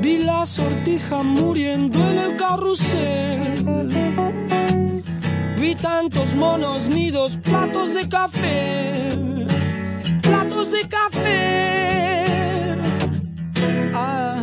Vi la sortija muriendo en el carrusel. Vi tantos monos nidos, platos de café, platos de café. Ah.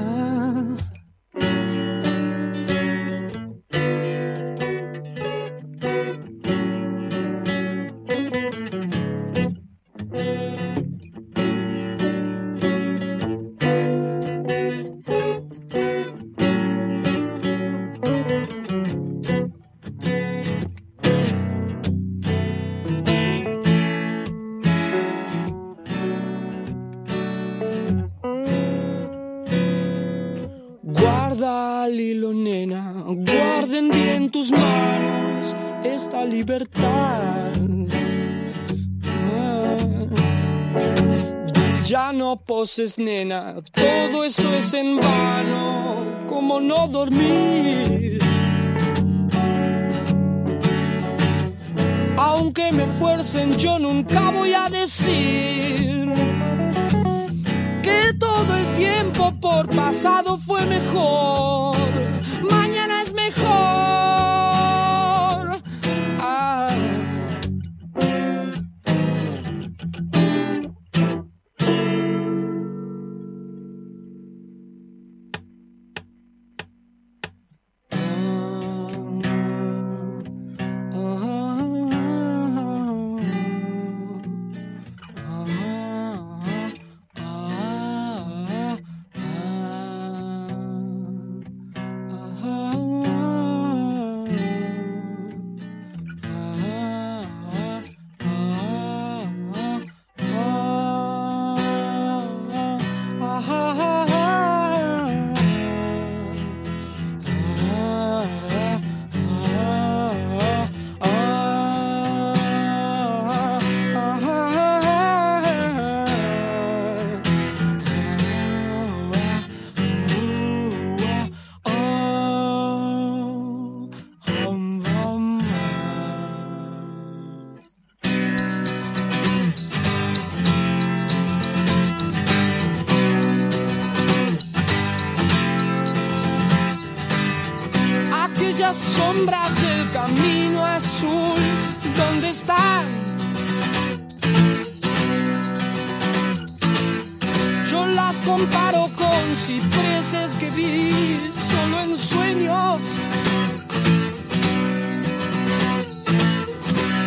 Esta libertad. Ya no poses, nena, todo eso es en vano, como no dormir. Aunque me fuercen, yo nunca voy a decir que todo el tiempo por pasado fue mejor. Mañana es mejor.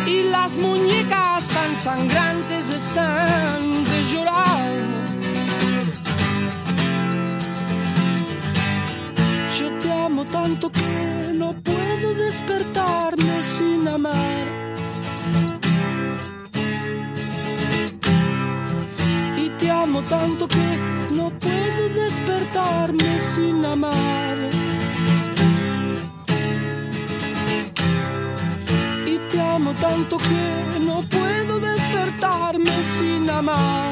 Y las muñecas tan sangrantes están de llorar. Yo te amo tanto que no puedo despertarme sin amar. Y te amo tanto que no puedo despertarme sin amar. Tanto que no puedo despertarme sin amar.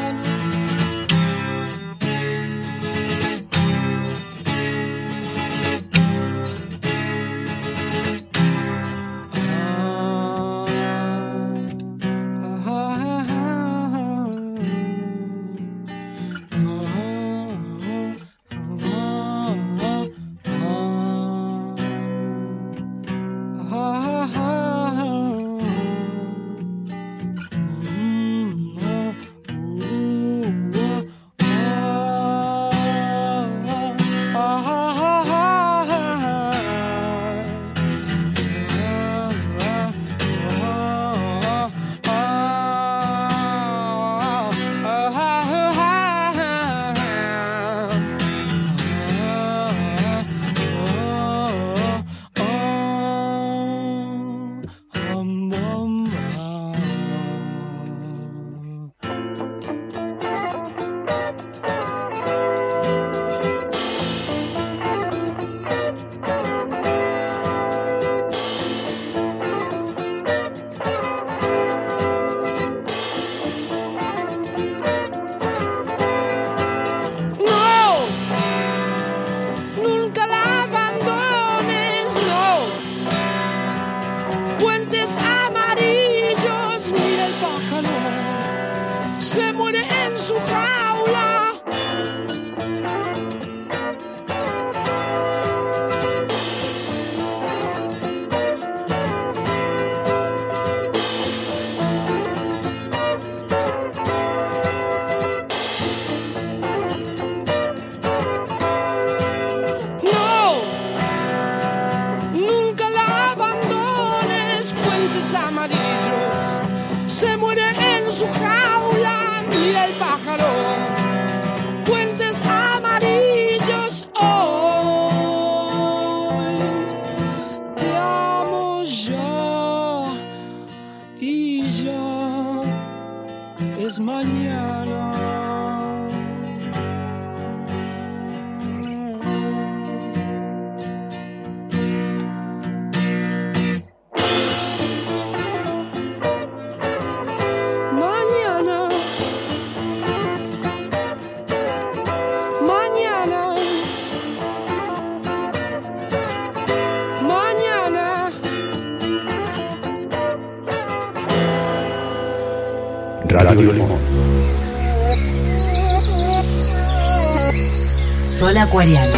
Acuariano.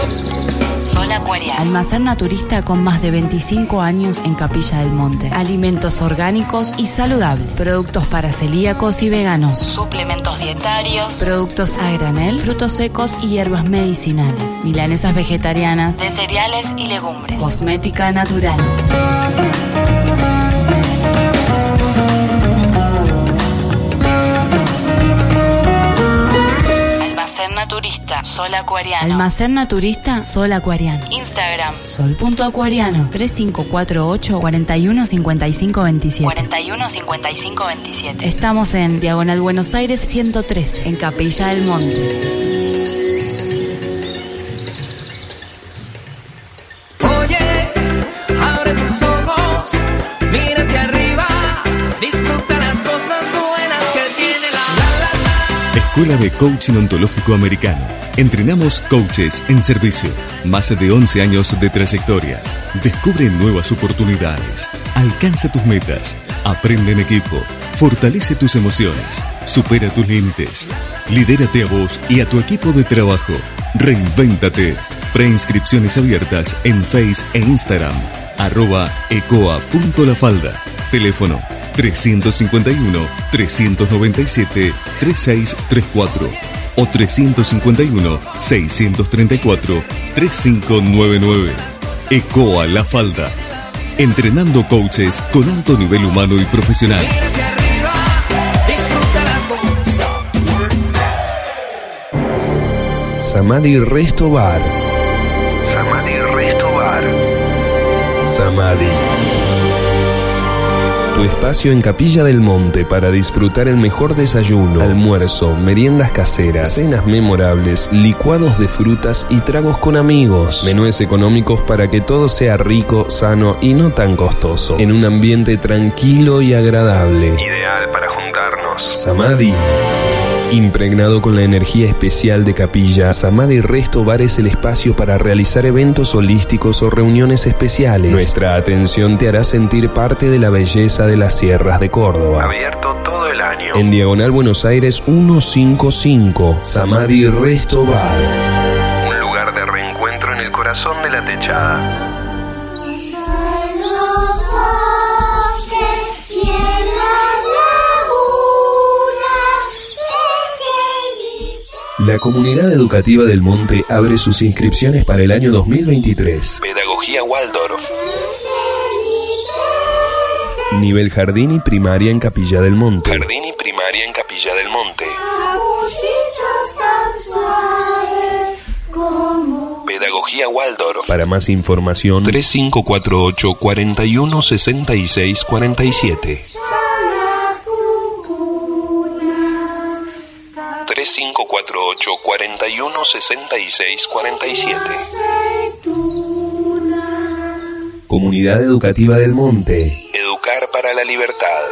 Sol Acuariano. Almacén naturista con más de 25 años en Capilla del Monte. Alimentos orgánicos y saludables. Productos para celíacos y veganos. Suplementos dietarios. Productos a granel, frutos secos y hierbas medicinales. Milanesas vegetarianas. De cereales y legumbres. Cosmética natural. Naturista, Sol Acuariano. Almacén Naturista, Sol Acuariano. Instagram, sol.acuariano. 3548 415527 415527 Estamos en Diagonal Buenos Aires 103, en Capilla del Monte. Coaching Ontológico Americano. Entrenamos coaches en servicio. Más de 11 años de trayectoria. Descubre nuevas oportunidades. Alcanza tus metas. Aprende en equipo. Fortalece tus emociones. Supera tus límites. Lidérate a vos y a tu equipo de trabajo. Reinvéntate. Preinscripciones abiertas en Face e Instagram. Arroba ecoa.lafalda. Teléfono 351-397-3634 o 351-634-3599. ECOA La Falda. Entrenando coaches con alto nivel humano y profesional. Samadhi Resto Bar. Samadhi Resto Bar. Samadhi. Tu espacio en Capilla del Monte para disfrutar el mejor desayuno, almuerzo, meriendas caseras, cenas memorables, licuados de frutas y tragos con amigos. Menúes económicos para que todo sea rico, sano y no tan costoso. En un ambiente tranquilo y agradable. Ideal para juntarnos. Samadhi. Impregnado con la energía especial de Capilla, Samadhi Resto Bar es el espacio para realizar eventos holísticos o reuniones especiales. Nuestra atención te hará sentir parte de la belleza de las sierras de Córdoba. Abierto todo el año. En Diagonal Buenos Aires 155, Samadhi Resto Bar. Un lugar de reencuentro en el corazón de la techada. La comunidad educativa del Monte abre sus inscripciones para el año 2023. Pedagogía Waldorf. Nivel jardín y primaria en Capilla del Monte. Jardín y primaria en Capilla del Monte. Pedagogía Waldorf. Para más información, 3548 41 66 47. 3548 41 66 47. Comunidad Educativa del Monte. Educar para la libertad.